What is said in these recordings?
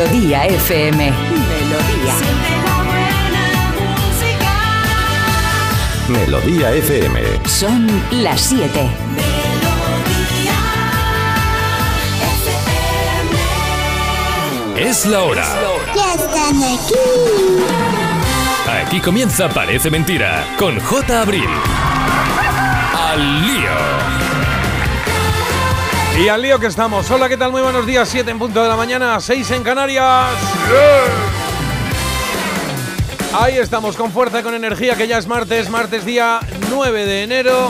Melodía FM. Melodía. Melodía FM. Son las 7. Es la hora. Ya están aquí. Aquí comienza Parece Mentira con J. Abril. Al lío. Y al lío que estamos. Hola, ¿qué tal? Muy buenos días. 7 en punto de la mañana, 6 en Canarias. Ahí estamos, con fuerza, con energía, que ya es martes, martes día 9 de enero.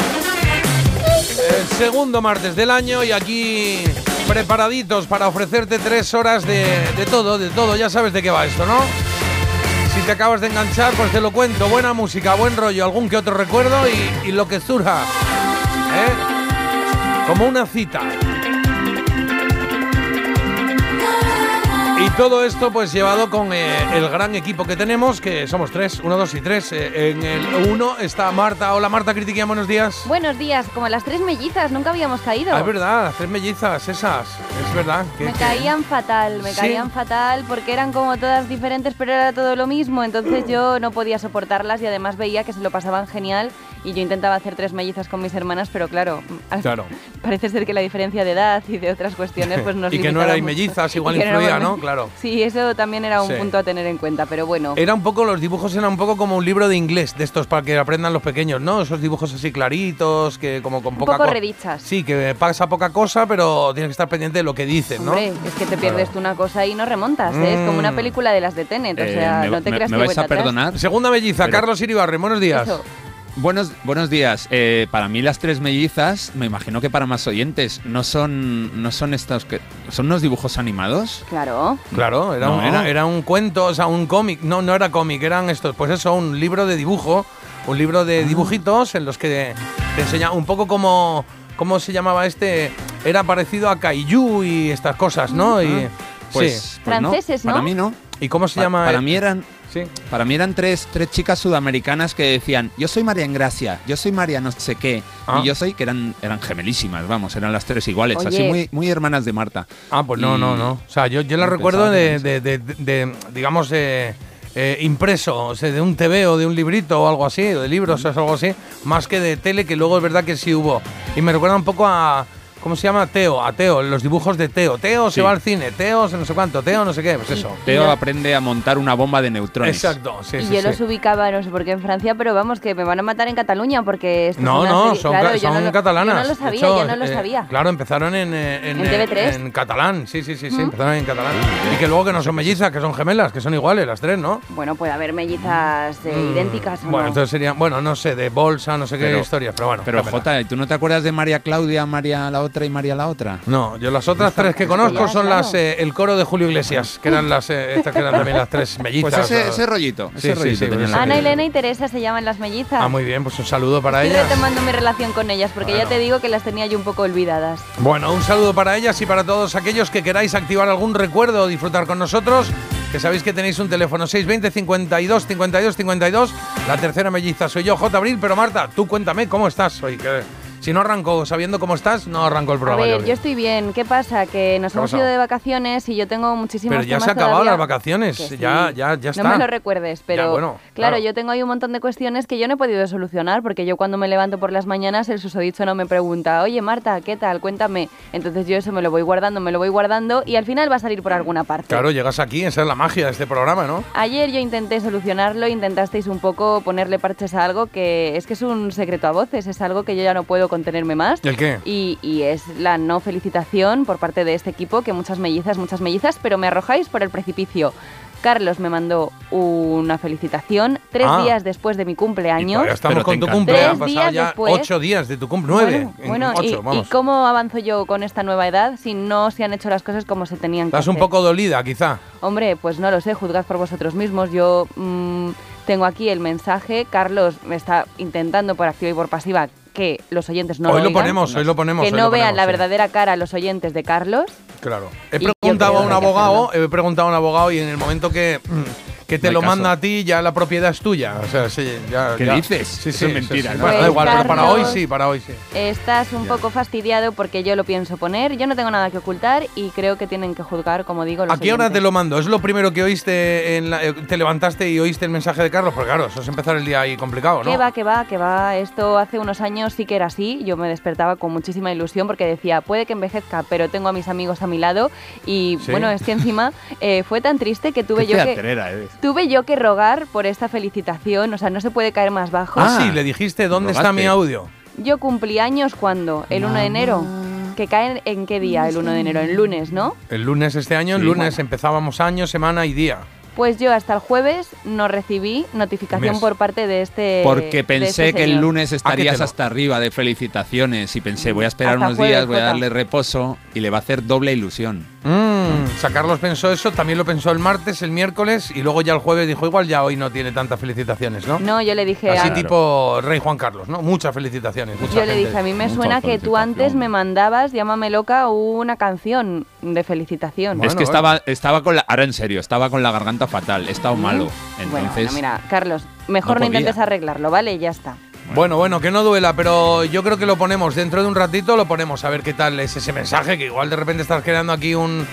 El segundo martes del año y aquí preparaditos para ofrecerte tres horas de, todo, de todo. Ya sabes de qué va esto, ¿no? Si te acabas de enganchar, pues te lo cuento. Buena música, buen rollo, algún que otro recuerdo y, y lo que surja. ¿eh? Como una cita. Y todo esto pues llevado con eh, el gran equipo que tenemos, que somos tres, uno, dos y tres. Eh, en el uno está Marta. Hola Marta Critiquía, buenos días. Buenos días, como las tres mellizas, nunca habíamos caído. Ah, es verdad, las tres mellizas, esas. Es verdad. que- me que- caían fatal, me Sí. caían fatal porque eran como todas diferentes, pero era todo lo mismo. Entonces yo no podía soportarlas y además veía que se lo pasaban genial. Y yo intentaba hacer tres mellizas con mis hermanas, pero claro, Claro. parece ser que la diferencia de edad y de otras cuestiones pues nos Y que no erais mellizas, igual no influía, ¿no? Claro. Sí, eso también era un Sí. punto a tener en cuenta, pero bueno. Era un poco, los dibujos eran un poco como un libro de inglés, de estos para que aprendan los pequeños, ¿no? Esos dibujos así claritos, que como con Un poca poco co- redichas. Sí, que pasa poca cosa, pero tienes que estar pendiente de lo que dicen, ¿no? Hombre, es que te pierdes tú una cosa y no remontas, ¿eh? es como una Mm. película de las de Tenet, o Eh, sea, me, no te me- creas me que vais a atrás. perdonar. Segunda melliza, Pero- Carlos Iribarri, buenos días. Eso. Buenos, buenos días. Eh, para mí las tres mellizas, me imagino que para más oyentes, no son, no son estos que son unos dibujos animados. Claro. Claro, era, No. un, era, era un cuento, o sea, un cómic. No, no era cómic, eran estos, pues eso, un libro de dibujo, un libro Ah. de dibujitos en los que te enseña un poco como, ¿cómo se llamaba este? Era parecido a Kaiju y estas cosas, ¿no? Y, Pues, sí. pues Franceses, ¿no? Para mí no. ¿Y cómo se Pa- llama? para mí eran Sí. para mí eran tres, tres chicas sudamericanas que decían, yo soy María Engracia, yo soy María no sé qué, Ah. y yo soy, que eran, eran gemelísimas, vamos, eran las tres iguales, Oye. así muy, muy hermanas de Marta. Ah, pues no, Y- no, no. O sea, yo, yo la recuerdo de, de- de- de- de, digamos, de, eh, impreso, o sea, de un TV o de un librito o algo así, o de libros o algo así, más que de tele, que luego es verdad que sí hubo. Y me recuerda un poco a, ¿cómo se llama? Teo, a Teo, los dibujos de Teo. Teo se va al cine, Teo no sé cuánto, Teo no sé qué, pues eso. Teo aprende a montar una bomba de neutrones. Exacto, sí, y sí, yo sí. los ubicaba, no sé por qué en Francia, pero vamos, que me van a matar en Cataluña porque... esto No, no, serie- son, claro, ca- yo son no lo- catalanas. Yo no lo sabía, hecho, yo no lo eh, sabía. Claro, empezaron en, eh, en, ¿En eh, TV3? en catalán, sí, sí, sí, sí, empezaron en catalán. Y que luego que no son mellizas, que son gemelas, que son iguales las tres, ¿no? Bueno, puede haber mellizas eh, Mm, idénticas o Bueno, no. entonces serían, bueno, no sé, de bolsa, no sé qué historias, pero bueno. Pero. Jota, ¿y ¿tú no te acuerdas de María Claudia, María la otra y María la otra? No, yo las otras tres que conozco son claro. las eh, el coro de Julio Iglesias, que eran las eh, estas que eran también las tres mellizas. Pues ese, o- ese rollito, Sí, ese sí, rollito sí, pues las Ana. Elena y Teresa se llaman las mellizas. Ah, muy bien, pues un saludo para Estoy ellas. retomando mi relación con ellas porque ya te digo que las tenía yo un poco olvidadas. Bueno, un saludo para ellas y para todos aquellos que queráis activar algún recuerdo o disfrutar con nosotros. Que sabéis que tenéis un teléfono 620 52 52 52. La tercera melliza soy yo, J. Abril. Pero Marta, tú cuéntame cómo estás hoy. Que si no arranco sabiendo cómo estás, no arranco el A programa. ver, hoy. yo estoy bien. ¿Qué pasa? Que nos ¿Qué ha hemos ido de vacaciones y yo tengo muchísimos Pero ya temas se han acabado todavía. las vacaciones. Sí. Ya, ya, ya está. No me lo recuerdes, pero Ya, bueno, claro, claro. yo tengo ahí un montón de cuestiones que yo no he podido solucionar porque yo cuando me levanto por las mañanas el susodicho no me pregunta, oye Marta, ¿qué tal? Cuéntame. Entonces yo eso me lo voy guardando, me lo voy guardando y al final va a salir por alguna parte. Claro, llegas aquí, esa es la magia de este programa, ¿no? Ayer yo intenté solucionarlo, intentasteis un poco ponerle parches a algo que es que es un secreto a voces, es algo que yo ya no puedo contenerme más. ¿Y el qué? Y, y es la no felicitación por parte de este equipo, que muchas mellizas, muchas mellizas, pero me arrojáis por el precipicio. Carlos me mandó una felicitación tres Ah. días después de mi cumpleaños. Ya estamos Pero con tu encanta. cumple, Tres han pasado días ya después. ocho días de tu cumple, nueve, Bueno, en bueno, ocho, y, vamos. ¿y cómo avanzo yo con esta nueva edad si no se han hecho las cosas como se tenían que Estás un hacer? poco dolida, quizá. Hombre, pues no lo sé, juzgad por vosotros mismos. Yo mm, tengo aquí el mensaje. Carlos me está intentando por activa y por pasiva que los oyentes no hoy lo oigan, ponemos, hoy lo ponemos. que hoy no lo vean ponemos, la sí. verdadera cara a los oyentes de Carlos. Claro. He preguntado a un abogado, he preguntado a un abogado y en el momento que, que te No lo caso. manda a ti, ya la propiedad es tuya. O sea, sí, ya. ¿Qué ya. dices? Sí, Eso sí, es mentira, sí, sí. ¿no? Bueno, da igual, pero para hoy sí, para hoy sí. Estás un poco fastidiado porque yo lo pienso poner, yo no tengo nada que ocultar y creo que tienen que juzgar, como digo, los ¿A qué hora te lo mando? ¿Es lo primero que oíste? En la- eh, ¿Te levantaste y oíste el mensaje de Carlos? Porque claro, eso es empezar el día ahí complicado, ¿no? Que va, que va, que va. Esto hace unos años sí que era así. Yo me despertaba con muchísima ilusión porque decía, puede que envejezca, pero tengo a mis amigos a mi lado. Y Sí. bueno, es que encima eh, fue tan triste que tuve Qué yo que, eres. Tuve yo que rogar por esta felicitación. O sea, no se puede caer más bajo. Ah, Ah, sí, le dijiste, ¿dónde está mi audio? Yo cumplí años cuando, el 1 de enero. ¿Que cae en qué día el 1 de enero? En lunes, ¿no? El lunes este año, el Sí. lunes empezábamos año, semana y día. Pues yo hasta el jueves no recibí notificación Mes. por parte de este. Porque de pensé este que el lunes estarías te lo- hasta arriba de felicitaciones y pensé, voy a esperar Hasta unos jueves, días, voy a darle reposo y le va a hacer doble ilusión. Mm, o sea, Carlos pensó eso, también lo pensó el martes, el miércoles y luego ya el jueves dijo, igual ya hoy no tiene tantas felicitaciones, ¿no? No, yo le dije Así a, tipo Rey Juan Carlos, ¿no? Muchas felicitaciones. Mucha Yo le dije, a mí me Mucha suena que tú antes me mandabas, llámame loca, una canción de felicitación. Bueno, es que bueno. estaba, estaba con la, ahora en serio, estaba con la garganta fatal, he estado malo. Bueno, Entonces, mira, Carlos, mejor no no, intentes arreglarlo, ¿vale? Ya está. Bueno, bueno, que no duela, pero yo creo que lo ponemos dentro de un ratito, lo ponemos a ver qué tal es ese mensaje, que igual de repente estás creando aquí un,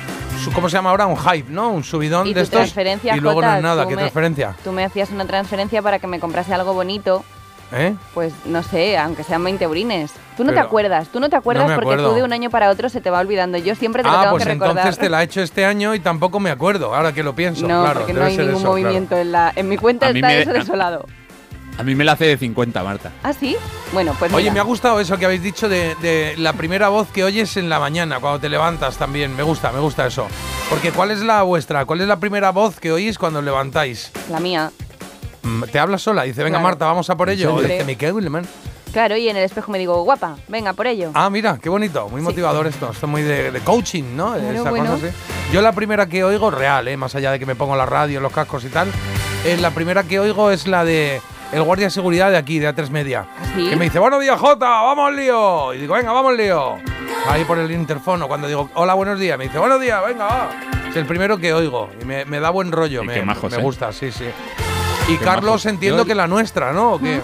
¿cómo se llama ahora? Un hype, ¿no? Un subidón Y de estos. transferencia, y luego no Jota, es nada, ¿qué me- transferencia? Tú me hacías una transferencia para que me comprase algo bonito, ¿Eh? pues no sé, aunque sean 20 eurines. Tú no te acuerdas, tú no te acuerdas porque acuerdo. tú de un año para otro se te va olvidando. Yo siempre te lo Ah, tengo pues que recordar. entonces te la he hecho este año y tampoco me acuerdo, ahora que lo pienso. no, claro, porque no hay ningún eso, claro. movimiento en la en mi cuenta A está me- eso desolado. A mí me la hace de 50, Marta. ¿Ah, sí? Bueno, pues Oye, mira. me ha gustado eso que habéis dicho de, de la primera voz que oyes en la mañana, cuando te levantas también. Me gusta, me gusta eso. Porque ¿cuál es la vuestra? ¿Cuál es la primera voz que oís cuando os levantáis? La mía. Mm, ¿Te habla sola? Dice, venga Claro. Marta, vamos a por ello. Dice, me mano. Claro, y en el espejo me digo, guapa, venga, por ello. Ah, mira, qué bonito, muy Sí. motivador esto. Esto es muy de, de coaching, ¿no? Claro, Esa bueno. cosa así. Yo la primera que oigo, real, ¿eh? más allá de que me pongo la radio, los cascos y tal, eh, la primera que oigo es la de el guardia de seguridad de aquí, de A3 Media. ¿Sí? Que me dice, buenos días, Jota, vamos al lío. Y digo, venga, vamos al lío. Ahí por el interfono, cuando digo, hola, buenos días, me dice, buenos días, venga, va. Es el primero que oigo y me, me da buen rollo, Y me, qué majos, me ¿eh? gusta, sí, sí. Y Qué Carlos majos. entiendo Yo- que la nuestra, ¿no? ¿O qué?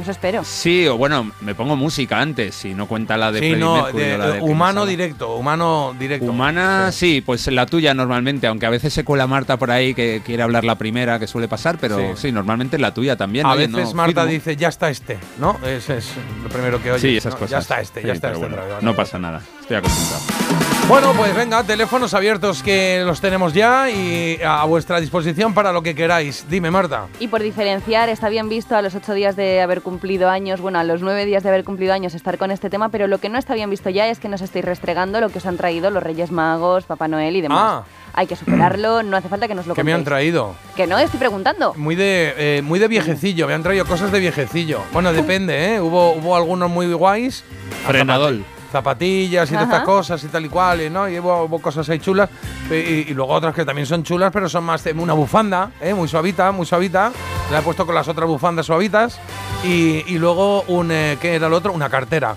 Eso espero. Sí, o bueno, me pongo música antes, si no cuenta la de Sí, Freddie no, Mercury de- o la de humano directo, humano directo. Humana, Sí. sí. pues la tuya normalmente, aunque a veces se cuela Marta por ahí que quiere hablar la primera, que suele pasar, pero Sí. sí, normalmente la tuya también. A oye, veces no, Marta firmo. dice, ya está este, ¿no? Ese es lo primero que oye. Sí, esas ¿no? cosas. Ya está este, Sí, ya está este. bueno, no pasa nada, estoy acostumbrado. Bueno, pues venga, teléfonos abiertos que los tenemos ya y a vuestra disposición para lo que queráis. Dime, Marta. Y por diferenciar, está bien visto a los ocho días de haber cumplido años, bueno, a los nueve días de haber cumplido años estar con este tema, pero lo que no está bien visto ya es que nos estáis restregando lo que os han traído los Reyes Magos, Papá Noel y demás. Ah. Hay que superarlo, no hace falta que nos lo ¿Qué me han traído? Que no, estoy preguntando. Muy de, eh, muy de viejecillo, me han traído cosas de viejecillo. Bueno, depende, ¿eh? Hubo, hubo algunos muy guays. Frenadol. Zapatillas y de Ajá. estas cosas y tal y cual, ¿no? Y hubo, hubo cosas ahí chulas. Y, y luego otras que también son chulas, pero son más una bufanda, ¿eh? Muy suavita, muy suavita. La he puesto con las otras bufandas suavitas. Y, y luego un, eh, ¿qué era el otro? Una cartera.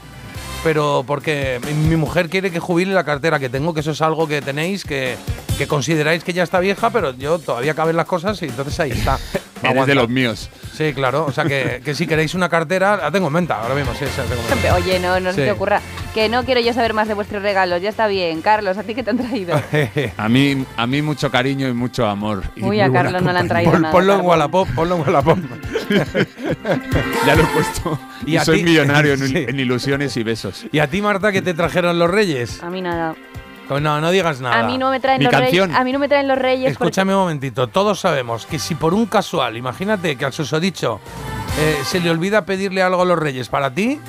Pero porque mi, mi mujer quiere que jubile la cartera que tengo, que eso es algo que tenéis, que, que consideráis que ya está vieja, pero yo todavía caben las cosas y entonces ahí está. Eres de los míos. Sí, claro. O sea que, que si queréis una cartera, la tengo en venta ahora mismo. Sí, sí, la tengo en venta. Oye, no, no se te ocurra. Que no quiero yo saber más de vuestros regalos. Ya está bien. Carlos, ¿a ti qué te han traído? A mí, a mí mucho cariño y mucho amor. y Uy, a Carlos no le han traído Pon- nada. ponlo en. Wallapop, ponlo en Wallapop. Ya lo he puesto. Y soy ti- millonario en, Sí. en ilusiones y besos. ¿Y a ti, Marta, qué te trajeron los reyes? A mí nada. Pues no, no digas nada. A mí no me traen Mi los canción. reyes. A mí no me traen los reyes. porque- Escúchame un momentito. Todos sabemos que si por un casual, imagínate que al susodicho eh, se le olvida pedirle algo a los reyes para ti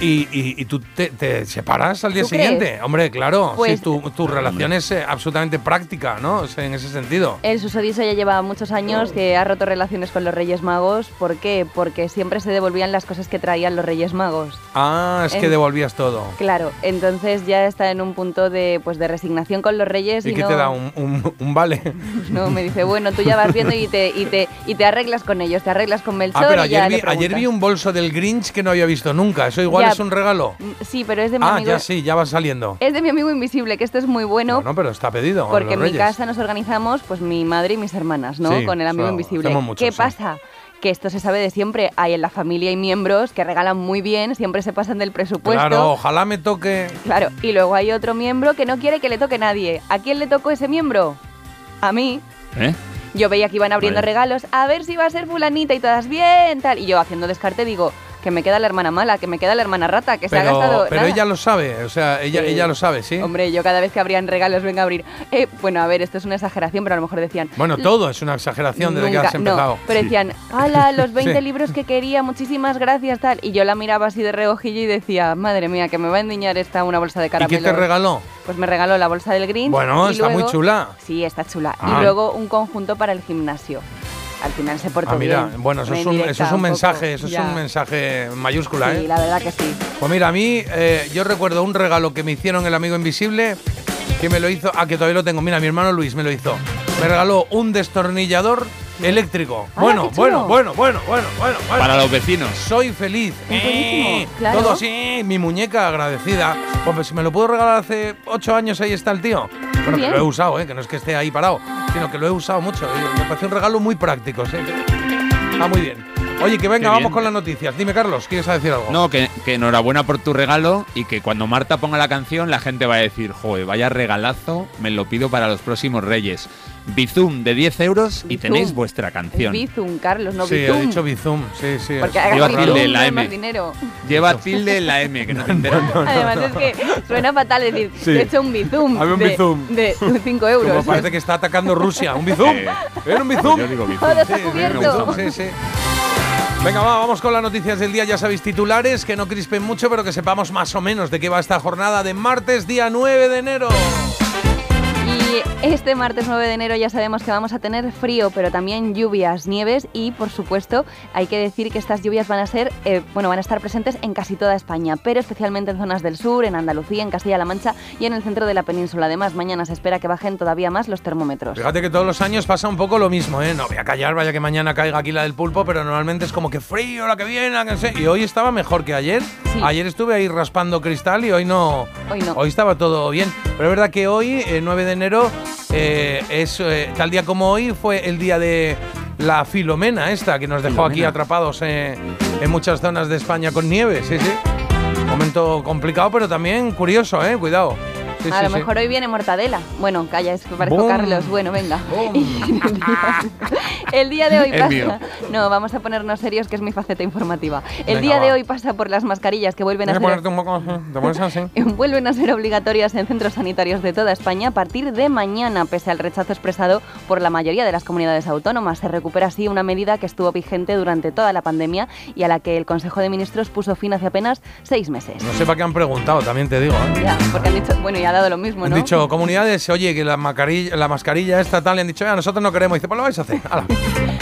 y, y- y tú te, te separas al día siguiente. Hombre, claro. Pues- sí, tu, tu relación es eh, absolutamente práctica, ¿no? O sea, en ese sentido. El susodicho ya lleva muchos años que ha roto relaciones con los Reyes Magos. ¿Por qué? Porque siempre se devolvían las cosas que traían los Reyes Magos. Ah, es que devolvías todo. Claro, entonces ya está en un punto de, pues, de resignación con los Reyes y, ¿Y qué no, te da? Un, un- un vale. no me dice, bueno, tú ya vas viendo y te, y te, y te arreglas con ellos, te arreglas con Melchor Ah, pero y ya ayer vi, ayer vi un bolso del Grinch que no había visto nunca. Eso igual ¿Cuál Ya. es un regalo? Mm, Sí, pero es de mi Ah, amigo. ya sí, ya va saliendo. Es de mi amigo invisible, que esto es muy bueno. No, pero está pedido. Porque en mi casa nos organizamos, pues mi madre y mis hermanas, ¿no? Sí, Con el amigo invisible. mucho, ¿Qué sí. pasa? Que esto se sabe de siempre. Hay en la familia hay miembros que regalan muy bien, siempre se pasan del presupuesto. Claro, ojalá me toque. Claro, y luego hay otro miembro que no quiere que le toque nadie. ¿A quién le tocó ese miembro? A mí. ¿Eh? Yo veía que iban abriendo Vale. regalos, a ver si va a ser fulanita y todas bien, tal. Y yo haciendo descarte digo, que me queda la hermana mala, que me queda la hermana rata, que se ha gastado. pero nada. ella lo sabe, o sea, ella, Sí. ella lo sabe, ¿sí? Hombre, yo cada vez que abrían regalos, venga a abrir. Eh, bueno, a ver, esto es una exageración, pero a lo mejor decían. Bueno, todo es una exageración desde que Nunca, has empezado. No, pero decían, ¡hala, los 20 Sí. libros que quería, muchísimas gracias, tal! Y yo la miraba así de reojillo y decía, madre mía, que me va a endiñar esta una bolsa de ¿Y caramelos. qué te regaló? Pues me regaló la bolsa del Grinch. Bueno, y está muy chula. Sí, está chula. Ah. Y luego un conjunto para el gimnasio. Al final se portó Ah, mira, bien. bueno, eso es un, eso es un mensaje, eso Ya. es un mensaje mayúscula, Sí, ¿eh? la verdad que sí. Pues mira, a mí, eh, yo recuerdo un regalo que me hicieron el amigo invisible, que me lo hizo, ah, que todavía lo tengo, mira, mi hermano Luis me lo hizo. Me regaló un destornillador eléctrico. ¡Hala, Bueno, qué chulo! bueno, bueno, bueno, bueno, bueno, bueno. Para los vecinos. Soy feliz. Eh, claro. Todo así, mi muñeca agradecida. Pues, pues si me lo puedo regalar hace ocho años, ahí está el tío. Bueno, que lo he usado, ¿eh? que no es que esté ahí parado, sino que lo he usado mucho. y Me parece un regalo muy práctico, ¿sí? Está muy bien. Oye, que venga, Qué vamos bien. con las noticias. Dime, Carlos, ¿quieres decir algo? No, que, que enhorabuena por tu regalo y que cuando Marta ponga la canción la gente va a decir, joder, vaya regalazo, me lo pido para los próximos reyes. Bizum de 10 euros y Bizum. tenéis vuestra Es canción. Bizum, Carlos, no sí, Bizum. he dicho Bizum. Sí, sí. Porque Lleva tilde en no la M. dinero. Lleva tilde en la M, que no enteras. Además es que suena fatal decir, Sí. he hecho un bizum. Un de, bizum. De 5 Como euros. parece que está atacando Rusia. ¿Un Bizum? Eh, ¿Era un Pues Bizum? yo digo Bizum. Sí, sí, cubierto. sí, sí. Venga, va, vamos con las noticias del día. Ya sabéis, titulares, que no crispen mucho, pero que sepamos más o menos de qué va esta jornada de martes, día 9 de enero. Este martes 9 de enero ya sabemos que vamos a tener frío, pero también lluvias, nieves y, por supuesto, hay que decir que estas lluvias van a ser, eh, bueno, van a estar presentes en casi toda España, pero especialmente en zonas del sur, en Andalucía, en Castilla-La Mancha y en el centro de la península. Además, mañana se espera que bajen todavía más los termómetros. Fíjate que todos los años pasa un poco lo mismo, ¿eh? No voy a callar, vaya que mañana caiga aquí la del pulpo, pero normalmente es como que frío la que viene, la que sé. Y hoy estaba mejor que ayer. Sí. Ayer estuve ahí raspando cristal y hoy no. Hoy no. Hoy estaba todo bien. Pero es verdad que hoy, el 9 de enero, eh, es eh, tal día como hoy, fue el día de la Filomena, esta, que nos dejó aquí atrapados eh, en muchas zonas de España con nieve. Sí, sí. Momento complicado, pero también curioso, ¿eh? Cuidado. Sí, a sí, lo sí. mejor hoy viene mortadela. Bueno, calla, es que parezco Boom. Carlos. Bueno, venga. El, día, de hoy pasa. No, vamos a ponernos serios, que es mi faceta informativa. El Venga, día va. de hoy pasa por las mascarillas que vuelven a ser. un poco así, te pones así. Vuelven a ser obligatorias en centros sanitarios de toda España a partir de mañana, pese al rechazo expresado por la mayoría de las comunidades autónomas. Se recupera así una medida que estuvo vigente durante toda la pandemia y a la que el Consejo de Ministros puso fin hace apenas seis meses. No sé para qué han preguntado, también te digo. ¿eh? Ya, porque han dicho, bueno, y ha dado lo mismo, Han ¿no? dicho comunidades, oye, que la mascarilla, la mascarilla esta tal, y han dicho, "Eh, nosotros no queremos. Y dice, pues lo vais a hacer.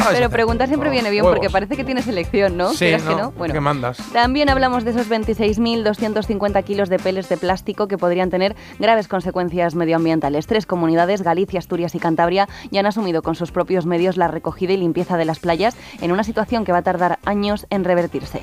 A Pero hacer. preguntar siempre viene bien Huevos. porque parece que tienes elección, ¿no? Sí, ¿Quieras no, que no? Bueno. ¿qué mandas? También hablamos de esos 26.250 kilos de peles de plástico que podrían tener graves consecuencias medioambientales. Tres comunidades, Galicia, Asturias y Cantabria, ya han asumido con sus propios medios la recogida y limpieza de las playas en una situación que va a tardar años en revertirse.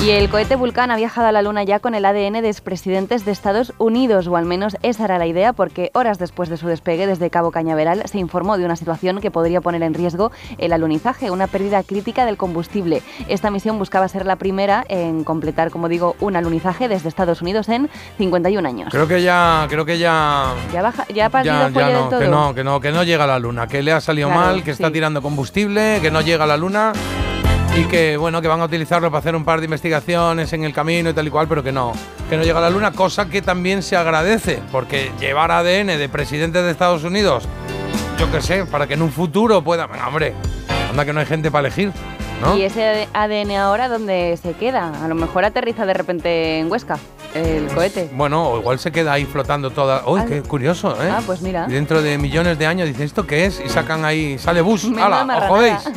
Y el cohete Vulcan ha viajado a la Luna ya con el ADN de expresidentes de Estados Unidos, o al menos esa era la idea, porque horas después de su despegue desde Cabo Cañaveral se informó de una situación que podría poner en riesgo el alunizaje, una pérdida crítica del combustible. Esta misión buscaba ser la primera en completar, como digo, un alunizaje desde Estados Unidos en 51 años. Creo que ya, creo que ya. Ya, baja, ya ha perdido Ya, ya no, todo. que no, que no, que no llega a la luna, que le ha salido Claro, mal, que está tirando combustible, que no llega a la luna y que bueno, que van a utilizarlo para hacer un par de investigaciones en el camino y tal y cual, pero que no, que no llega a la luna, cosa que también se agradece, porque llevar ADN de presidentes de Estados Unidos, yo qué sé, para que en un futuro pueda, Venga, hombre, anda que no hay gente para elegir, ¿no? ¿Y ese ADN ahora dónde se queda? A lo mejor aterriza de repente en Huesca, el cohete. Bueno, o igual se queda ahí flotando toda. ¡Uy, Ah, qué curioso, eh! Ah, pues mira. Y dentro de millones de años dicen, ¿esto qué es? Y sacan ahí, sale bus, ¡hala! ¡Os jodéis!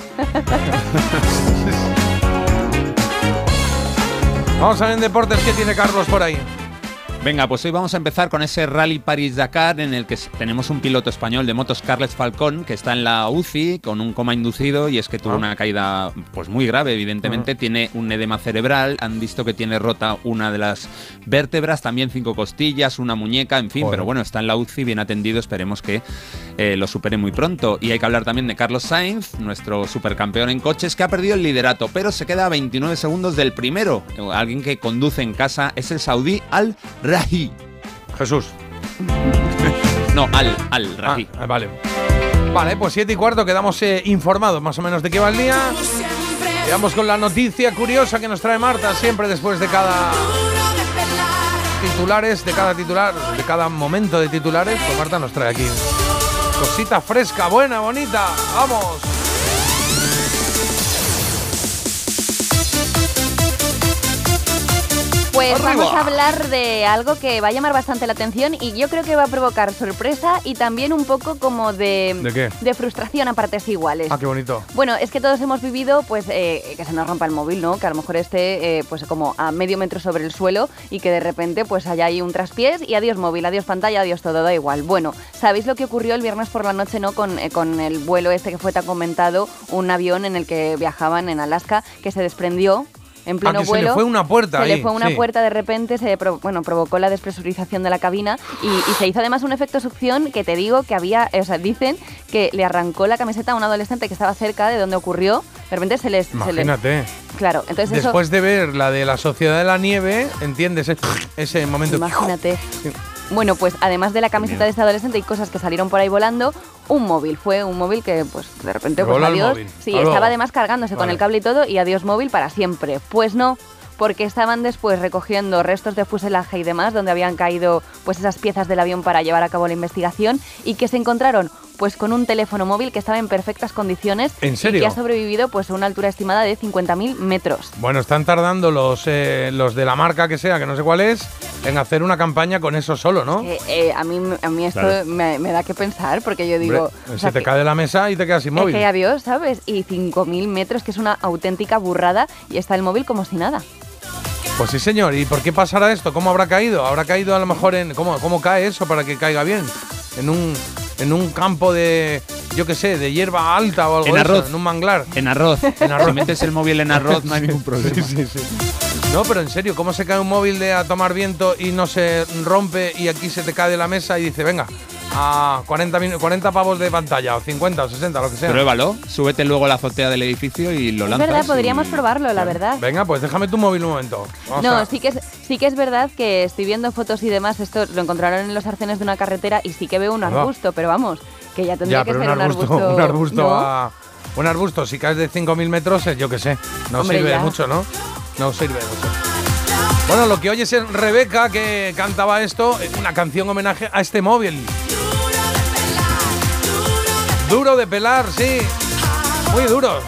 Vamos a ver en deportes qué tiene Carlos por ahí. Venga, pues hoy vamos a empezar con ese Rally París-Dakar en el que tenemos un piloto español de motos, Carles Falcón, que está en la UCI con un coma inducido y es que tuvo Ah. una caída pues muy grave, evidentemente. Tiene un edema cerebral, han visto que tiene rota una de las vértebras, también cinco costillas, una muñeca, en fin, Joder. pero bueno, está en la UCI, bien atendido, esperemos que eh, lo supere muy pronto. Y hay que hablar también de Carlos Sainz, nuestro supercampeón en coches, que ha perdido el liderato, pero se queda a 29 segundos del primero. Alguien que conduce en casa es el saudí Al Rahi. Jesús. No, Al, Al Ah, Rahi. vale. Vale, pues siete y cuarto quedamos eh, informados más o menos de qué va el día. Y vamos con la noticia curiosa que nos trae Marta siempre después de cada titulares, de cada titular, de cada momento de titulares. Pues Marta nos trae aquí cosita fresca, buena, bonita. Vamos. Pues Arriba. vamos a hablar de algo que va a llamar bastante la atención y yo creo que va a provocar sorpresa y también un poco como de, ¿De qué? de frustración a partes iguales. Ah, qué bonito. Bueno, es que todos hemos vivido, pues, eh, que se nos rompa el móvil, ¿no? Que a lo mejor esté, eh, pues, como a medio metro sobre el suelo y que de repente, pues, haya ahí un traspiés y adiós móvil, adiós pantalla, adiós todo, da igual. Bueno, ¿sabéis lo que ocurrió el viernes por la noche, no? Con, eh, con el vuelo este que fue tan comentado, un avión en el que viajaban en Alaska que se desprendió. En pleno Ah, que se le fue una puerta Se ahí, le fue una sí. puerta de repente, se bueno, provocó la despresurización de la cabina y, y se hizo además un efecto succión que te digo que había, o sea, dicen que le arrancó la camiseta a un adolescente que estaba cerca de donde ocurrió. De repente se les. se les- Imagínate. claro, entonces eso. Después de ver la de la Sociedad de la Nieve, ¿entiendes? Ese, ese momento. Imagínate. Sí. Bueno, pues además de la camiseta de este adolescente y cosas que salieron por ahí volando, un móvil. Fue un móvil que, pues, de repente, pues adiós. Sí, estaba además cargándose con el cable y todo y adiós móvil para siempre. Pues no. Porque estaban después recogiendo restos de fuselaje y demás, donde habían caído pues esas piezas del avión para llevar a cabo la investigación, y que se encontraron pues con un teléfono móvil que estaba en perfectas condiciones ¿En y serio? que ha sobrevivido pues a una altura estimada de 50.000 metros. Bueno, están tardando los, eh, los de la marca que sea, que no sé cuál es, en hacer una campaña con eso solo, ¿no? Eh, eh, a, mí, a mí esto Claro. me, me da que pensar, porque yo Hombre, digo... o se te que- cae de la mesa y te quedas sin Es móvil. que adiós, ¿sabes? Y 5.000 metros, que es una auténtica burrada, y está el móvil como si nada. Pues sí, señor. ¿Y por qué pasará esto? ¿Cómo habrá caído? ¿Habrá caído a lo mejor en... ¿Cómo, cómo cae eso para que caiga bien? En un, en un campo de, yo qué sé, de hierba alta o algo En eso, arroz. en un manglar. En arroz. En arroz. Si metes el móvil en arroz no hay ningún problema. Sí, sí, sí. No, pero en serio, ¿cómo se cae un móvil de a tomar viento y no se rompe y aquí se te cae de la mesa y dice, venga, a 40, minu- 40 pavos de pantalla, o 50 o 60, lo que sea? Pruébalo, súbete luego a la azotea del edificio y lo es lanzas. verdad, podríamos y- probarlo, la verdad. Venga, pues déjame tu móvil un momento. Vamos No, a- sí que, es, sí que es verdad que estoy viendo fotos y demás, esto lo encontraron en los arcenes de una carretera y sí que veo un arbusto, pero vamos, que ya tendría Ya, que ser un arbusto, un arbusto, ¿no? a- un arbusto, si caes de 5.000 metros, yo qué sé, no Hombre, sirve de ya. mucho, ¿no? No sirve de mucho. Bueno, lo que oyes es Rebeca que cantaba esto, una canción homenaje a este móvil. Duro de pelar, sí. Muy duro.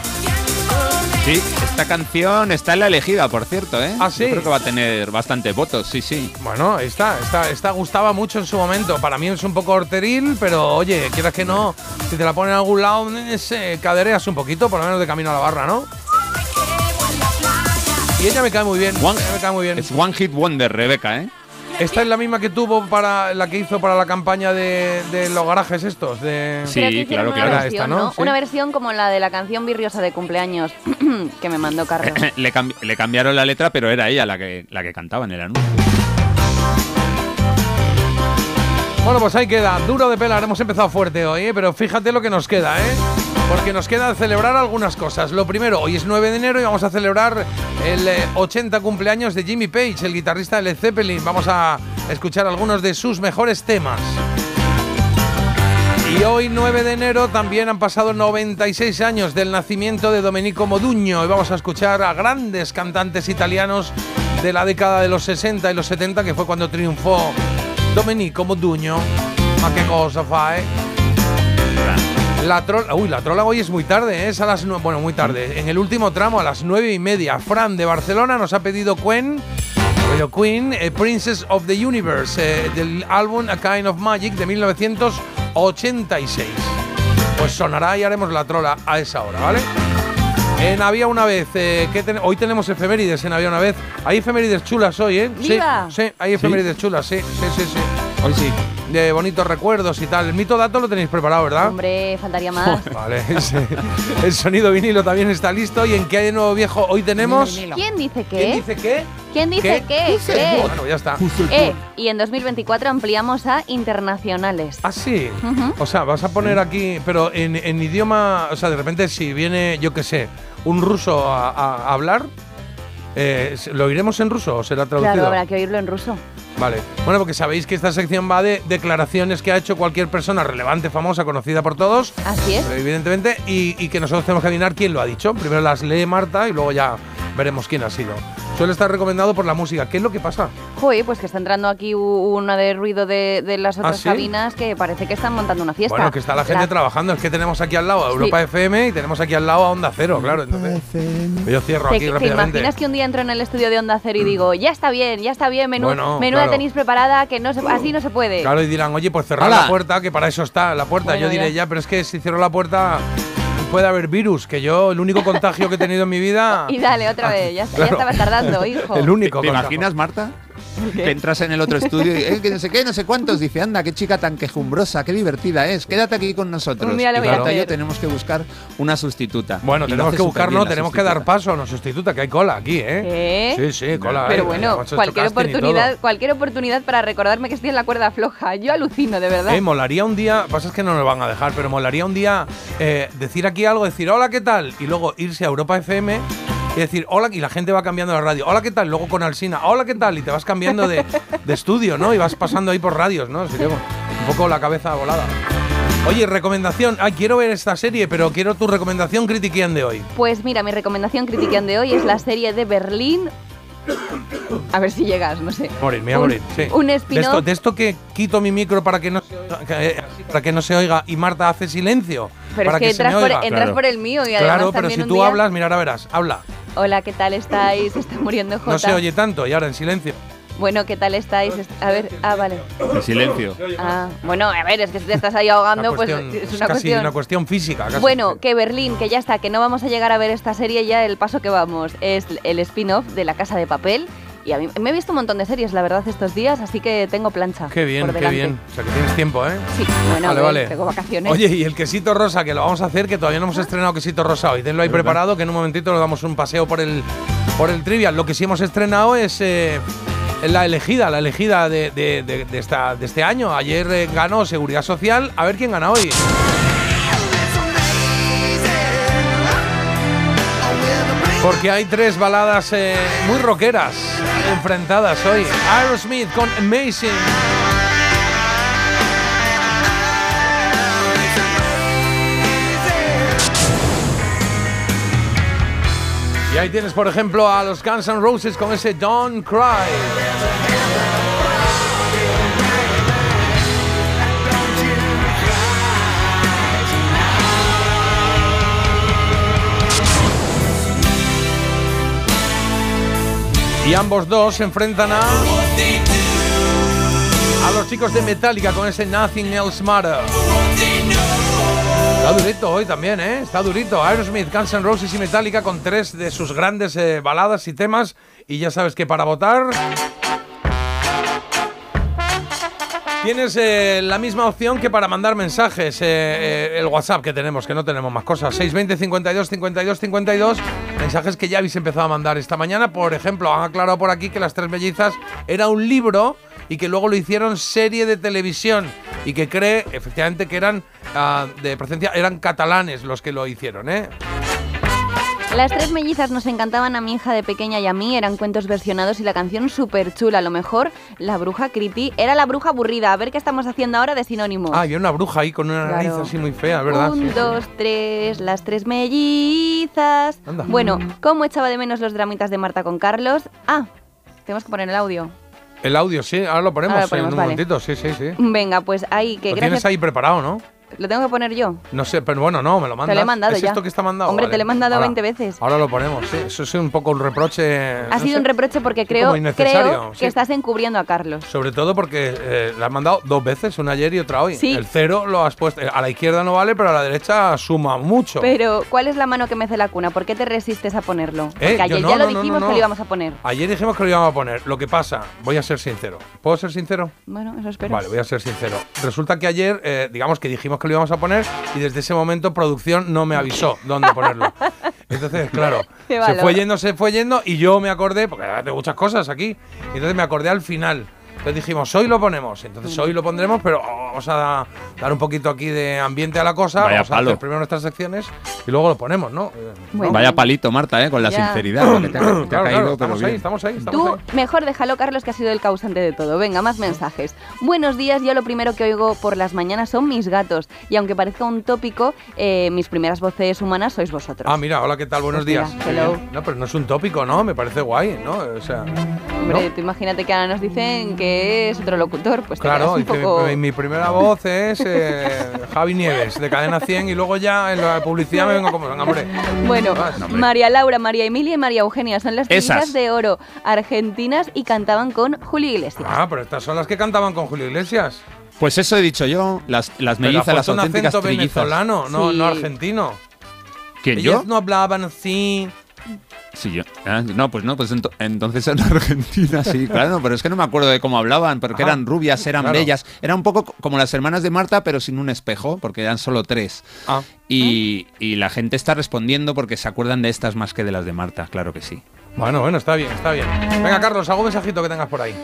Sí, esta canción está en la elegida, por cierto, ¿eh? ¿Ah, sí? Yo creo que va a tener bastantes votos, sí, sí. Bueno, esta, esta, esta gustaba mucho en su momento. Para mí es un poco horteril, pero oye, quieras que no, si te la ponen en algún lado, eh, cadereas un poquito, por lo menos de camino a la barra, ¿no? Y ella me cae muy bien. One- ella me cae muy bien. Es One Hit Wonder, Rebeca, ¿eh? Esta es la misma que tuvo para la que hizo para la campaña de, de los garajes estos. De... Sí, claro, claro. Era versión, esta, ¿no? ¿no? Sí. Una versión como la de la canción virriosa de cumpleaños que me mandó Carlos. le, cambi- le cambiaron la letra, pero era ella la que, la que cantaba en el anuncio. Bueno, pues ahí queda. Duro de pelar. Hemos empezado fuerte hoy, ¿eh? pero fíjate lo que nos queda, ¿eh? Porque nos queda celebrar algunas cosas. Lo primero, hoy es 9 de enero y vamos a celebrar el eh, 80 cumpleaños de Jimmy Page, el guitarrista de Led Zeppelin. Vamos a escuchar algunos de sus mejores temas. Y hoy, 9 de enero, también han pasado 96 años del nacimiento de Domenico Modugno y vamos a escuchar a grandes cantantes italianos de la década de los 60 y los 70, que fue cuando triunfó Domenico Modugno. Ma qué cosa fa, eh? La trola, uy, la trola hoy es muy tarde, ¿eh? es a las nue- bueno, muy tarde. En el último tramo, a las nueve y media, Fran de Barcelona nos ha pedido pedido Queen, eh, Princess of the Universe, eh, del álbum A Kind of Magic de 1986. Pues sonará y haremos la trola a esa hora, ¿vale? En Había una vez, eh, ¿qué ten- hoy tenemos efemérides en Había una vez. Hay efemérides chulas hoy, ¿eh? ¡Viva! Sí, sí, hay efemérides chulas, sí, sí, sí, sí. Hoy sí. De bonitos recuerdos y tal. El mito dato lo tenéis preparado, ¿verdad? Hombre, faltaría más. Vale, ese- el sonido vinilo también está listo. ¿Y en qué hay de nuevo viejo? Hoy tenemos. ¿Quién dice qué? ¿Quién dice qué? ¿Quién dice qué? ¿Qué? Bueno, ya está. Eh, y en 2024 ampliamos a internacionales. Ah, sí. Ujú. O sea, vas a poner aquí, pero en, en idioma, o sea, de repente si viene, yo qué sé, un ruso a, a- a hablar, eh, ¿lo oiremos en ruso o será traducido? Claro, habrá que oírlo en ruso. Vale. Bueno, porque sabéis que esta sección va de declaraciones que ha hecho cualquier persona relevante, famosa, conocida por todos, Así es. evidentemente, y, y que nosotros tenemos que adivinar quién lo ha dicho. Primero las lee Marta y luego ya veremos quién ha sido. Suele estar recomendado por la música. ¿Qué es lo que pasa? Joder, pues que está entrando aquí una de ruido de, de las otras ¿Ah, sí? cabinas que parece que están montando una fiesta. Bueno, que está la gente trabajando. Es que tenemos aquí al lado a Sí. Europa FM y tenemos aquí al lado a Onda Cero, claro. Entonces, yo cierro ¿Te, aquí te rápidamente. imaginas que un día entro en el estudio de Onda Cero y digo, ya está bien, ya está bien, menú, Bueno, menuda claro. tenéis preparada, que no se, así no se puede? Claro, y dirán, oye, pues cerrar la puerta, que para eso está la puerta. Bueno, yo diré, ya. ya. pero es que si cierro la puerta puede haber virus, que yo, el único contagio que he tenido en mi vida. Y dale, otra vez, ya, Claro. estaba tardando, hijo. El único ¿Te contagio. imaginas, Marta? Que entras en el otro estudio y eh, que no sé qué, no sé cuántos. Dice, anda, qué chica tan quejumbrosa, qué divertida es. Quédate aquí con nosotros. Un día lo y voy a Marta y yo hacer. tennos que buscar una sustituta. Bueno, Y lo tenemos hace que buscar, superbién no, la tenemos que dar sustituta. paso a una sustituta, que hay cola aquí, ¿eh? ¿Qué? Sí, sí, cola. Pero bueno, hecho cualquier casting y todo. oportunidad, cualquier oportunidad para recordarme que estoy en la cuerda floja. Yo alucino, de verdad. Eh, molaría un día, pasa es que no nos van a dejar, pero molaría un día eh, decir aquí algo, decir hola, ¿qué tal? Y luego irse a Europa FM y decir hola, y la gente va cambiando la radio, hola, ¿qué tal? Luego con Alsina, hola, ¿qué tal? Y te vas cambiando de, de estudio, ¿no? Y vas pasando ahí por radios, ¿no? Sería un poco la cabeza volada. Oye, recomendación, ay, quiero ver esta serie, pero quiero tu recomendación critiquian de hoy. Pues mira, mi recomendación critiquean de hoy es la serie de Berlín. A ver si llegas, no sé. Morir, me voy a morir, sí. Un De esto, de esto que quito mi micro para que no se oiga, que, así, para que no se oiga y Marta hace silencio. Pero para es que, se me entras, por, oiga. entras Claro. por el mío y además Claro, pero también si tú día- hablas, mira, ahora verás, habla. Hola, ¿qué tal estáis? Se está muriendo Jota. No se oye tanto y ahora en silencio. Bueno, ¿qué tal estáis? Est- A ver, ah, vale. En silencio. Ah, bueno, a ver, es que si te estás ahí ahogando, Una pues cuestión- es una casi cuestión. una cuestión física. casi. Bueno, que Berlín, que ya está, que no vamos a llegar a ver esta serie ya, el paso que vamos es el spin-off de La Casa de Papel. Y a mí me he visto un montón de series, la verdad, estos días, así que tengo plancha. Qué bien, por qué bien. O sea, que tienes tiempo, ¿eh? Sí, bueno, vale, vale. tengo vacaciones. Oye, y el quesito rosa, que lo vamos a hacer, que todavía no hemos estrenado quesito rosa hoy. Tenlo ahí preparado, que en un momentito nos damos un paseo por el, por el trivial. Lo que sí hemos estrenado es eh, la elegida, la elegida de, de- de- de esta, de este año. Ayer eh, ganó Seguridad Social. A ver quién gana hoy. Porque hay tres baladas eh, muy rockeras enfrentadas hoy. Aerosmith con Amazing. Y ahí tienes, por ejemplo, a los Guns N' Roses con ese Don't Cry. Y ambos dos se enfrentan a. A los chicos de Metallica con ese Nothing Else Matter. Está durito hoy también, ¿eh? Está durito. Aerosmith, Guns N' Roses y Metallica con tres de sus grandes eh, baladas y temas. Y ya sabes que para votar. Tienes eh, la misma opción que para mandar mensajes. eh, eh, el WhatsApp que tenemos, que no tenemos más cosas. 620 52 52 52. Mensajes que ya habéis empezado a mandar esta mañana. Por ejemplo, han aclarado por aquí que Las Tres Mellizas era un libro y que luego lo hicieron serie de televisión. Y que cree, efectivamente, que eran ah, de presencia, eran catalanes los que lo hicieron, ¿eh? Las tres mellizas nos encantaban a mi hija de pequeña y a mí, eran cuentos versionados y la canción súper chula. A lo mejor la bruja Criti era la bruja aburrida. A ver qué estamos haciendo ahora de sinónimos. Ah, había una bruja ahí con una nariz así muy fea, ¿verdad? Un, Sí, sí. dos, tres, las tres mellizas. Anda. Bueno, ¿cómo echaba de menos los dramitas de Marta con Carlos? Ah, tenemos que poner el audio. El audio, sí, ahora lo ponemos, Ahora lo ponemos, en un vale. momentito, sí, sí, sí. Venga, pues ahí, que Lo gracias. tienes ahí preparado, ¿no? ¿Lo tengo que poner yo? No sé, pero bueno, no, me lo mandas. Te lo he mandado ¿Es ya. esto que está mandado? Hombre, Vale. te lo he mandado Ahora- 20 veces. Ahora lo ponemos, sí. Eso es un poco un reproche. Ha no sido sé, un reproche porque creo, sí. que estás encubriendo a Carlos. Sobre todo porque eh, la has mandado dos veces, una ayer y otra hoy. Sí. El cero lo has puesto. eh, A la izquierda no vale, pero a la derecha suma mucho. Pero, ¿cuál es la mano que mece la cuna? ¿Por qué te resistes a ponerlo? Porque Eh, yo ayer no, ya lo no, dijimos que lo íbamos a poner. Ayer dijimos que lo íbamos a poner. Lo que pasa, voy a ser sincero. ¿Puedo ser sincero? Bueno, eso espero. Vale, voy a ser sincero. Resulta que ayer, eh, digamos que dijimos que lo íbamos a poner y desde ese momento producción no me avisó dónde ponerlo. Entonces, claro, se fue yendo, se fue yendo y yo me acordé, porque hay muchas cosas aquí, entonces me acordé al final. Entonces dijimos, hoy lo ponemos. Entonces hoy lo pondremos, pero vamos a dar un poquito aquí de ambiente a la cosa. Vaya vamos a hacer primero nuestras secciones y luego lo ponemos, ¿no? Eh, Bueno. Vaya palito, Marta, ¿eh? con la Ya. sinceridad. lo que te ha, te ha Claro, claro, caído, pero estamos ahí, estamos ahí, estamos Tú, ahí. mejor déjalo, Carlos, que ha sido el causante de todo. Venga, más mensajes. Buenos días, yo lo primero que oigo por las mañanas son mis gatos. Y aunque parezca un tópico, eh, mis primeras voces humanas sois vosotros. Ah, mira, hola, ¿qué tal? Buenos días. hello. No, pero no es un tópico, ¿no? Me parece guay, ¿no? O sea, Hombre, ¿no? tú imagínate que ahora nos dicen que es otro locutor, pues te Claro, quedas un poco... mi, mi primera voz es eh, Javi Nieves, de Cadena 100, y luego ya en la publicidad me vengo como, venga, hombre. Bueno, No, hombre. María Laura, María Emilia y María Eugenia son las trillizas de oro argentinas y cantaban con Julio Iglesias. Ah, pero estas son las que cantaban con Julio Iglesias. Pues eso he dicho yo, las, las Pero mellizas, ha las un auténticas acento trillizas. venezolano, no, Sí. no argentino. ¿Quién, Ellas yo? no hablaban así. Sí, yo. Ah, no, pues no, pues ento- entonces en Argentina sí, claro, pero es que no me acuerdo de cómo hablaban, porque Ajá, eran rubias, eran claro. bellas. Era un poco co- como las hermanas de Marta, pero sin un espejo, porque eran solo tres. Ah, Y, y la gente está respondiendo porque se acuerdan de estas más que de las de Marta, claro que sí. bueno, bueno, está bien, está bien. Venga, Carlos, algún mensajito que tengas por ahí.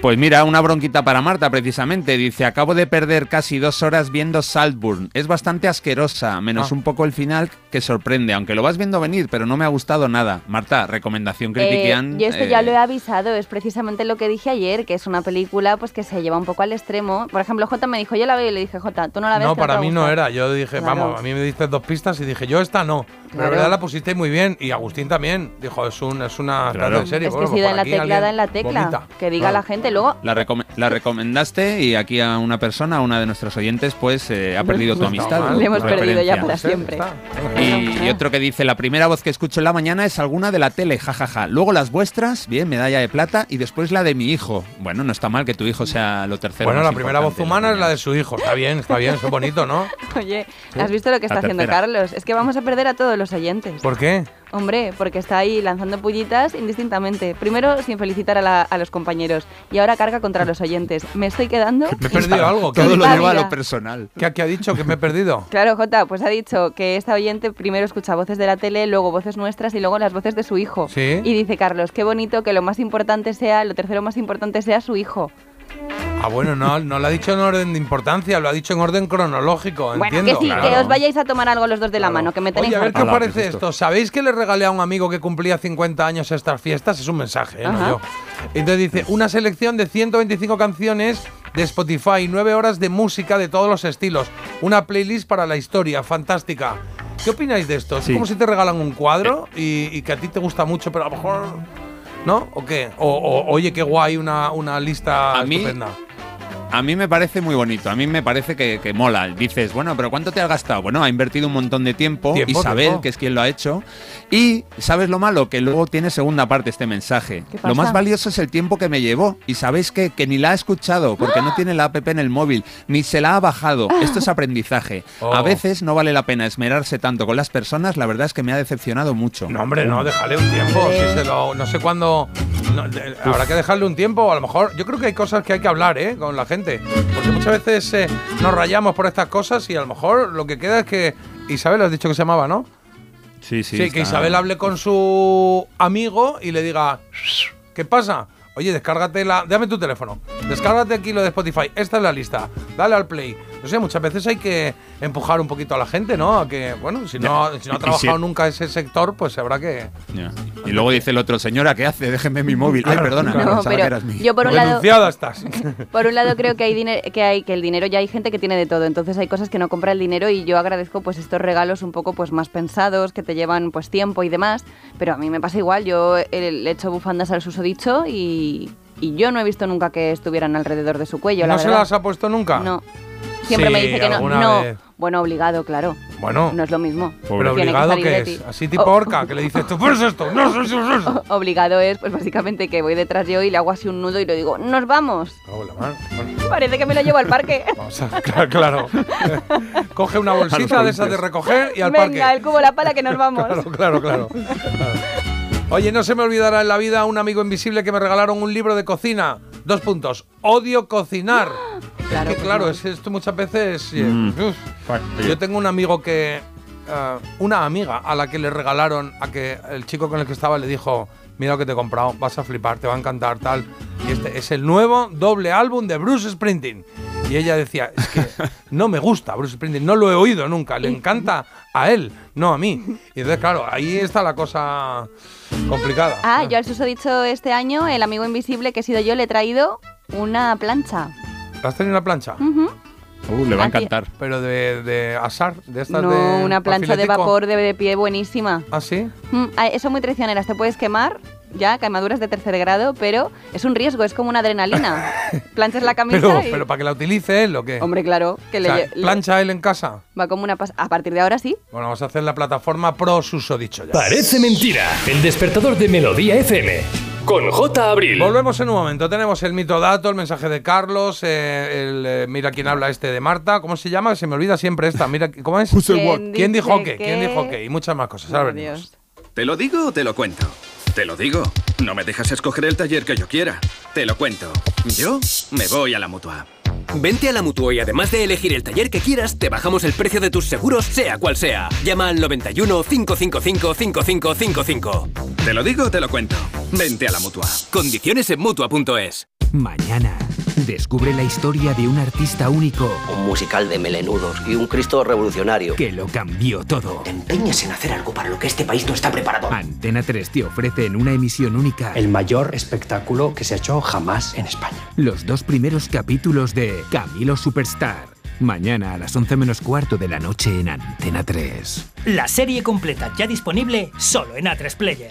Pues mira, una bronquita para Marta precisamente. Dice, acabo de perder casi dos horas viendo Saltburn. Es bastante asquerosa, menos Ah. un poco el final que sorprende, aunque lo vas viendo venir, pero no me ha gustado nada. Marta, recomendación Eh, critiquian. yo esto eh, ya lo he avisado, es precisamente lo que dije ayer, que es una película pues que se lleva un poco al extremo. Por ejemplo, J me dijo, yo la veo y le dije, J, tú no la ves. No, para a mí no gustar". era. Yo dije, Claro. vamos, a mí me diste dos pistas y dije, yo esta no. Claro. la verdad la pusiste muy bien. Y Agustín también. Dijo, es, un, es una Claro. en serio. Es que Bueno, si pues da en la teclada alguien en la tecla, vomita. que diga Claro. la gente, luego... La, recome- la recomendaste y aquí a una persona, a una de nuestros oyentes, pues eh, ha perdido tu amistad. Le hemos perdido ya para siempre. Y, y otro que dice, la primera voz que escucho en la mañana es alguna de la tele, jajaja. Luego las vuestras, bien, medalla de plata, y después la de mi hijo. Bueno, no está mal que tu hijo sea lo tercero. Bueno, la primera voz humana es la de su hijo. Está bien, está bien, es bonito, ¿no? Oye, ¿has visto lo que está haciendo. Carlos? Es que vamos a perder a todos los oyentes. ¿Por qué? Hombre, porque está ahí lanzando pullitas indistintamente. Primero sin felicitar a, la- a los compañeros y ahora carga contra los oyentes. Me estoy quedando... Me he perdido algo. ¿Qué, Todo lo lleva a lo personal. ¿Qué, qué ha dicho? Que me he perdido. Claro, Jota, pues ha dicho que esta oyente primero escucha voces de la tele, luego voces nuestras y luego las voces de su hijo. Sí. Y dice Carlos, qué bonito que lo más importante sea, lo tercero más importante sea su hijo. Ah, bueno, no, no lo ha dicho en orden de importancia, lo ha dicho en orden cronológico, Bueno, entiendo. que sí, Claro. que os vayáis a tomar algo los dos de la Claro. mano, que me tenéis Oye, a ver qué os parece ¿qué es esto. ¿Sabéis que le regalé a un amigo que cumplía 50 años estas fiestas? Es un mensaje, ¿eh? no yo. Entonces dice, una selección de 125 canciones de Spotify, 9 horas de música de todos los estilos, una playlist para la historia, fantástica. ¿Qué opináis de esto? Es Sí. como si te regalan un cuadro y, y que a ti te gusta mucho, pero a lo mejor... ¿No? ¿O qué? O, o, oye, qué guay una, una lista A mí- estupenda. A mí me parece muy bonito, a mí me parece que, que mola. Dices, bueno, pero ¿cuánto te has gastado? Bueno, ha invertido un montón de tiempo, Tiempo, Isabel, tiempo. que es quien lo ha hecho. Y, ¿sabes lo malo? Que luego tiene segunda parte este mensaje. ¿Qué Lo más valioso es el tiempo que me llevó. Y sabéis que, que ni la ha escuchado, porque no tiene la app en el móvil, ni se la ha bajado. Esto es aprendizaje. Oh. A veces no vale la pena esmerarse tanto con las personas, la verdad es que me ha decepcionado mucho. No, hombre, no, déjale un tiempo. si se lo- no sé cuándo. no, de- habrá que dejarle un tiempo. A lo mejor. Yo creo que hay cosas que hay que hablar, ¿eh? Con la gente. Porque muchas veces eh, nos rayamos por estas cosas y a lo mejor lo que queda es que. Isabel, has dicho que se llamaba, ¿no? Sí, sí. Sí, que Isabel hable con su amigo y le diga. ¿Qué pasa? Oye, descárgate la. Dame tu teléfono. Descárgate aquí lo de Spotify. Esta es la lista. Dale al play. No sé, muchas veces hay que empujar un poquito a la gente, ¿no? A que, bueno, si no, si no ha trabajado si- nunca ese sector, pues habrá que. Ya. Y luego dice el otro, señora, ¿qué hace? Déjeme mi móvil. Ay, perdona. No, que pero eras mi- yo por un lado... Estás. Por un lado creo que hay dinero que hay que el dinero ya hay gente que tiene de todo, entonces hay cosas que no compra el dinero y yo agradezco pues estos regalos un poco pues más pensados, que te llevan pues tiempo y demás, pero a mí me pasa igual, yo eh, le echo bufandas al susodicho y, y yo no he visto nunca que estuvieran alrededor de su cuello, la ¿No se verdad. las ha puesto nunca? No. Siempre me dice que no. no. vez. Bueno, obligado, claro. Bueno, No es lo mismo. pero obligado que es. Así tipo O- orca, que le dices tú, pues esto, no, eso, eso, eso. Obligado es, pues básicamente que voy detrás yo y le hago así un nudo y le digo, nos vamos. Cago en la mar. Bueno, Parece que me lo llevo al parque. vamos a- claro, claro. Coge una bolsita de esas de recoger y al Venga, parque. el cubo, la pala, que nos vamos. Claro, claro, claro. Claro. Oye, no se me olvidará en la vida un amigo invisible que me regalaron un libro de cocina. Dos puntos. Odio cocinar. Claro, es que, pues claro, es esto muchas veces. Mm. uf. Yo tengo un amigo que. eh, una amiga a la que le regalaron, a que el chico con el que estaba le dijo: Mira lo que te he comprado, vas a flipar, te va a encantar, tal. Y este es el nuevo doble álbum de Bruce Springsteen. Y ella decía: Es que no me gusta Bruce Springsteen, no lo he oído nunca, le encanta a él, no a mí. Y entonces, claro, ahí está la cosa complicada. Ah, yo al susodicho este año, el amigo invisible que he sido yo, le he traído una plancha. ¿Has tenido una plancha? Uh, le va a Aquí- encantar. Pero de, de asar, de estas No, de. una plancha de vapor de, de pie buenísima. ¿Ah, sí? Mm, ah, Eso muy traicioneras, te puedes quemar, ya, quemaduras de tercer grado, pero es un riesgo, es como una adrenalina. Planchas la camisa Pero, y... pero para que la utilice él o qué? Hombre, claro, que O le, sea, le- ¿Plancha él en casa? va como una pas- A partir de ahora sí. Bueno, vamos a hacer la plataforma pro susodicho ya. Parece mentira. El despertador de Melodía FM. Con J. Abril. Volvemos en un momento. Tenemos el mito dato, el mensaje de Carlos, eh, el eh, mira quién habla este de Marta. ¿Cómo se llama? Se me olvida siempre esta. Mira, ¿cómo es? ¿Quién ¿Quién dijo qué? ¿Quién dijo qué? Y muchas más cosas. Ahora. ¿Te lo digo o te lo cuento? Te lo digo. No me dejas escoger el taller que yo quiera. Te lo cuento. Yo me voy a la mutua. Vente a la Mutua y además de elegir el taller que quieras, te bajamos el precio de tus seguros, sea cual sea. Llama al 91 555 5555. Te lo digo o te lo cuento. Vente a la mutua. Condiciones en Mutua.es. Mañana, descubre la historia de un artista único Un musical de melenudos y un Cristo revolucionario. que lo cambió todo. Te empeñas en hacer algo para lo que este país no está preparado. Antena 3 te ofrece en una emisión única el mayor espectáculo que se ha hecho jamás en España. los dos primeros capítulos de Camilo Superstar. Mañana a las 11 menos cuarto de la noche en Antena 3. La serie completa ya disponible solo en A3 Player.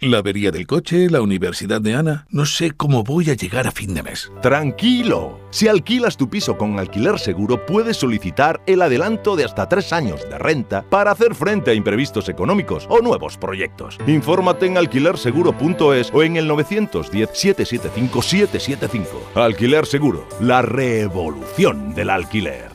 La avería del coche, la universidad de Ana. No sé cómo voy a llegar a fin de mes. Tranquilo. Si alquilas tu piso con alquiler seguro, puedes solicitar el adelanto de hasta tres años de renta para hacer frente a imprevistos económicos o nuevos proyectos. Infórmate en alquilerseguro.es o en el 910-775-775. Alquiler Seguro, la revolución del alquiler.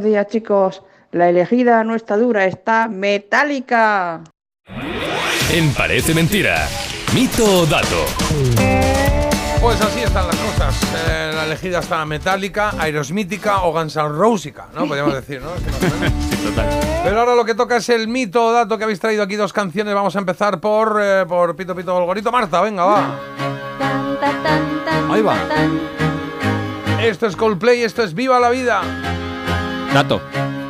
Buenos días chicos. La elegida no está dura, está metálica. En Parece Mentira. Mito o dato. Pues así están las cosas. Eh, la elegida está metálica, aerosmítica o Rosica, ¿no? Podríamos decir, ¿no? Sí, total. Pero ahora lo que toca es el mito o dato que habéis traído aquí dos canciones. Vamos a empezar por, eh, por Pito Pito Golgorito. Marta, venga, va. Ahí va. Esto es Coldplay, esto es Viva la Vida. Dato.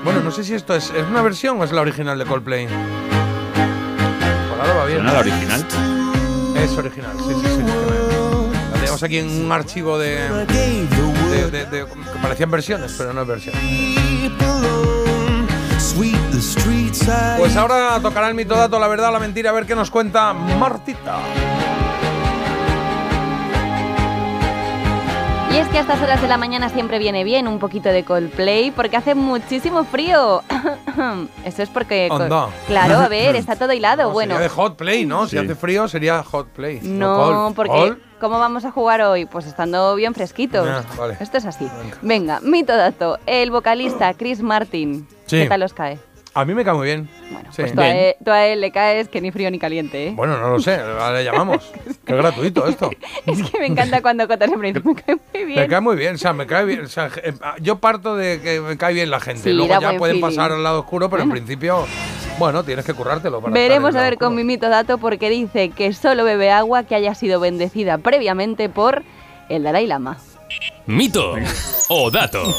Bueno, no sé si esto es, ¿es una versión o es la original de Coldplay. Ahora va bien. ¿Suena la original? Es original, sí, sí, sí. La tenemos aquí en un archivo de, de- de- de- que parecían versiones, pero no es versión. Pues ahora tocará el mito dato, la verdad, la mentira, a ver qué nos cuenta Martita. Y es que a estas horas de la mañana siempre viene bien un poquito de Coldplay porque hace muchísimo frío. Eso es porque... Anda. Claro, a ver, está todo hilado. No, bueno, Sería de hot play, ¿no? Si hace frío sería hot play. no, cold. porque... Cold. ¿Cómo vamos a jugar hoy? Pues estando bien fresquitos. Ah, vale. Esto es así. Venga, mito dato. El vocalista Chris Martin. Sí. ¿Qué tal os cae? A mí me cae muy bien. Sí. Pues tú a, él, tú a él le caes que ni frío ni caliente, ¿eh? Bueno, no lo sé, ahora le llamamos. es gratuito esto. Es que me encanta cuando Cota siempre dice, me cae muy bien. Me cae muy bien, o sea, me cae bien. o sea, eh, yo parto de que me cae bien la gente. Sí, Luego ya pueden feeling. pasar al lado oscuro, pero en principio, bueno, tienes que currártelo. Para Veremos a ver con mi mito dato porque dice que solo bebe agua que haya sido bendecida previamente por el Dalai Lama. Mito o dato.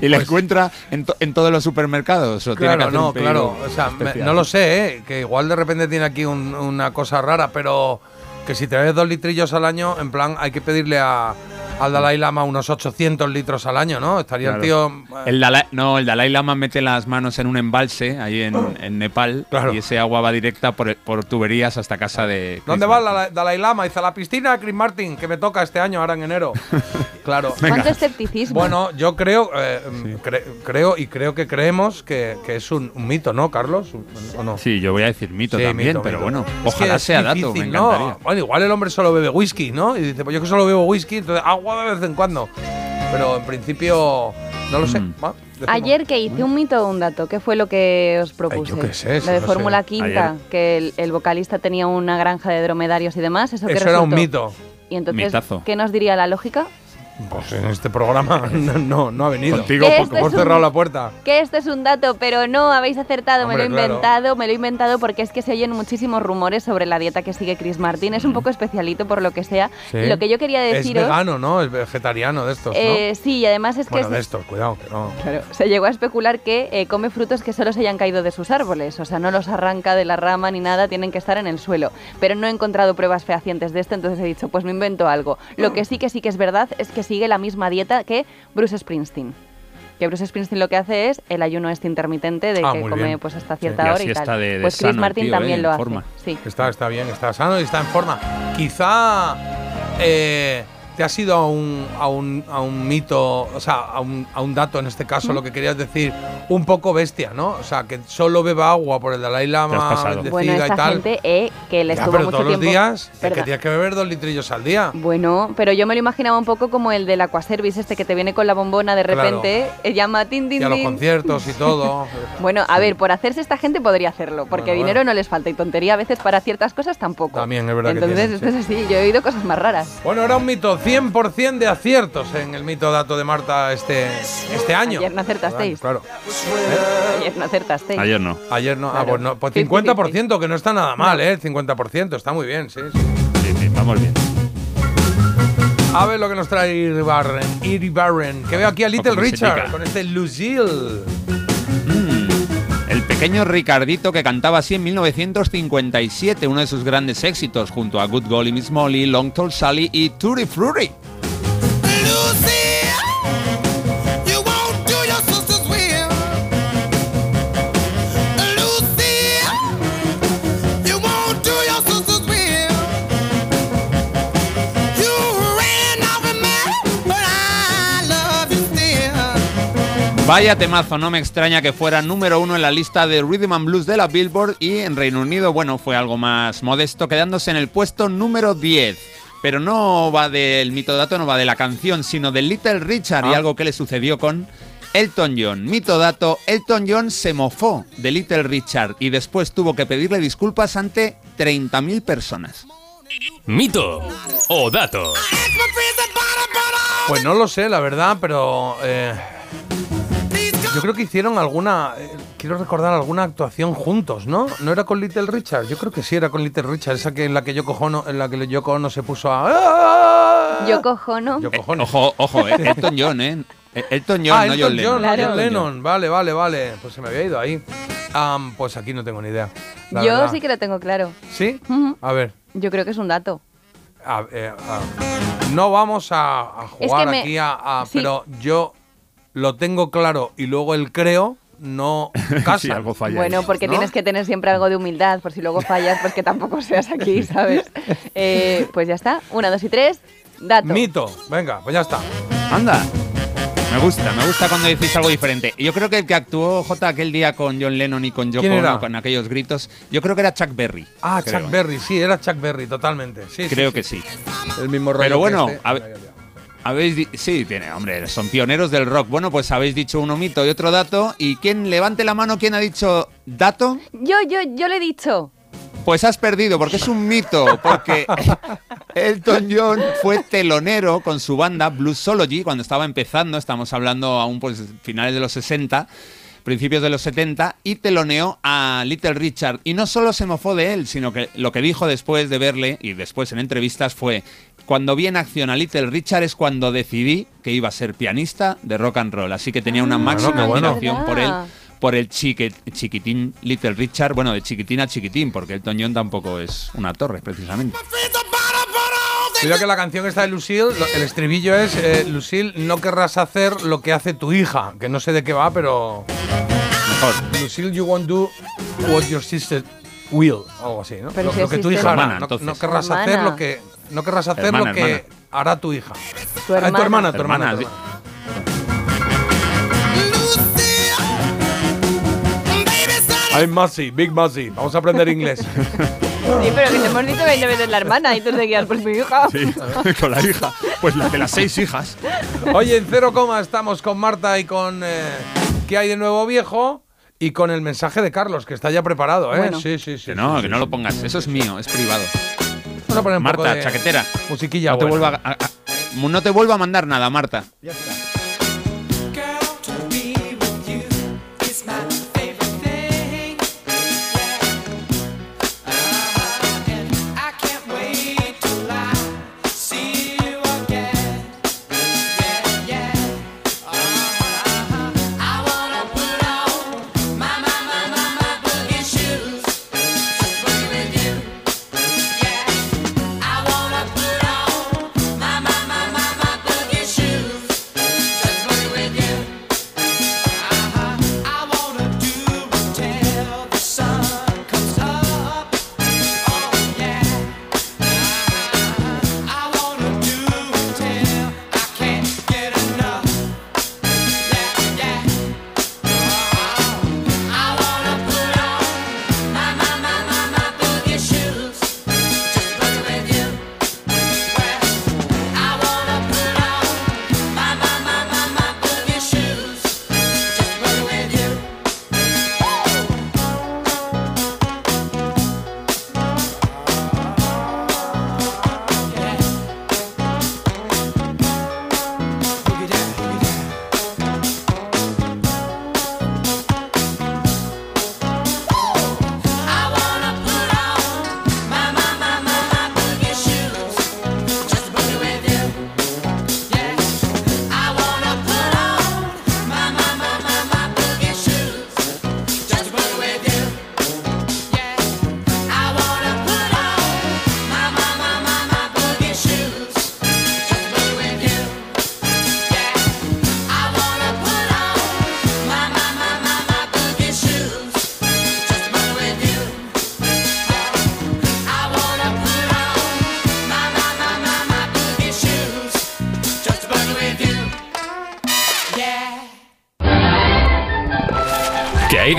¿Y la encuentra en, to- en todos los supermercados? ¿O tiene que Claro, no, claro. O sea, me- no lo sé, ¿eh? que igual de repente tiene aquí un- una cosa rara, pero que si te ves dos litrillos al año, en plan, hay que pedirle a, al Dalai Lama unos 800 litros al año, ¿no? Estaría el tío. Claro. El Dalai, no, el Dalai Lama mete las manos en un embalse ahí en, en Nepal y ese agua va directa por, por tuberías hasta casa de. Chris ¿Dónde va el Dalai- Lama? Dice, a la piscina, Chris Martin, que me toca este año, ahora en enero. claro. ¿Cuánto escepticismo? Bueno, yo creo, eh, cre- creo y creo que creemos que, que es un, un mito, ¿no, Carlos? ¿O no? Sí, yo voy a decir mito Sí, también, mito, pero mito. bueno, Es que ojalá sea dato, me encantaría. ¿no? Bueno, igual el hombre solo bebe whisky, ¿no? Y dice, pues yo que solo bebo whisky, entonces agua de vez en cuando. Pero en principio, no lo sé. Mm. Ayer que hice un mito o un dato, ¿qué fue lo que os propuse? Ay, yo qué sé, si Lo de no Fórmula sé. Quinta, Ayer. que el, el vocalista tenía una granja de dromedarios y demás. Eso, Eso era un mito. Y entonces, Mitazo. ¿qué nos diría la lógica? Pues en este programa no, no, no ha venido. Contigo Que poco. este hemos es cerrado la puerta. Que esto es un dato, pero no habéis acertado, me lo he claro. inventado, me lo he inventado porque es que se oyen muchísimos rumores sobre la dieta que sigue Chris Martin. Es un poco especialito por lo que sea. Sí. Y lo que yo quería Es deciros. vegano, ¿no? Es vegetariano de estos, ¿no? eh, sí, y además es que bueno, se- de estos, cuidado, que no. Claro, se llegó a especular que eh, come frutos que solo se hayan caído de sus árboles, o sea, no los arranca de la rama ni nada, tienen que estar en el suelo. Pero no he encontrado pruebas fehacientes de esto, entonces he dicho, pues me invento algo. Lo que sí que sí que es verdad es que sigue la misma dieta que Bruce Springsteen. Que Bruce Springsteen lo que hace es el ayuno este intermitente de Ah, que come bien. pues hasta Sí. cierta Y hora así y tal. está de- de pues Chris sano Martin tío, ¿eh? también En lo hace. Sí. Está, está bien, está sano y está en forma. Quizá eh, te has ido a un, a, un, a un mito, o sea, a un, a un dato en este caso, lo que querías decir, un poco bestia, ¿no? O sea, que solo beba agua por el Dalai Lama, bendecida Bueno, y tal. gente eh, que le Ya, estuvo pero mucho todos los días es que tienes que beber dos litrillos al día. Bueno, pero yo me lo imaginaba un poco como el del Aquaservice, este que te viene con la bombona de Claro. repente, eh, llama tin, tin, Y a los conciertos y todo. Bueno, a ver, por hacerse esta gente podría hacerlo, porque Bueno, dinero bueno. no les falta y tontería a veces para ciertas cosas tampoco. También es verdad Entonces, que esto tienen, es así, yo he oído cosas más raras. Bueno, era un mito 100% de aciertos en el mito dato de Marta este, este año. Ayer no acertasteis. Claro. Ayer no acertasteis. Ayer no. Ayer no. Ah, pues no. Pues 50, 50%, que no está nada mal, ¿eh? 50%, está muy bien, sí. sí. Sí, sí, vamos bien. A ver lo que nos trae Iri Barren. Iri Barren. Que veo aquí a Little Richard con este Lucille. Pequeño Ricardito que cantaba así en 1957, uno de sus grandes éxitos, junto a Good Golly Miss Molly, Long Tall Sally y Tutti Frutti. Vaya temazo, no me extraña que fuera número uno en la lista de Rhythm and Blues de la Billboard y en Reino Unido, bueno, fue algo más modesto, quedándose en el puesto número 10. Pero no va del mito dato, no va de la canción, sino del Little Richard y Ah. algo que le sucedió con Elton John. Mito dato, Elton John se mofó de Little Richard y después tuvo que pedirle disculpas ante 30.000 personas. Mito o dato. Pues no lo sé, la verdad, pero. eh, yo creo que hicieron alguna. eh, quiero recordar alguna actuación juntos, ¿no? ¿No era con Little Richard? Yo creo que sí era con Little Richard, esa que en la que Yoko Ono, en la que Yoko Ono se puso a. Yo cojo, ¿no? Yoko Ono. Ojo, ojo, eh, Elton John, ¿eh? Elton John, ah, no Elton John Lennon. John, no Claro. John Lennon. Vale, vale, vale. Pues se me había ido ahí. Pues aquí no tengo ni idea. la Yo verdad. sí que lo tengo claro. ¿Sí? A ver. Yo creo que es un dato. a- eh, a- no vamos a, a jugar me- aquí a, a- sí. Pero yo lo tengo claro y luego el creo no casa. Sí, algo falla. Bueno, porque ¿no? tienes que tener siempre algo de humildad, por si luego fallas, pues que tampoco seas aquí, ¿sabes? Eh, pues ya está. Una, dos y tres. Dato. Mito. Venga, pues ya está. Anda. Me gusta, me gusta cuando decís algo diferente. Yo creo que el que actuó J aquel día con John Lennon y con Yoko ¿Quién era? Ono, con aquellos gritos, yo creo que era Chuck Berry. Ah, creo, Chuck ¿eh? Berry, sí, era Chuck Berry, totalmente. Sí, Creo sí. que sí. El mismo rollo Pero bueno, que este. a ver- Habéis di- sí, tiene, hombre, son pioneros del rock. Bueno, pues habéis dicho uno mito y otro dato. ¿Y quién levante la mano quién ha dicho dato? Yo, yo, yo le he dicho. Pues has perdido, porque es un mito, porque Elton John fue telonero con su banda Bluesology cuando estaba empezando, estamos hablando aún pues finales de los 60, principios de los 70, y teloneó a Little Richard. Y no solo se mofó de él, sino que lo que dijo después de verle y después en entrevistas fue, cuando vi en acción a Little Richard es cuando decidí que iba a ser pianista de rock and roll, así que tenía una máxima qué bueno. admiración por él ¿Verdad? por el chique- chiquitín Little Richard, bueno, de chiquitín a chiquitín, porque Elton John tampoco es una torre, precisamente. Cuidado que la canción está de Lucille, el estribillo es eh, Lucille, no querrás hacer lo que hace tu hija, que no sé de qué va, pero Mejor. Lucille, you won't do what your sister will, algo así, ¿no? Pero lo, si lo es que tu hija hará. Hermana, no, entonces. no querrás Hermana. hacer lo que no querrás hacer Hermana, lo que hermana. hará tu hija. Tu Ah, tu hermana. hermana, tu hermana. Hermana, tu sí. hermana. I'm Massey, Big Massey. Vamos a aprender inglés. Sí, pero que te hemos dicho 20 veces la hermana y tú seguías por mi hija. con la hija. Pues la de las seis hijas. Oye, en cero coma estamos con Marta y con eh, ¿Qué hay de nuevo viejo? Y con el mensaje de Carlos, que está ya preparado, ¿eh? Bueno. Sí, sí, sí. Que no, sí, que sí, no sí. lo pongas. Eso es mío, es privado. Vamos a poner un poco Marta, de chaquetera. musiquilla No te, vuelva a, a- no te vuelva a mandar nada, Marta. ¿Qué hay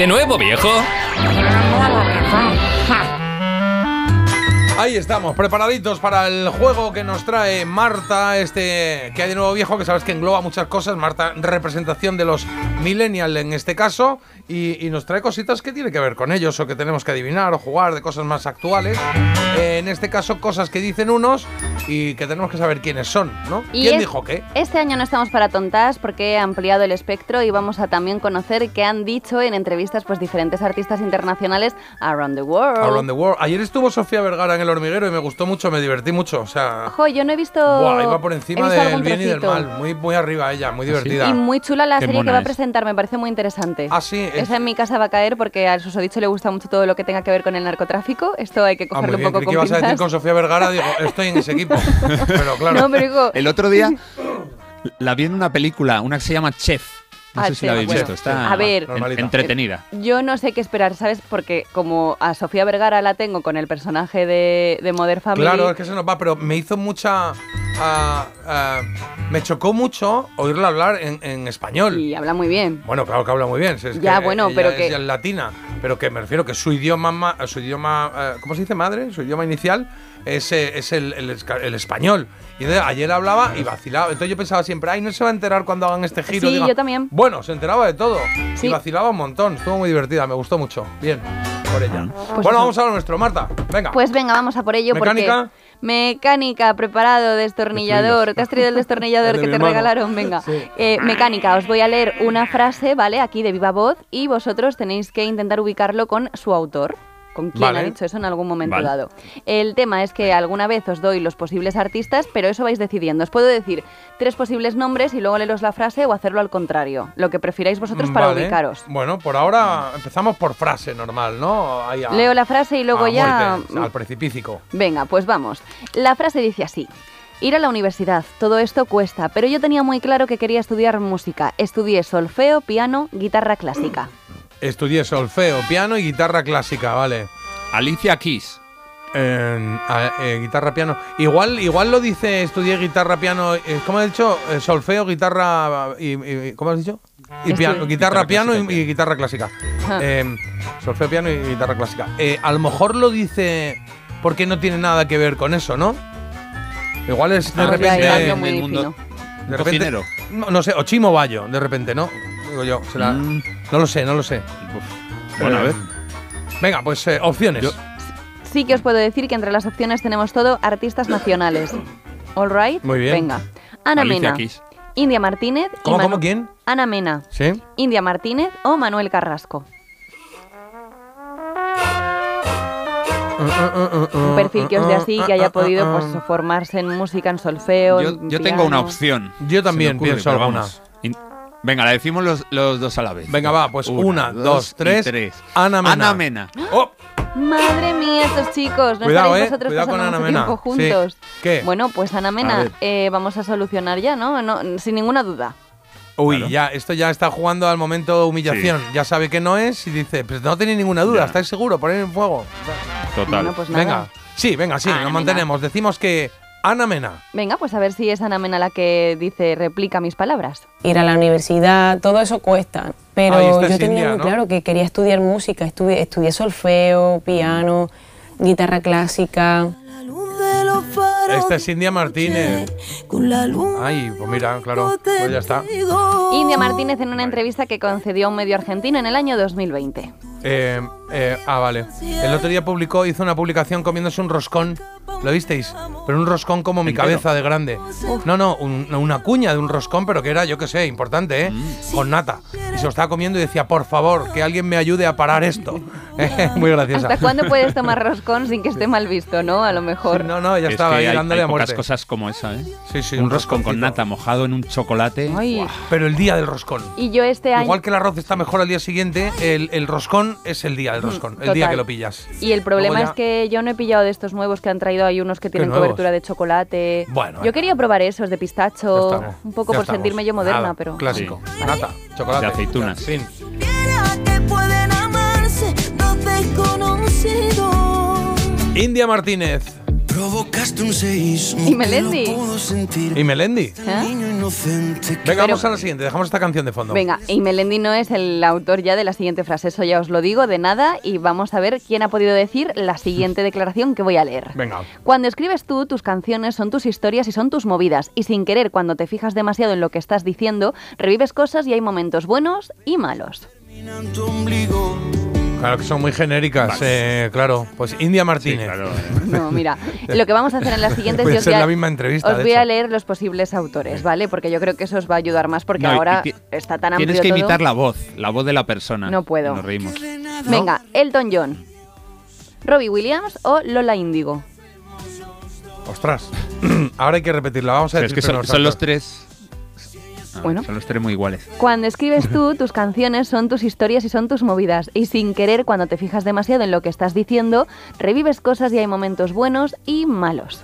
de nuevo, viejo? Ahí estamos, preparaditos para el juego que nos trae Marta, este que hay de nuevo viejo, que sabes que engloba muchas cosas. Marta, representación de los millennials en este caso, y, nos trae cositas que tienen que ver con ellos, o que tenemos que adivinar o jugar de cosas más actuales. Eh, en este caso, cosas que dicen unos y que tenemos que saber quiénes son, ¿no? Y ¿Quién es- dijo qué? Este año no estamos para tontas porque he ampliado el espectro y vamos a también conocer qué han dicho en entrevistas pues diferentes artistas internacionales around the world. Around the World. Ayer estuvo Sofía Vergara en el hormiguero y me gustó mucho, me divertí mucho. O sea, Ojo, yo no he visto. buah, iba por encima del bien y del trocito. mal. Muy, muy arriba ella, muy divertida. Y muy chula la Qué serie que va a es. presentar, me parece muy interesante. Ah, sí, es- Esa en mi casa va a caer porque al susodicho le gusta mucho todo lo que tenga que ver con el narcotráfico. Esto hay que Ah, muy cogerlo bien, un poco creí con que ibas a decir con Sofía Vergara, digo, estoy en ese equipo. Pero claro. No, pero digo- El otro día la vi en una película, una que se llama Chef. No Ah, sé si la habéis bueno. visto. Está A ver. en- entretenida. Yo no sé qué esperar, ¿sabes? Porque como a Sofía Vergara la tengo con el personaje de, de Mother Family. Claro, es que se nos va, pero me hizo mucha. ah, ah, me chocó mucho oírla hablar en, en español. Y habla muy bien. Bueno, claro que habla muy bien. si es Ya, que bueno, ella pero es que- ya latina. Pero que me refiero que su idioma, ma- su idioma eh, ¿cómo se dice madre? Su idioma inicial es, es el, el español. Y entonces ayer hablaba y vacilaba. Entonces yo pensaba siempre, ay, no se va a enterar cuando hagan este giro. Sí, Diga, yo también. Bueno, se enteraba de todo. Sí. Y vacilaba un montón. Estuvo muy divertida, me gustó mucho. Bien, por ella. Pues bueno, eso. vamos a lo nuestro, Marta. Venga. Pues venga, vamos a por ello ¿Mecánica? porque mecánica, preparado, destornillador. ¿Te has traído el destornillador El de que te regalaron? Venga. Sí. Eh, mecánica, os voy a leer una frase, ¿vale? Aquí de viva voz y vosotros tenéis que intentar ubicarlo con su autor. ¿Con quién Vale. ha dicho eso en algún momento Vale. dado? El tema es que alguna vez os doy los posibles artistas, pero eso vais decidiendo. Os puedo decir tres posibles nombres y luego leeros la frase o hacerlo al contrario. Lo que prefiráis vosotros para Vale. ubicaros. Bueno, por ahora empezamos por frase normal, ¿no? Ahí a- Leo la frase y luego ya... muerte, al precipícico. Venga, pues vamos. La frase dice así. Ir a la universidad, todo esto cuesta, pero yo tenía muy claro que quería estudiar música. Estudié solfeo, piano, guitarra clásica. Estudié solfeo, piano y guitarra clásica, vale. Alicia Keys. En- a- eh, guitarra, piano. Igual, igual lo dice estudié guitarra, piano. eh, ¿Cómo has dicho? Eh, solfeo, guitarra y, y- ¿Cómo has dicho? Y piano, guitarra, Guitarra piano clásica y, y guitarra clásica. Ah. Eh, solfeo, piano y guitarra clásica. Eh, a lo mejor lo dice porque no tiene nada que ver con eso, ¿no? Igual es de Ah, ya, repente. ya, muy de repente cocinero. no, no sé, o Chimo Bayo, de repente, ¿no? Digo yo. será- Mm. No lo sé, no lo sé. Bueno, a Eh, ver. Venga, pues eh, opciones. Yo- Sí que os puedo decir que entre las opciones tenemos todo artistas nacionales. All right? Muy bien. Venga. Ana Alicia Mena. India Martínez y ¿Cómo, Manu- cómo, quién? Ana Mena, Sí. India Martínez o Manuel Carrasco. Un perfil que os dé así, que haya podido pues, formarse en música, en solfeo. Yo, en yo tengo una opción. Yo también ocurre, pienso alguna. vamos. Venga, la decimos los, los dos a la vez. Venga, va, pues una, dos, y tres. Ana Mena. Ana Mena. Oh, Madre mía, estos chicos, no Cuidado, estaréis eh, vosotros cuidado con pasando Ana mucho Mena. tiempo Sí. juntos. ¿Qué? Bueno, pues Ana Mena, eh, vamos a solucionar ya, ¿no? no sin ninguna duda. Uy, Claro. ya, esto ya está jugando al momento humillación. Ya sabe que no es y dice, pues no tenéis ninguna duda, Ya. ¿estáis seguros? Poner en fuego. Total. Bueno, pues nada. Venga. Sí, venga, sí, Ana nos Mena. mantenemos. Decimos que Ana Mena. Venga, pues a ver si es Ana Mena la que dice, replica mis palabras. ir a la universidad, todo eso cuesta. Pero yo tenía India, muy ¿no? claro que quería estudiar música, estudié, estudié solfeo, piano, guitarra clásica. Esta es India Martínez. Ay, pues mira, claro, pues ya está. India Martínez en una entrevista que concedió a un medio argentino en el año 2020. Eh, eh, ah, vale. El otro día publicó, hizo una publicación comiéndose un roscón. ¿Lo visteis? Pero un roscón como mi cabeza de grande. No, no, un- una cuña de un roscón, pero que era, yo qué sé, importante, ¿eh? Mm. Con nata. Y se lo estaba comiendo y decía, por favor, que alguien me ayude a parar esto. Muy graciosa. ¿Hasta cuándo puedes tomar roscón sin que esté mal visto, no? A lo mejor. No, no, ya Es estaba ahí hay, dándole hay a pocas muerte. cosas como esa, ¿eh? Sí, sí, un roscón con nata mojado en un chocolate. Ay, Pero el día del roscón. y yo este año... Igual que el arroz está mejor al día siguiente, el, el roscón es el día del roscón, el día que lo pillas. Y el problema es que yo no he pillado de estos nuevos que han traído. Hay unos que tienen cobertura de chocolate. Bueno, yo quería probar esos de pistacho. Un poco ya por estamos. sentirme yo moderna, Nada, pero. Clásico. Sí. Nata, chocolate. De aceitunas. Fin. India Martínez. Provocaste un seísmo. ¿Y Melendi? no. ¿Y Melendi? ¿Eh? Venga, vamos a la siguiente. Dejamos esta canción de fondo. Venga, y Melendi no es el autor ya de la siguiente frase, eso ya os lo digo de nada y vamos a ver quién ha podido decir la siguiente declaración que voy a leer. Venga. Cuando escribes tú, tus canciones son tus historias y son tus movidas. Y sin querer, cuando te fijas demasiado en lo que estás diciendo, revives cosas y hay momentos buenos y malos. Claro que son muy genéricas, eh, claro. Pues India Martínez. No, mira, lo que vamos a hacer en las siguientes Puede yo os ser voy a- la misma entrevista, Os voy a leer los posibles autores, ¿vale? Porque yo creo que eso os va a ayudar más porque No, ahora está tan amplio Tienes que todo. imitar la voz, la voz de la persona. No puedo. Nos reímos. Venga, Elton John, Robbie Williams o Lola Índigo. Ostras. Ahora hay que repetirla. Vamos a Pero es que son, los son los autores. tres. Ah, Bueno. Son los tres muy iguales. Cuando escribes tú, tus canciones son tus historias y son tus movidas. Y sin querer, cuando te fijas demasiado en lo que estás diciendo, revives cosas y hay momentos buenos y malos.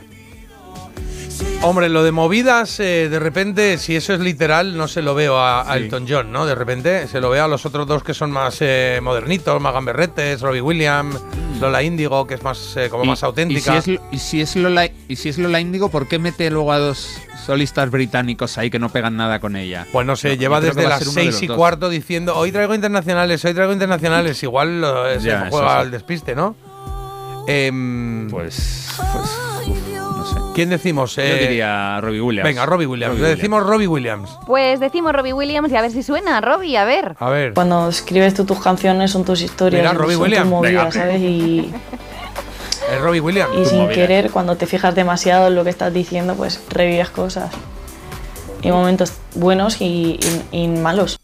Hombre, lo de movidas, eh, de repente, si eso es literal, no se lo veo a. Elton John, ¿no? De repente se lo veo a los otros dos que son más eh, modernitos, más gamberretes, Robbie Williams, Lola Índigo, que es más eh, como Y- más auténtica. Y si, es, y si es Lola, y si es Lola Índigo, ¿por qué mete luego a dos solistas británicos ahí que no pegan nada con ella? Pues no sé, No, lleva desde las seis y dos. cuarto diciendo hoy traigo internacionales, hoy traigo internacionales. Igual lo- se Ya, juega al despiste, ¿no? Em, Pues, sé. ¿Quién decimos? Yo Eh, diría Robbie Williams. Venga, Robbie Williams. Robbie Le Williams. decimos Robbie Williams. Pues decimos Robbie Williams y a ver si suena, Robbie, a ver. A ver. Cuando escribes tú tus canciones son tus historias, Mira, Robbie son Williams. tus movidas, Venga. ¿sabes? Y, Es Robbie Williams. y sin querer, cuando te fijas demasiado en lo que estás diciendo, pues revives cosas. Y momentos buenos y, y- y malos.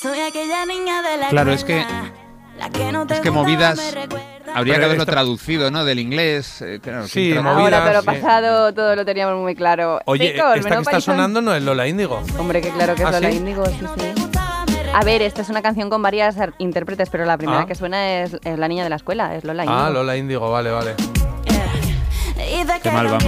Soy aquella niña de la Claro, es que, la que no te es que movidas. Habría que haberlo esta- traducido, ¿no? Del inglés. eh, claro, Sí, ¿quién tra- movidas, Ahora, pero sí. pasado todo lo teníamos muy claro. Oye, Chicos, esta que está sonando no es Lola Índigo. Hombre, que claro que es ¿Ah, Lola sí? Índigo, sí, sí. A ver, esta es una canción con varias ar- intérpretes, pero la primera Ah. que suena es, es la niña de la escuela, es Lola Índigo. Ah, Lola Índigo, vale, vale. Qué mal vamos.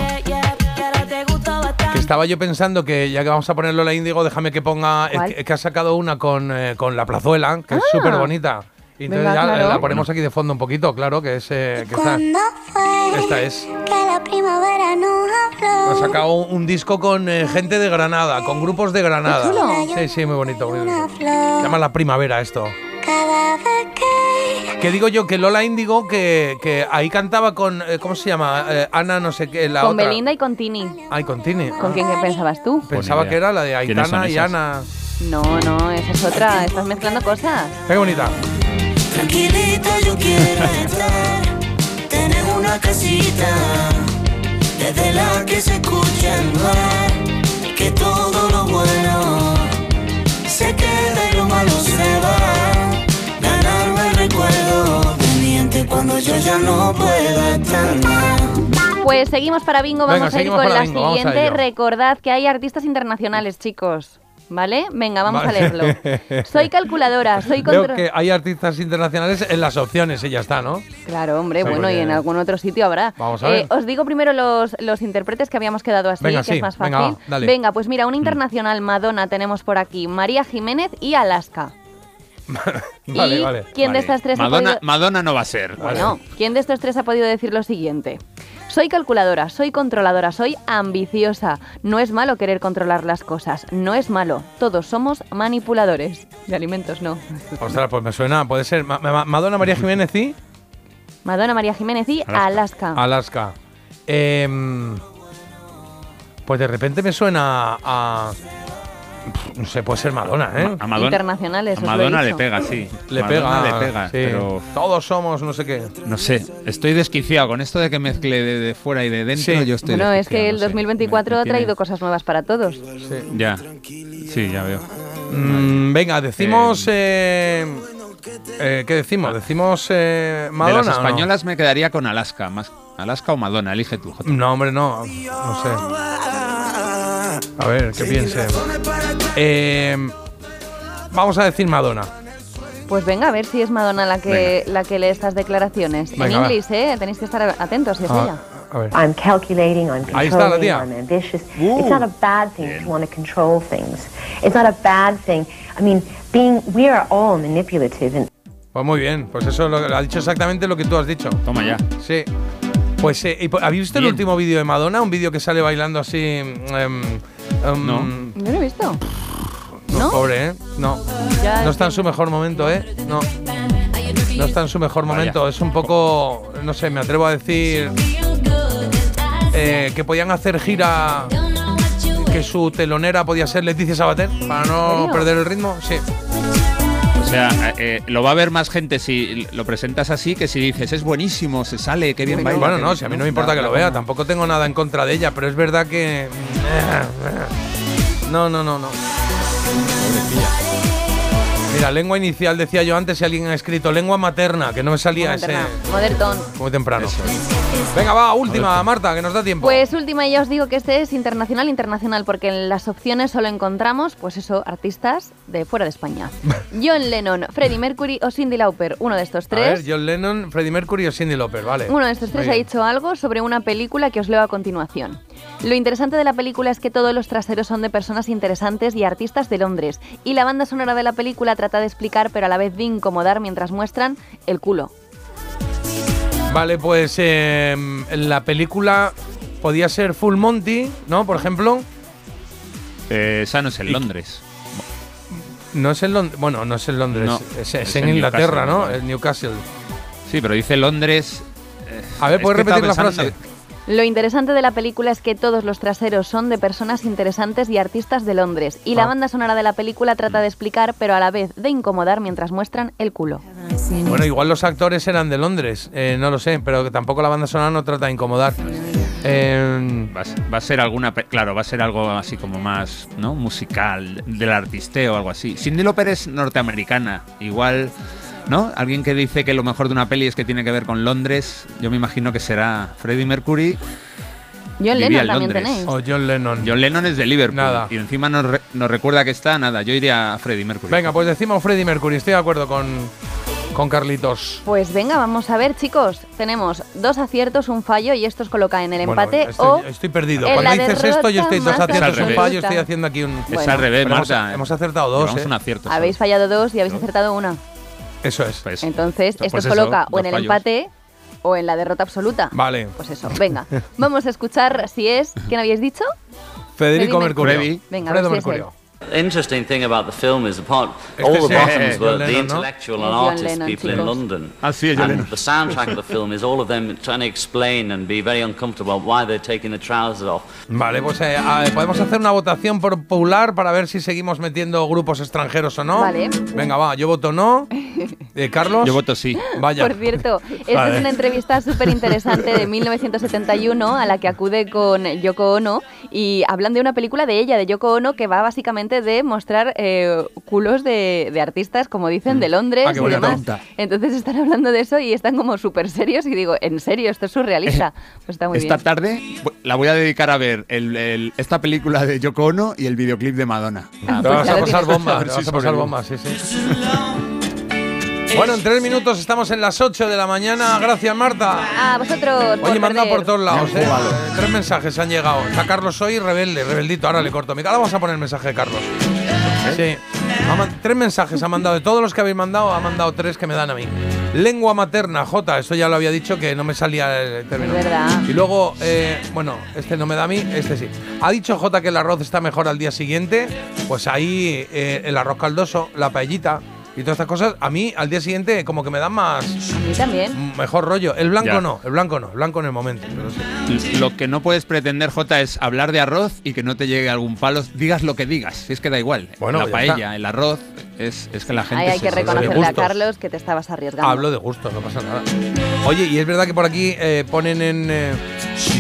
que, estaba yo pensando que ya que vamos a poner Lola Índigo, déjame que ponga. es que, que ha sacado una con, eh, con La Plazuela, que es súper bonita. Y entonces Venga, ya claro. la ponemos aquí de fondo un poquito, claro, que es. eh, que esta, ¿Cuándo fue esta es. que la primavera nos Ha sacado un, un disco con eh, gente de Granada, con grupos de Granada. Sí, sí, muy bonito. Muy Una bonito. Se llama La Primavera esto. Cada vez que Que digo yo que Lola Índigo, que, que ahí cantaba con. eh, ¿Cómo se llama? Eh, Ana, no sé qué, la con otra. Belinda y con Tini. Ay, con Tini. ¿Con quién que pensabas tú? Pensaba idea. que era la de ¿Quiénes son Aitana y? Ana. No, no, esa es otra. Estás mezclando cosas. Qué bonita. Tranquilita yo quiero estar, tener una casita, desde la que se escucha el mar, que todo lo bueno se queda y lo malo se va, ganarme el recuerdo pendiente cuando yo ya no pueda estar más. Pues seguimos para bingo, Venga, vamos a ir con la bingo, siguiente. Recordad que hay artistas internacionales, chicos. ¿Vale? Venga, vamos Vale. a leerlo. Soy calculadora, soy Veo contra... que hay artistas internacionales en las opciones y ya está, ¿no? Claro, hombre, Sí, bueno, y en algún otro sitio habrá. Vamos a Eh, ver. os digo primero los, los intérpretes que habíamos quedado así, Venga, que sí, es más venga, fácil. va, dale. Mm. pues mira, una internacional Madonna tenemos por aquí, María Jiménez y Alaska. Vale, ¿Y vale. quién de Vale. estas tres ha Madonna, podido... Madonna no va a ser. Bueno, ¿quién de estos tres ha podido decir lo siguiente? Soy calculadora, soy controladora, soy ambiciosa. No es malo querer controlar las cosas, no es malo. Todos somos manipuladores. De alimentos no. Ostras, pues me suena, puede ser Ma- Ma- Madonna María Jiménez y Madonna, María Jiménez y Alaska. Alaska. Em, pues de repente me suena a. No sé, puede ser Madonna, ¿eh? A Madonna, Internacionales, a Madonna le pega, sí. Le Madonna pega. le pega, sí. pero Todos somos no sé qué. no sé. Estoy desquiciado con esto de que mezcle de, de fuera y de dentro. Sí. Yo estoy Bueno, es que el no sé. 2024 Me- me ha traído cosas nuevas para todos. Sí. Ya. Sí, ya veo. Mm, venga, decimos. eh, eh, ¿Qué decimos? ¿Decimos eh, Madonna? de las no? españolas me quedaría con Alaska. Más, Alaska o Madonna, elige tú. Jota. No, hombre, no. No sé. A ver, ¿qué piense? Eh, vamos a decir Madonna. Pues venga, a ver si es Madonna la que, la que lee estas declaraciones. Venga, en inglés, ¿eh? Tenéis que estar atentos si es Ah, ella. a ver. I'm calculating, I'm Ahí está la controlling, tía. I'm ambitious. It's not a bad thing to want to control things. It's not a bad thing. I mean, being, we are all manipulative and Pues muy bien, pues eso lo, ha dicho exactamente lo que tú has dicho. Toma ya. Sí. Pues, eh, ¿habéis visto el Bien. último vídeo de Madonna? Un vídeo que sale bailando así. em, em, No. Yo lo he visto. no, ¿No? Pobre, ¿eh? No. Ya No es está en su mejor momento, ¿eh? No. No está en su mejor Vaya. momento. Es un poco. No sé, me atrevo a decir. eh, que podían hacer gira. Que su telonera podía ser Leticia Sabater. Para no perder el ritmo. Sí. O sea, eh, lo va a ver más gente si lo presentas así que si dices es buenísimo, se sale, qué bien baila. Bueno, qué no, bien", si a mí no me importa que lo vea, tampoco tengo nada en contra de ella, pero es verdad que. No, no, no, no. Mira, lengua inicial decía yo antes, si alguien ha escrito lengua materna, que no me salía ese Moderton. muy temprano. Venga, va, última, Marta, que nos da tiempo. Pues última, y ya os digo que este es internacional, internacional, porque en las opciones solo encontramos, pues eso, artistas de fuera de España. John Lennon, Freddie Mercury o Cindy Lauper, uno de estos A ver, tres. John Lennon, Freddie Mercury o Cindy Lauper, vale. Uno de estos tres ha dicho algo sobre una película que os leo a continuación. Lo interesante de la película es que todos los traseros son de personas interesantes y artistas de Londres, y la banda sonora de la película trata de explicar, pero a la vez de incomodar mientras muestran el culo. Vale, pues eh, la película podía ser Full Monty, ¿no? Por ejemplo. Eh, esa no es en Londres. No es en Londres. Bueno, no es en Londres. No, es, es es en, en Inglaterra, Newcastle, ¿no? En Newcastle. Sí, pero dice Londres. eh, A ver, es ¿puedes repetir la frase? Lo interesante de la película es que todos los traseros son de personas interesantes y artistas de Londres, y la Ah. banda sonora de la película trata de explicar, pero a la vez de incomodar mientras muestran el culo. Bueno, igual los actores eran de Londres, eh, no lo sé, pero que tampoco la banda sonora no trata de incomodar. Eh, Va a, ser- va a ser alguna, pe- claro, va a ser algo así como más, ¿no? Musical, del artisteo o algo así. Cindy Lauper es norteamericana, igual, ¿no? Alguien que dice que lo mejor de una peli es que tiene que ver con Londres, yo me imagino que será Freddie Mercury. John Lennon en también Londres. tenéis. o John Lennon. John Lennon es de Liverpool. Nada. Y encima nos, re- nos recuerda que está, nada, yo iría a Freddie Mercury. Venga, pues decimos Freddie Mercury, estoy de acuerdo con, con Carlitos. Pues venga, vamos a ver, chicos. Tenemos dos aciertos, un fallo, y esto os coloca en el Bueno, empate estoy, o estoy perdido. Cuando dices esto, yo estoy dos aciertos, un fallo, estoy haciendo aquí un. es Bueno. al revés, hemos, Marta. hemos acertado dos, ¿eh? un acierto. habéis fallado dos y habéis acertado una. Eso es. Pues, Entonces, pues esto eso, coloca o en el fallos. empate o en la derrota absoluta. Vale. Pues eso, venga. Vamos a escuchar si es. ¿Quién habíais dicho? Federico Mercurio. Mercury. Venga, Fredo si Mercurio. Interesting thing about the film is apart Este all the sí, bottoms were the intellectual Es and artist people in. London. Ah, es and the soundtrack of the film is all of them trying to explain and be very uncomfortable why they're taking the trousers off. Vale, pues eh, podemos hacer una votación popular para ver si seguimos metiendo grupos extranjeros o no. Vale. Venga, va, yo voto no. Eh, Carlos. Yo voto sí. Vaya. Por cierto, esta Vale. es una entrevista súper interesante de 1971 a la que acude con Yoko Ono y hablan de una película de ella, de Yoko Ono, que va básicamente de mostrar eh, culos de, de artistas, como dicen, de Londres Ah, y demás. Entonces están hablando de eso y están como súper serios y digo, ¿en serio? ¿Esto es surrealista? Pues está muy Esta bien. tarde la voy a dedicar a ver el- el- esta película de Yoko Ono y el videoclip de Madonna. Ah, Te pues vas ya a lo pasar bomba, te vas a pasar bomba, sí, sí. Bueno, en tres minutos estamos en las 8 de la mañana. Gracias, Marta. A vosotros. Oye, por manda perder. por todos lados, ¿eh? Tres mensajes han llegado. Está Carlos hoy, rebelde, rebeldito. Ahora le corto mi cara. Vamos a poner el mensaje de Carlos. Sí. Tres mensajes ha mandado. De todos los que habéis mandado, ha mandado tres que me dan a mí. Lengua materna, J. Eso ya lo había dicho que no me salía el término. Es verdad. Y luego, eh, bueno, este no me da a mí, este sí. Ha dicho J que el arroz está mejor al día siguiente. Pues ahí eh, el arroz caldoso, la paellita y todas estas cosas, a mí al día siguiente como que me dan más A mí también. mejor rollo. El blanco Ya. no, el blanco no, el blanco en el momento. pero sí. Lo que no puedes pretender, J, es hablar de arroz y que no te llegue algún palo. Digas lo que digas, si es que da igual. Bueno, la paella, está. el arroz, es, es que la gente Ahí hay se- que reconocerle a. Carlos que te estabas arriesgando. Hablo de gusto, no pasa nada. Oye, y es verdad que por aquí eh, ponen en, eh,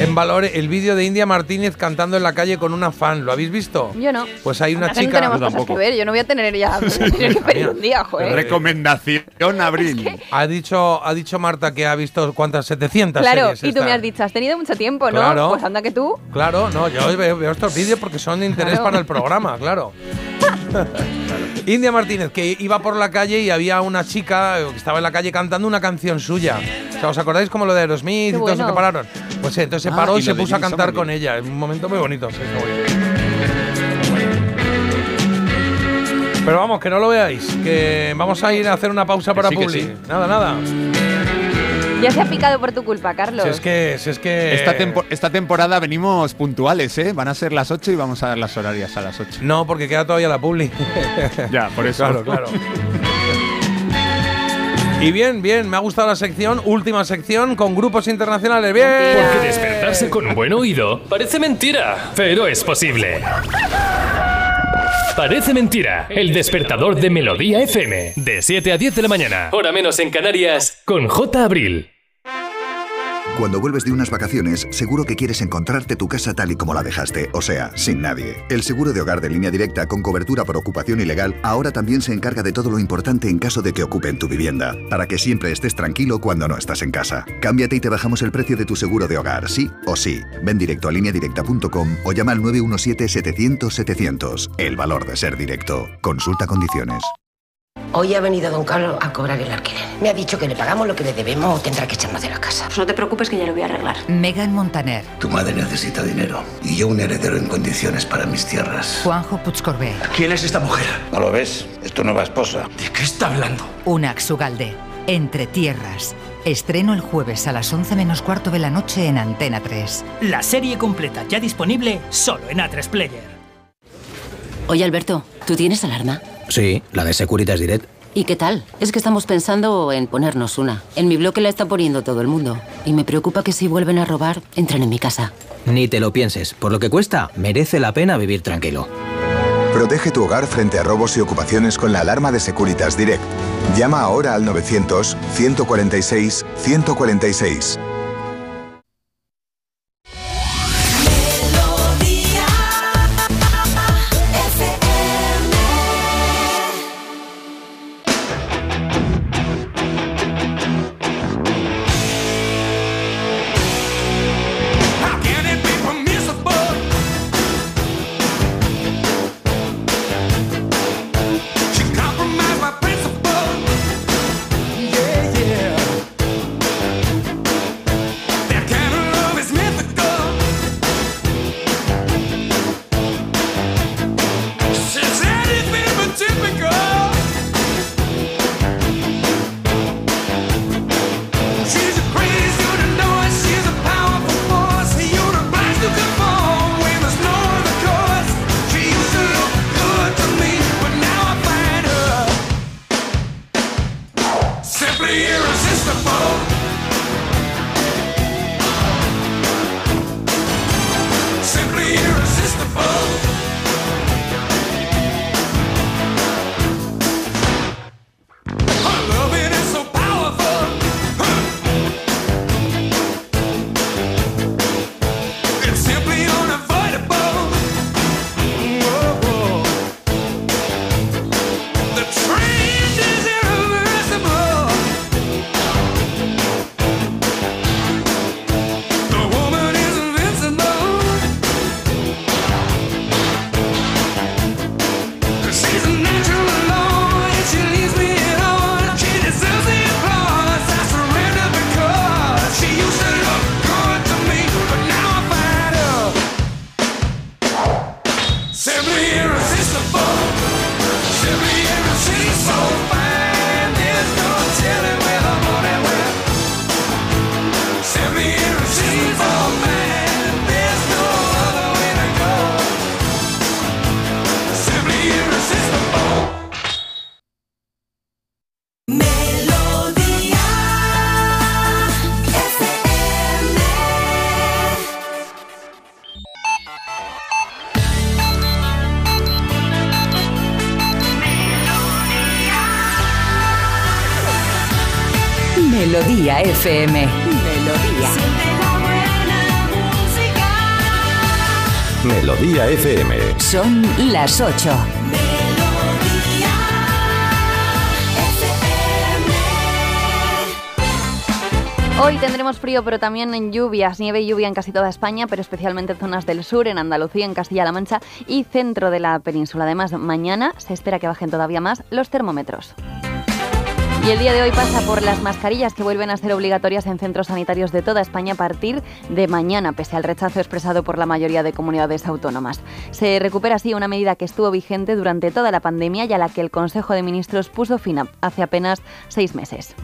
en valor el vídeo de India Martínez cantando en la calle con una fan. ¿Lo habéis visto? Yo no. Pues hay una Ahora que no chica. tenemos cosas que ver. Yo no voy a tener ya tener que pedir un día, joder. Recomendación, Abril. Ha dicho, ha dicho Marta que ha visto cuántas 700 Claro, series y tú esta. me has dicho, has tenido mucho tiempo, ¿no? Claro. Pues anda que tú. Claro, no, yo veo, veo estos vídeos porque son de interés Claro. para el programa, claro. India Martínez, que iba por la calle y había una chica eh, que estaba en la calle cantando una canción suya. O sea, ¿os acordáis como lo de Aerosmith Qué y todo eso que pararon? Pues eh, entonces se Ah, paró y se puso a cantar con ella. Es un momento muy bonito. sí, muy bien. Pero vamos, que no lo veáis, que vamos a ir a hacer una pausa para sí, Publi. sí. Nada, nada. Ya se ha picado por tu culpa, Carlos. Si es que, si es que Esta, tempo- esta temporada venimos puntuales, ¿eh? Van a ser las 8 y vamos a dar las horarias a las 8. No, porque queda todavía la publi. Ya, por eso. Claro, claro. Y bien, bien, me ha gustado la sección, última sección con grupos internacionales. Bien. Porque despertarse con un buen oído parece mentira, pero es posible. Parece mentira, el despertador de Melodía FM, de 7 a 10 de la mañana, hora menos en Canarias, con J. Abril. Cuando vuelves de unas vacaciones, seguro que quieres encontrarte tu casa tal y como la dejaste, o sea, sin nadie. El seguro de hogar de línea directa con cobertura por ocupación ilegal ahora también se encarga de todo lo importante en caso de que ocupen tu vivienda, para que siempre estés tranquilo cuando no estás en casa. Cámbiate y te bajamos el precio de tu seguro de hogar, sí o sí. Ven directo a lineadirecta.com o llama al 917-700-700. El valor de ser directo. Consulta condiciones. Hoy ha venido don Carlos a cobrar el alquiler. Me ha dicho que le pagamos lo que le debemos o tendrá que echarnos de la casa. Pues no te preocupes que ya lo voy a arreglar. Megan Montaner, Tu madre necesita dinero y yo un heredero en condiciones para mis tierras. Juanjo Puigcorbé, ¿Quién es esta mujer? ¿No lo ves? Es tu nueva esposa. ¿De qué está hablando? Unax Ugalde, Entre Tierras. Estreno el jueves a las 11 menos cuarto de la noche en Antena 3. La serie completa ya disponible solo en A3 Player. Oye, Alberto, ¿tú tienes alarma? Sí, la de Securitas Direct. ¿Y qué tal? Es que estamos pensando en ponernos una. En mi bloque la está poniendo todo el mundo. Y me preocupa que si vuelven a robar, entren en mi casa. Ni te lo pienses. Por lo que cuesta, merece la pena vivir tranquilo. Protege tu hogar frente a robos y ocupaciones con la alarma de Securitas Direct. Llama ahora al 900-146-146. FM. Melodía. Melodía FM. Son las 8. Hoy tendremos frío, pero también en lluvias, nieve y lluvia en casi toda España, pero especialmente en zonas del sur, en Andalucía, en Castilla-La Mancha y centro de la península. Además, mañana se espera que bajen todavía más los termómetros. Y el día de hoy pasa por las mascarillas que vuelven a ser obligatorias en centros sanitarios de toda España a partir de mañana, pese al rechazo expresado por la mayoría de comunidades autónomas. Se recupera así una medida que estuvo vigente durante toda la pandemia y a la que el Consejo de Ministros puso fin hace apenas seis meses.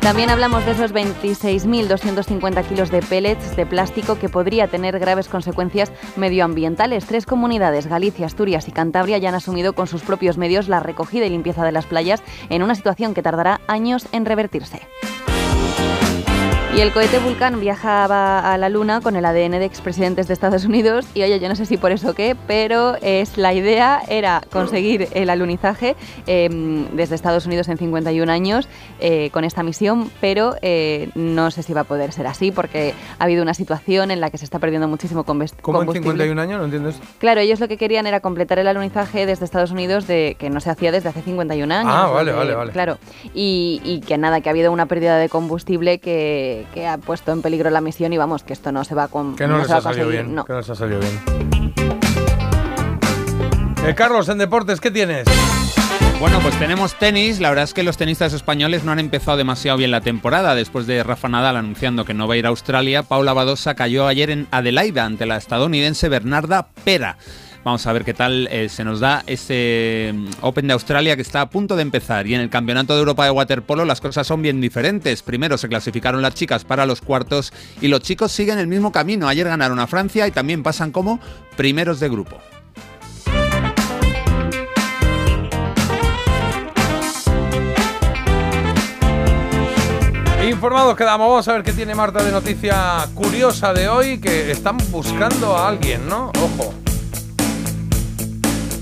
También hablamos de esos 26.250 kilos de pellets de plástico que podría tener graves consecuencias medioambientales. Tres comunidades, Galicia, Asturias y Cantabria, ya han asumido con sus propios medios la recogida y limpieza de las playas en una situación que tardará años en revertirse. Y el cohete Vulcan viajaba a la Luna con el ADN de expresidentes de Estados Unidos y oye, yo no sé si por eso qué, pero es la idea era conseguir el alunizaje eh, desde Estados Unidos en 51 años eh, con esta misión, pero eh, no sé si va a poder ser así porque ha habido una situación en la que se está perdiendo muchísimo combust- ¿Cómo en combustible. 51 años? ¿No entiendes? Claro, ellos lo que querían era completar el alunizaje desde Estados Unidos de que no se hacía desde hace 51 años. Ah, vale, vale, vale. Claro, y, y que nada, que ha habido una pérdida de combustible que, que ha puesto en peligro la misión y vamos, que esto no se va a con, Que no, les se va ha a salido conseguir, bien. no. Que no les ha salido bien. Eh, Carlos, en deportes, ¿qué tienes? Bueno, pues tenemos tenis. La verdad es que los tenistas españoles no han empezado demasiado bien la temporada. Después de Rafa Nadal anunciando que no va a ir a Australia, Paula Badosa cayó ayer en Adelaida ante la estadounidense Bernarda Pera. Vamos a ver qué tal eh, se nos da ese mm, Open de Australia que está a punto de empezar. Y en el Campeonato de Europa de Waterpolo las cosas son bien diferentes. Primero se clasificaron las chicas para los cuartos y los chicos siguen el mismo camino. Ayer ganaron a Francia y también pasan como primeros de grupo. Informados quedamos, vamos a ver qué tiene Marta de noticia curiosa de hoy, que están buscando a alguien, ¿no? Ojo.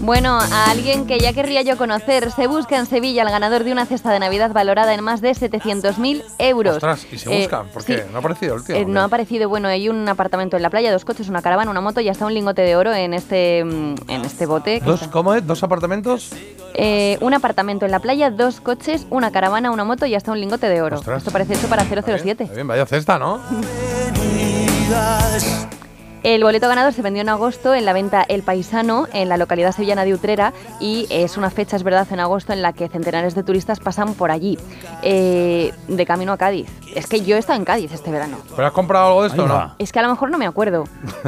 Bueno, a alguien que ya querría yo conocer, se busca en Sevilla el ganador de una cesta de Navidad valorada en más de 700.000 euros. Ostras, ¿y se Eh, qué? ¿No ha aparecido el tío? Eh, no ha aparecido, bueno, hay un apartamento en la playa, dos coches, una caravana, una moto y hasta un lingote de oro en este, mm, en este bote. ¿Dos, está- ¿Cómo es? ¿Dos apartamentos? Eh, un apartamento en la playa, dos coches, una caravana, una moto y hasta un lingote de oro. Ostras. Esto parece hecho para 007. Está bien, vaya cesta, ¿no? El boleto ganador se vendió en agosto en la venta El Paisano, en la localidad sevillana de Utrera, y es una fecha, es verdad, en agosto en la que centenares de turistas pasan por allí, eh, de camino a Cádiz. Es que yo he estado en Cádiz este verano. ¿Pero has comprado algo de esto o no? Es que a lo mejor no me acuerdo,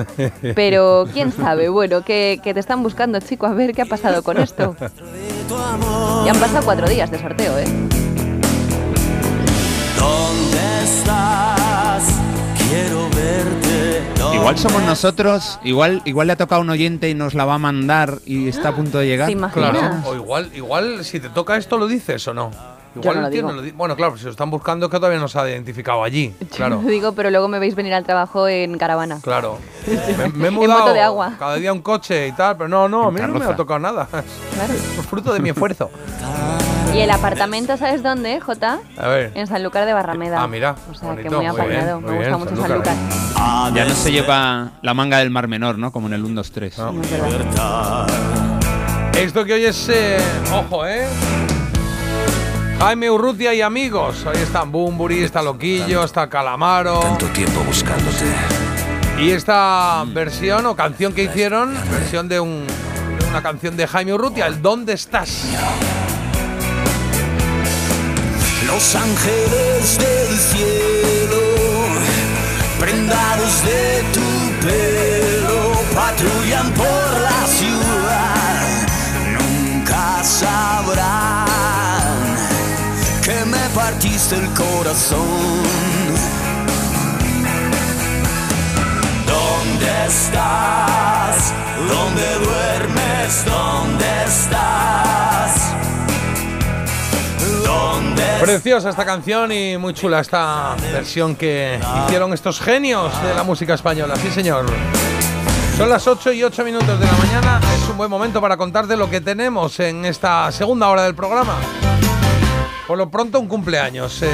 pero quién sabe. Bueno, que, que te están buscando, chico, a ver qué ha pasado con esto. Ya han pasado cuatro días de sorteo, ¿eh? ¿Dónde estás? Quiero verte. Igual somos nosotros, igual, igual le ha tocado a un oyente y nos la va a mandar y está a punto de llegar. Claro. O igual, igual, si te toca esto, ¿lo dices o no? Igual no lo el tío digo. no lo di- Bueno, claro, si lo están buscando es que todavía no se ha identificado allí. Claro. Lo digo, pero luego me veis venir al trabajo en caravana. Claro. Me, me he En mudado moto de agua. cada día un coche y tal, pero no, no, a mí no me ha tocado nada. Es fruto de mi esfuerzo. Y el apartamento, ¿sabes dónde, Jota? A ver. En Sanlúcar de Barrameda. Ah, mira. O sea, que bonito, muy muy bien, apañado. muy Me bien, gusta mucho Sanlúcar. Sanlúcar. Ya no se lleva la manga del Mar Menor, ¿no? Como en el 1, 2, 3. Esto que hoy es. eh, ojo, ¿eh? Jaime Urrutia y amigos. Ahí están Bumburi, está Loquillo, está Calamaro. Tanto tiempo buscándote. Y esta versión o canción que hicieron, versión de, un, de una canción de Jaime Urrutia, el ¿Dónde estás? Los ángeles del cielo, prendados de tu pelo, patrullan por la ciudad. Nunca sabrán que partiste el corazón. ¿Dónde estás? ¿Dónde duermes? ¿Dónde estás? ¿Dónde Preciosa esta canción y muy chula esta versión que hicieron estos genios de la música española. Sí, señor. Son las 8 y 8 minutos de la mañana. Es un buen momento para contarte lo que tenemos en esta segunda hora del programa. Por lo pronto, un cumpleaños. eh,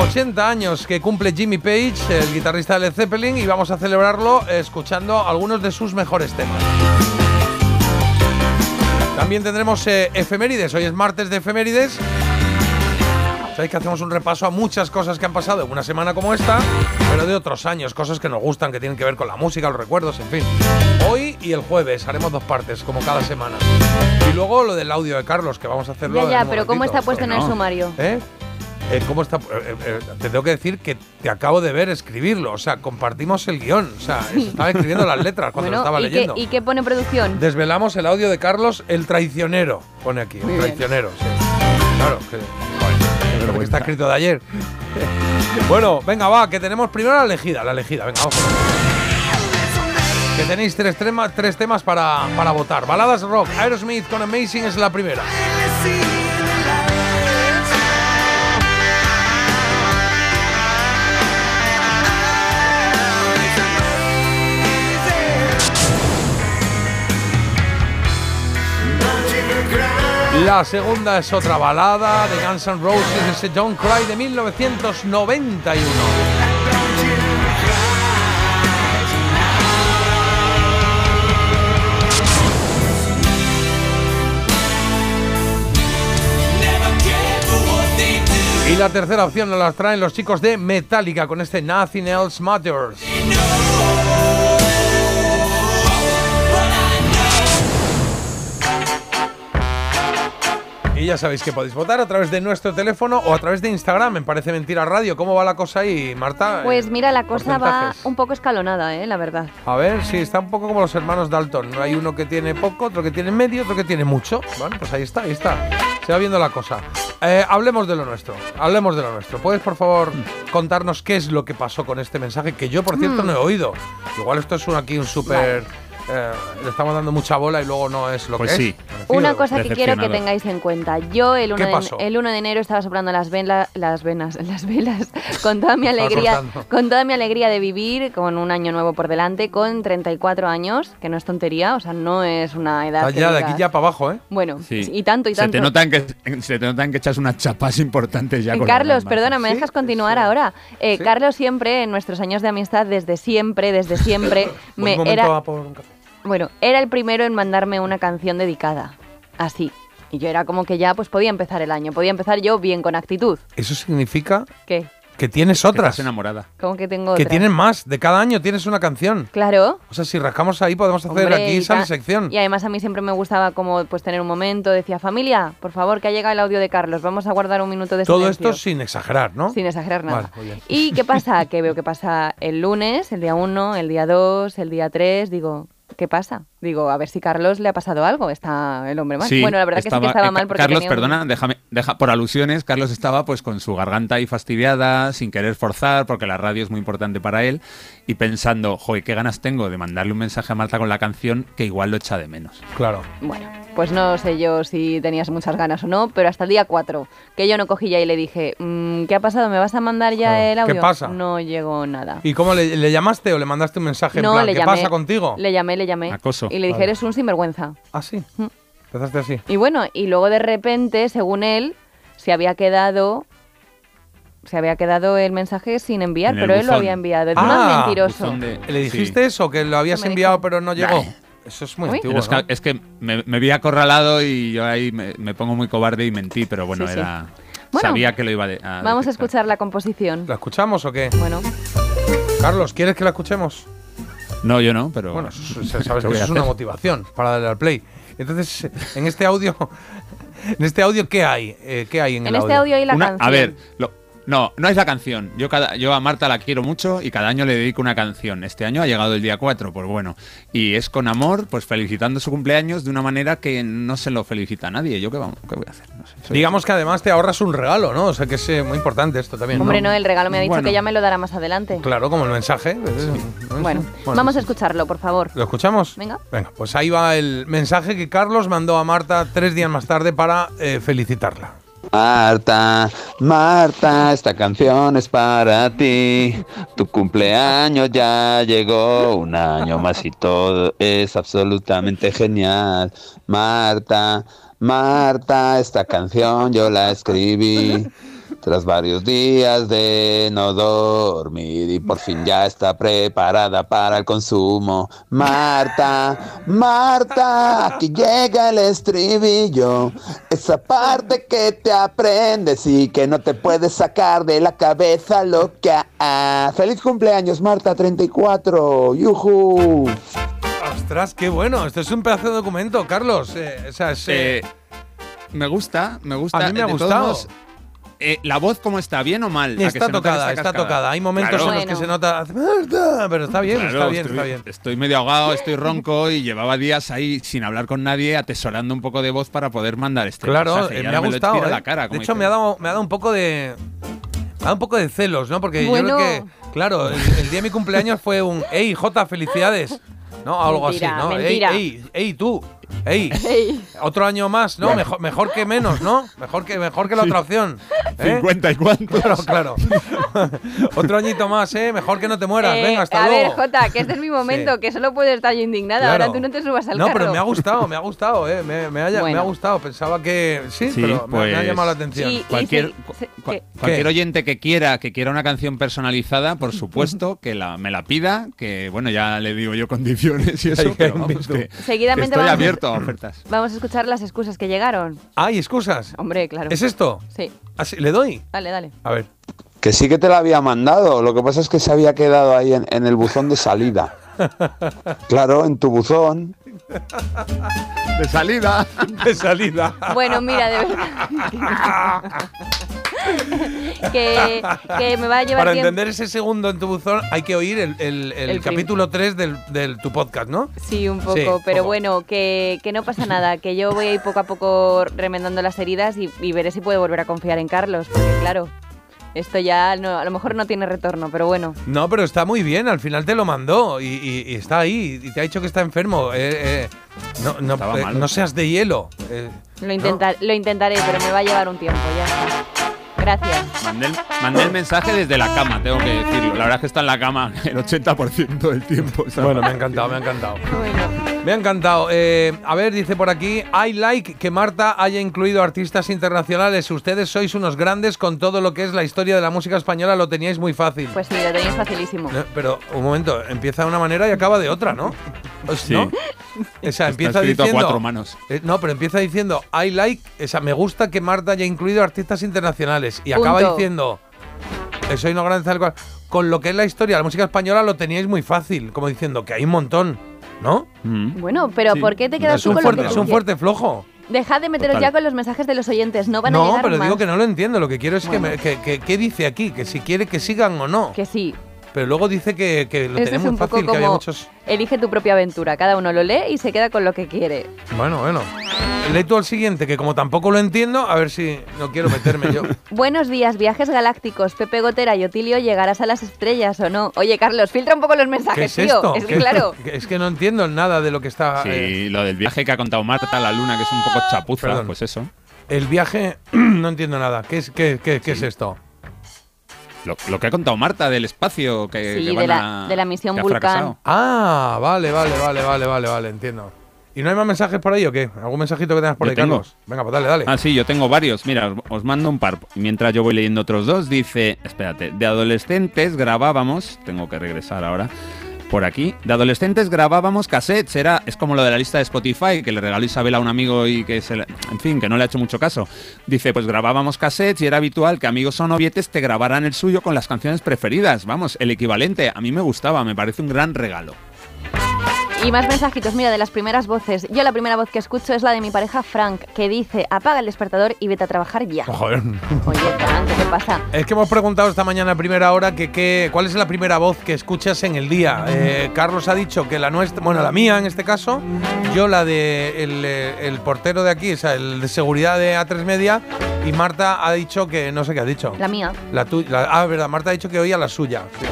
80 años que cumple Jimmy Page, el guitarrista de Led Zeppelin, y vamos a celebrarlo escuchando algunos de sus mejores temas. También tendremos eh, efemérides. Hoy es martes de efemérides. Sabéis que hacemos un repaso a muchas cosas que han pasado en una semana como esta, pero de otros años, cosas que nos gustan, que tienen que ver con la música, los recuerdos, en fin. Hoy y el jueves haremos dos partes, como cada semana. Y luego lo del audio de Carlos, que vamos a hacerlo. Ya, ya, pero ¿cómo está puesto en el sumario? ¿Eh? Eh, ¿Cómo está? Eh, eh, te tengo que decir que te acabo de ver escribirlo. O sea, compartimos el guion. O sea, estaba escribiendo las letras cuando lo estaba ¿y, qué, leyendo. ¿y qué pone producción? Desvelamos el audio de Carlos, el traicionero. Pone aquí, Muy el traicionero. sí. Claro, que, porque está escrito de ayer. bueno, venga, va, que tenemos primero la elegida, la elegida, venga, vamos. Que tenéis tres, tema- tres temas para, para votar. Baladas rock, Aerosmith con Amazing es la primera. La segunda es otra balada de Guns N' Roses, ese Don't Cry de 1991. Y la tercera opción nos la traen los chicos de Metallica con este Nothing Else Matters. Y ya sabéis que podéis votar a través de nuestro teléfono o a través de Instagram, me parece mentira radio. ¿Cómo va la cosa ahí, Marta? Pues Eh, mira, la cosa va un poco escalonada, ¿eh? La verdad. A ver, sí, está un poco como los hermanos Dalton. Hay uno que tiene poco, otro que tiene medio, otro que tiene mucho. Bueno, pues ahí está, ahí está. Se va viendo la cosa. Eh, hablemos de lo nuestro, hablemos de lo nuestro. ¿Puedes, por favor, contarnos qué es lo que pasó con este mensaje que yo, por cierto, Hmm. no he oído? Igual esto es un, aquí un súper... eh, le estamos dando mucha bola y luego no es lo Pues que sí. es. Una cosa que quiero que tengáis en cuenta. Yo el 1, ¿Qué de, el 1 de enero estaba soplando las, vela- las venas, las velas, con toda mi alegría, con toda mi alegría de vivir, con un año nuevo por delante, con 34 años, que no es tontería, o sea, no es una edad ya de aquí ya para abajo, ¿eh? Bueno, Sí. y tanto y Se tanto. te, notan que, se te notan que echas unas chapas importantes ya con la Carlos, perdona, ¿me dejas continuar ahora? Eh, Sí. Carlos siempre, en nuestros años de amistad, desde siempre, desde siempre, me era, a por un café. Bueno, era el primero en mandarme una canción dedicada, así. Y yo era como que ya pues podía empezar el año, podía empezar yo bien, con actitud. Eso significa ¿Qué? que tienes otras. enamorada. Como que tengo Que otra? tienen más. De cada año tienes una canción. Claro. O sea, si rascamos ahí podemos hacer Hombre, aquí y sale ta- sección. Y además a mí siempre me gustaba como pues tener un momento, decía, familia, por favor, que ha llegado el audio de Carlos, vamos a guardar un minuto de Todo silencio". esto sin exagerar, ¿no? Sin exagerar nada. Vale, muy bien. ¿Y qué pasa? Que veo que pasa el lunes, el día 1, el día 2, el día 3, digo, ¿qué pasa? Digo, a ver si Carlos le ha pasado algo, está el hombre mal. Sí, bueno, la verdad que sí que estaba eh, mal porque Carlos, tenía un- perdona, déjame, deja, por alusiones, Carlos estaba pues con su garganta ahí fastidiada, sin querer forzar, porque la radio es muy importante para él, y pensando, joder, qué ganas tengo de mandarle un mensaje a Marta con la canción que igual lo echa de menos. Claro. Bueno, pues no sé yo si tenías muchas ganas o no, pero hasta el día 4, que yo no cogí ya y le dije, "Mm, ¿qué ha pasado? ¿Me vas a mandar ya Claro. el ¿Qué audio? pasa? No llegó nada. ¿Y cómo le, le llamaste o le mandaste un mensaje no, en plan, le ¿qué llamé, pasa contigo? Le llamé, le llamé. Acoso. Y le dije, Vale. eres un sinvergüenza. Ah, sí. Empezaste así. Y bueno, y luego de repente, según él, se había quedado se había quedado el mensaje sin enviar, En pero él lo había enviado. Es Ah, más mentiroso. de- ¿Le dijiste eso? ¿Que lo habías enviado pero no llegó? Nah. Eso es muy Uy. antiguo, es, que, ¿no? es que me, me vi acorralado y yo ahí me, me pongo muy cobarde y mentí, pero bueno, Sí, sí. era Bueno, sabía que lo iba a Vamos a escuchar la composición. ¿La escuchamos o qué? Bueno, Carlos, ¿quieres que la escuchemos? No, yo no, pero Bueno, sabes ¿qué que eso es una motivación para darle al play. Entonces, en este audio, en este audio, ¿qué hay? Eh, ¿Qué hay en, en el este audio hay la Una- canción. A ver, lo- no, no es la canción. Yo, cada, yo a Marta la quiero mucho y cada año le dedico una canción. Este año ha llegado el día 4, pues bueno. Y es con amor, pues felicitando su cumpleaños de una manera que no se lo felicita a nadie. ¿Yo qué, vamos, qué voy a hacer? No sé, Digamos que además te ahorras un regalo, ¿no? O sea que es eh, muy importante esto también. Hombre, no, el regalo me ha dicho Bueno. que ya me lo dará más adelante. Claro, como el mensaje. ¿no? Bueno, Bueno. vamos a escucharlo, por favor. ¿Lo escuchamos? Venga. Venga, pues ahí va el mensaje que Carlos mandó a Marta tres días más tarde para eh, felicitarla. Marta, Marta, esta canción es para ti. Tu cumpleaños ya llegó, un año más y todo es absolutamente genial. Marta, Marta, esta canción yo la escribí tras varios días de no dormir y por fin ya está preparada para el consumo. Marta, Marta, aquí llega el estribillo, esa parte que te aprendes y que no te puedes sacar de la cabeza loca. Feliz cumpleaños, Marta 34. ¡Yujú! Ostras, qué bueno. Esto es un pedazo de documento, Carlos. Eh, o sea, es, eh, Eh, me gusta, me gusta. a mí me ha todos gustado. modos, eh, ¿la voz cómo está? ¿Bien o mal? ¿A que Está se nota que tocada, está tocada. Hay momentos Claro. en los que se nota. Pero está bien, Claro, está bien, estoy, está bien. estoy medio ahogado, estoy ronco y llevaba días ahí sin hablar con nadie, atesorando un poco de voz para poder mandar este Claro, mensaje. eh, Y me ha gustado. eh. la cara, de hecho, me ha, dado, me ha dado un poco de. Me ha dado un poco de celos, ¿no? Porque Bueno. yo creo que, claro, el, el día de mi cumpleaños fue un Ey, Jota, felicidades. ¿No? Algo Mentira, así, ¿no? mentira. Ey, ey, ey, tú. Ey. Ey. Otro año más, ¿no? Mejor, mejor que menos, ¿no? Mejor que, mejor que la otra opción. ¿eh? 50 y cuántos. Claro, claro. Otro añito más, ¿eh? Mejor que no te mueras. Eh, Venga, hasta a luego. ver, Jota, que este es mi momento, que solo puedo estar yo indignada. Claro. Ahora tú no te subas al No, carro. pero me ha gustado, me ha gustado, ¿eh? Me, me ha, me ha Bueno. gustado. Pensaba que sí, Sí, pero me- me, ha pues, llamado la atención. Y- Cualquier, que- cualquier oyente que quiera que quiera una canción personalizada, por supuesto, que la, me la pida, que bueno, ya le digo yo condiciones y eso, pero vamos, que, que Seguidamente estoy vamos a- abierto a ofertas. Vamos a escuchar las excusas que llegaron. ¿Hay excusas? Hombre, claro. ¿Es esto? Sí. Así, ¿Le doy? Dale, dale. A ver. Que sí que te la había mandado, lo que pasa es que se había quedado ahí en, en el buzón de salida. Claro, en tu buzón. De salida. De salida. Bueno, mira, de verdad. que, que me va a llevar Para tiempo. entender ese segundo en tu buzón hay que oír el, el- el El prim- capítulo 3 del, del tu podcast, ¿no? Sí, un poco, Sí, pero poco. bueno, que, que no pasa nada, que yo voy a ir poco a poco remendando las heridas y, y veré si puedo volver a confiar en Carlos, porque claro, esto ya no- a lo mejor no tiene retorno, pero bueno. No, pero está muy bien, al final te lo mandó y, y- y está ahí y te ha dicho que está enfermo. Eh, eh, no, no, eh, no seas de hielo. eh, Lo, intentar, lo intentaré, pero me va a llevar un tiempo, ya está. Gracias. Mandé el, mandé el mensaje desde la cama, tengo que decirlo. La verdad es que está en la cama el 80% del tiempo. ¿sabes? Bueno, me ha encantado, me ha encantado. Me ha encantado. Eh, a ver, dice por aquí, I like que Marta haya incluido artistas internacionales. Ustedes sois unos grandes con todo lo que es la historia de la música española, lo teníais muy fácil. Pues sí, lo tenéis facilísimo. No, pero un momento, empieza de una manera y acaba de otra, ¿no? Pues, Sí. ¿no? O sea, empieza escrito a diciendo. cuatro manos. Eh, no, pero empieza diciendo I like, o sea, me gusta que Marta haya incluido artistas internacionales. Y acaba diciendo eh, soy unos grandes tal cual. Con lo que es la historia de la música española lo teníais muy fácil, como diciendo que hay un montón, ¿no? Bueno, pero Sí. ¿por qué te quedas tú un con fuerte, lo que es un fuerte flojo. Dejad de meteros Total. ya con los mensajes de los oyentes, no van a No, llegar pero más. digo que no lo entiendo. Lo que quiero es Bueno. que, me, que, que- que dice aquí, que si quiere que sigan o no. Que sí. Pero luego dice que, que lo es poco fácil, que había muchos. elige tu propia aventura. Cada uno lo lee y se queda con lo que quiere. Bueno, bueno. Lee tú al siguiente, que como tampoco lo entiendo, a ver si no quiero meterme yo. Buenos días, viajes galácticos. Pepe Gotera y Otilio, ¿llegarás a las estrellas o no? Oye, Carlos, filtra un poco los ¿Qué mensajes, es tío. esto? Es que ¿Qué- claro. que- Es que no entiendo nada de lo que está. Sí, eh, lo del viaje que ha contado Marta a la luna, que es un poco chapuza, Perdón. pues eso. el viaje, no entiendo nada. ¿Qué es, qué, qué- qué es esto? Lo, lo que ha contado Marta del espacio que, Sí, que de la- a- de la misión fracasado. Ah, vale, vale, vale, vale, vale, vale, entiendo. ¿Y no hay más mensajes por ahí o qué? ¿Algún mensajito que tengas por Yo ahí, tengo. Carlos? Venga, pues dale, dale. Ah, sí, yo tengo varios. Mira, os, os mando un par. Mientras yo voy leyendo otros dos, dice, espérate, de adolescentes grabábamos, tengo que regresar ahora, por aquí, de adolescentes grabábamos cassettes, era, es como lo de la lista de Spotify, que le regaló Isabel a un amigo y que se le- en fin, que no le ha hecho mucho caso. Dice, pues grabábamos cassettes y era habitual que amigos o novietes te grabaran el suyo con las canciones preferidas. Vamos, el equivalente, a mí me gustaba, me parece un gran regalo. Y más mensajitos, mira, de las primeras voces. Yo la primera voz que escucho es la de mi pareja Frank, que dice, apaga el despertador y vete a trabajar ya. Joder. Oye, Frank, ¿qué te pasa? Es que hemos preguntado esta mañana a primera hora que, qué- cuál es la primera voz que escuchas en el día. Eh, Carlos ha dicho que la nuestra, bueno, la mía en este caso, yo la de el, eh, el portero de aquí, o sea, el de seguridad de A3 Media, y Marta ha dicho que no sé qué ha dicho. La mía. La tuya. Ah, verdad, Marta ha dicho que oía la suya. Sí.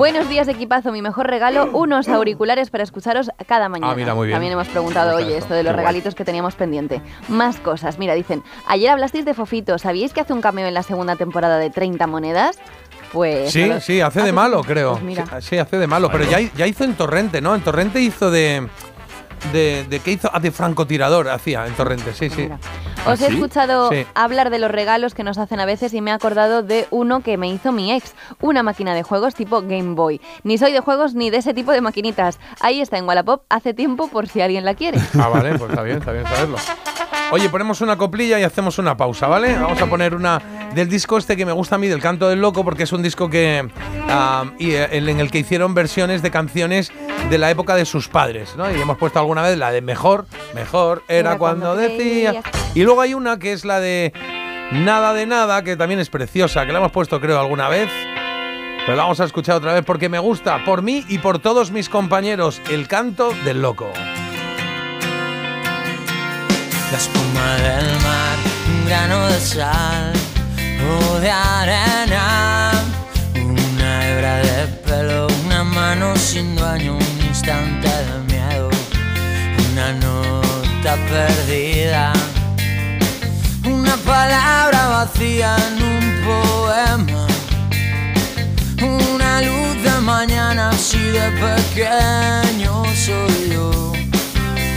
Buenos días, equipazo. Mi mejor regalo, unos auriculares para escucharos cada mañana. Ah, mira, muy bien. También hemos preguntado, oye, esto. de los Qué guay. regalitos que teníamos pendiente. Más cosas. Mira, dicen, ayer hablasteis de Fofito. ¿Sabíais que hace un cameo en la segunda temporada de 30 monedas? Pues... Sí, sí, hace de malo, creo. Pues mira. Sí, sí, hace de malo, pero ya, ya hizo en Torrente, ¿no? En Torrente hizo de. ¿De, de qué hizo? Ah, de francotirador hacía en Torrente, sí, sí. Os he ¿Ah, sí? escuchado Sí. hablar de los regalos que nos hacen a veces y me he acordado de uno que me hizo mi ex, una máquina de juegos tipo Game Boy. Ni soy de juegos ni de ese tipo de maquinitas. Ahí está en Wallapop hace tiempo por si alguien la quiere. Ah, vale, pues está bien, está bien saberlo. Oye, ponemos una coplilla y hacemos una pausa, ¿vale? Vamos a poner una del disco este que me gusta a mí, del Canto del Loco, porque es un disco que ah, y, eh, en el que hicieron versiones de canciones de la época de sus padres, ¿no? Y hemos puesto alguna vez la de Mejor, Mejor era, Era cuando, cuando decía. Y luego hay una que es la de Nada de nada, que también es preciosa, que la hemos puesto creo alguna vez. Pero la vamos a escuchar otra vez porque me gusta, por mí y por todos mis compañeros, el canto del loco. La espuma del mar, un grano de sal o de arena, una hebra de pelo, una mano sin dueño, un instante de miedo, una nota perdida, una palabra vacía en un poema, una luz de mañana así de pequeño soy yo,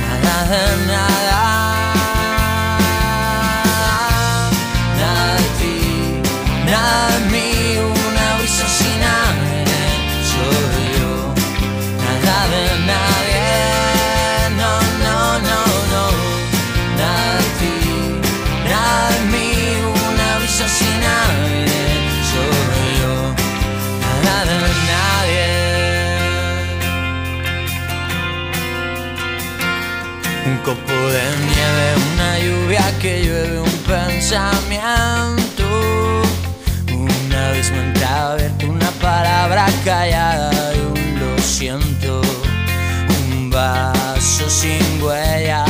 nada de. Nada mí, una brisa sin aire, soy yo. Nada de nadie, no, no, no, no. Nada de ti, mí, una brisa sin aire, soy yo. Nada de nadie. Un copo de nieve, una lluvia que llueve, un pensamiento. Una vez me abierto una palabra callada y un lo siento. Un vaso sin huella.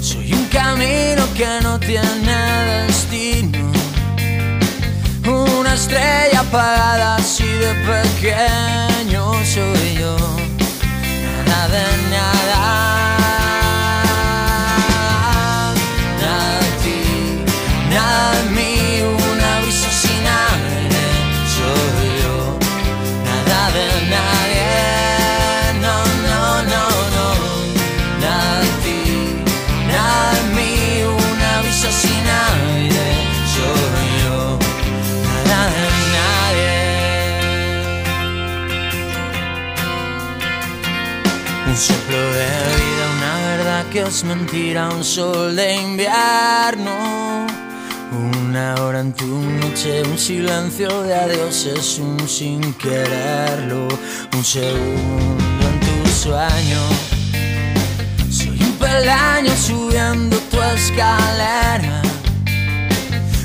Soy un camino que no tiene destino. Una estrella apagada así de pequeño soy yo. Nada de. Nada es mentira, un sol de invierno. Una hora en tu noche, un silencio de adiós es un sin quererlo. Un segundo en tu sueño. Soy un peldaño subiendo tu escalera.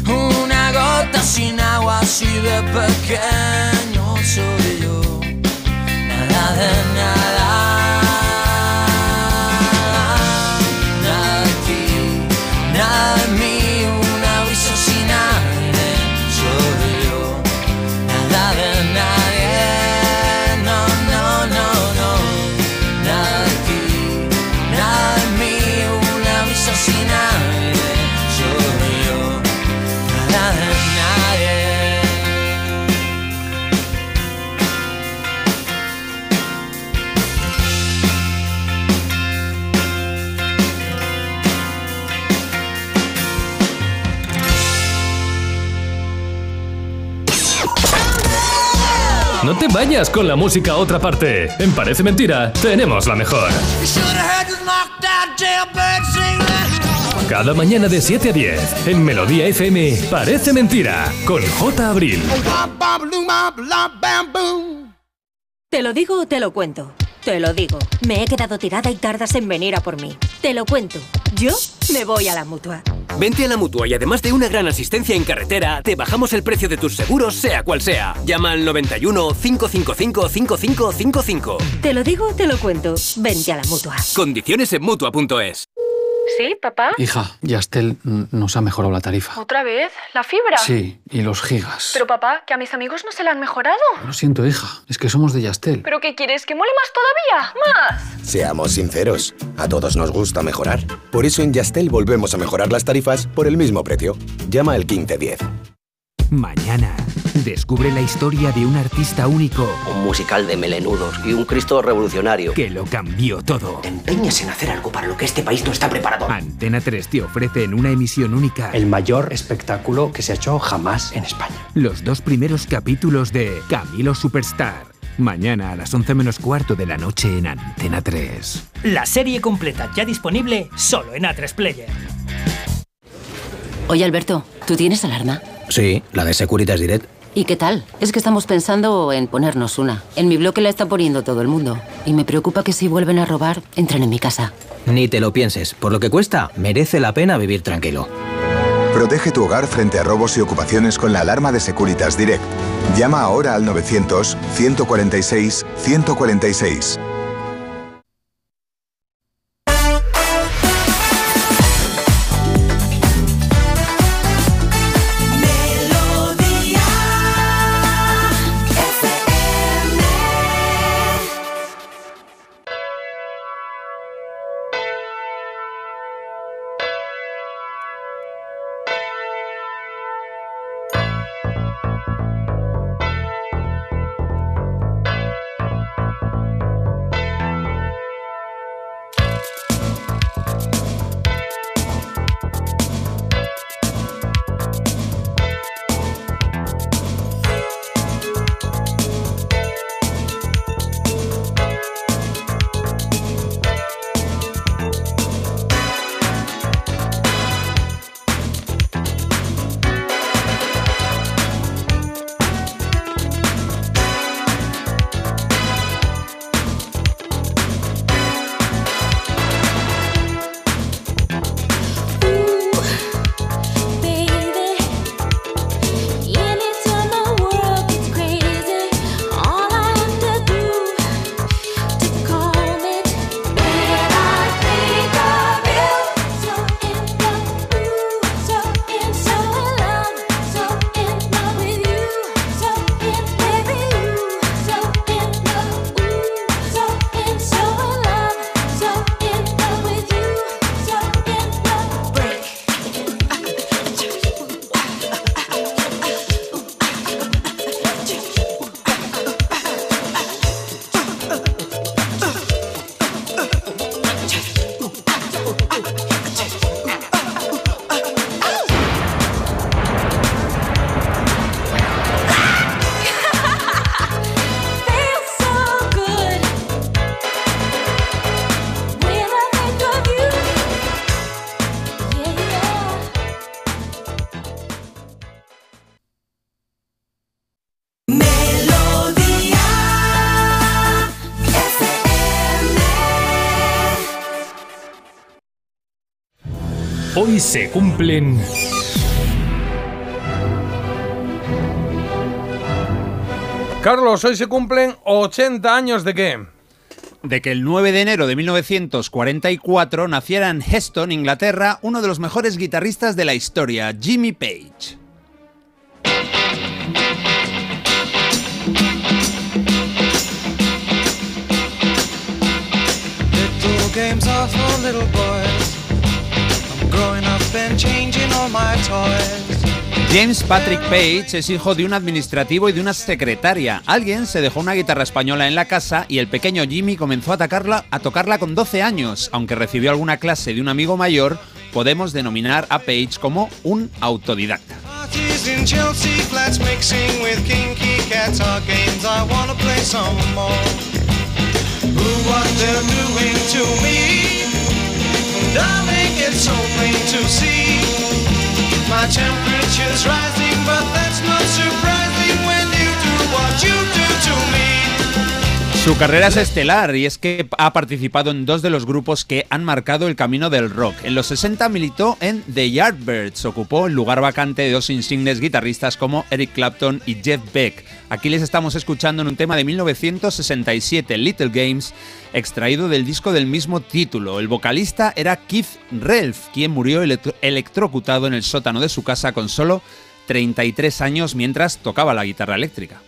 Una gota sin agua así de pequeño soy yo. Nada de. Nada No te vayas con la música a otra parte. En Parece Mentira, tenemos la mejor. Cada mañana de 7 a 10, en Melodía FM, Parece Mentira, con J. Abril. Te lo digo o te lo cuento. Te lo digo. Me he quedado tirada y tardas en venir a por mí. Te lo cuento. Yo me voy a la mutua. Vente a la mutua y además de una gran asistencia en carretera, te bajamos el precio de tus seguros, sea cual sea. Llama al 91 555 5555. Te lo digo te lo cuento. Vente a la mutua. Condiciones en mutua.es. ¿Sí, papá? Hija, Yastel nos ha mejorado la tarifa. ¿Otra vez? ¿La fibra? Sí, y los gigas. Pero papá, que a mis amigos no se la han mejorado. Lo siento, hija, es que somos de Yastel. ¿Pero qué quieres? ¿Que mole más todavía? ¡Más! Seamos sinceros, a todos nos gusta mejorar. Por eso en Yastel volvemos a mejorar las tarifas por el mismo precio. Llama al 1510. Mañana, descubre la historia de un artista único Un musical de melenudos y un Cristo revolucionario. que lo cambió todo. Empeñas en hacer algo para lo que este país no está preparado. Antena 3 te ofrece en una emisión única El mayor espectáculo que se ha hecho jamás en España. los dos primeros capítulos de Camilo Superstar. Mañana a las 11 menos cuarto de la noche en Antena 3. La serie completa ya disponible solo en A3 Player. Oye, Alberto, ¿tú tienes alarma? Sí, la de Securitas Direct. ¿Y qué tal? Es que estamos pensando en ponernos una. En mi bloque la está poniendo todo el mundo. Y me preocupa que si vuelven a robar, entren en mi casa. Ni te lo pienses. Por lo que cuesta, merece la pena vivir tranquilo. Protege tu hogar frente a robos y ocupaciones con la alarma de Securitas Direct. Llama ahora al 900-146-146. Hoy se cumplen... Carlos, hoy se cumplen 80 años de qué? de que el 9 de enero de 1944 naciera en Heston, Inglaterra, uno de los mejores guitarristas de la historia, Jimmy Page. James Patrick Page es hijo de un administrativo y de una secretaria. Alguien se dejó una guitarra española en la casa y el pequeño Jimmy comenzó a, atacarla- a tocarla con 12 años. Aunque recibió alguna clase de un amigo mayor, podemos denominar a Page como un autodidacta. My temperature's rising, but that's not surprising when you do what you. Su carrera es estelar y es que ha participado en dos de los grupos que han marcado el camino del rock. En los 60 militó en The Yardbirds, ocupó el lugar vacante de dos insignes guitarristas como Eric Clapton y Jeff Beck. Aquí les estamos escuchando en un tema de 1967, Little Games, extraído del disco del mismo título. El vocalista era Keith Relf, quien murió electro- electrocutado en el sótano de su casa con solo 33 años mientras tocaba la guitarra eléctrica.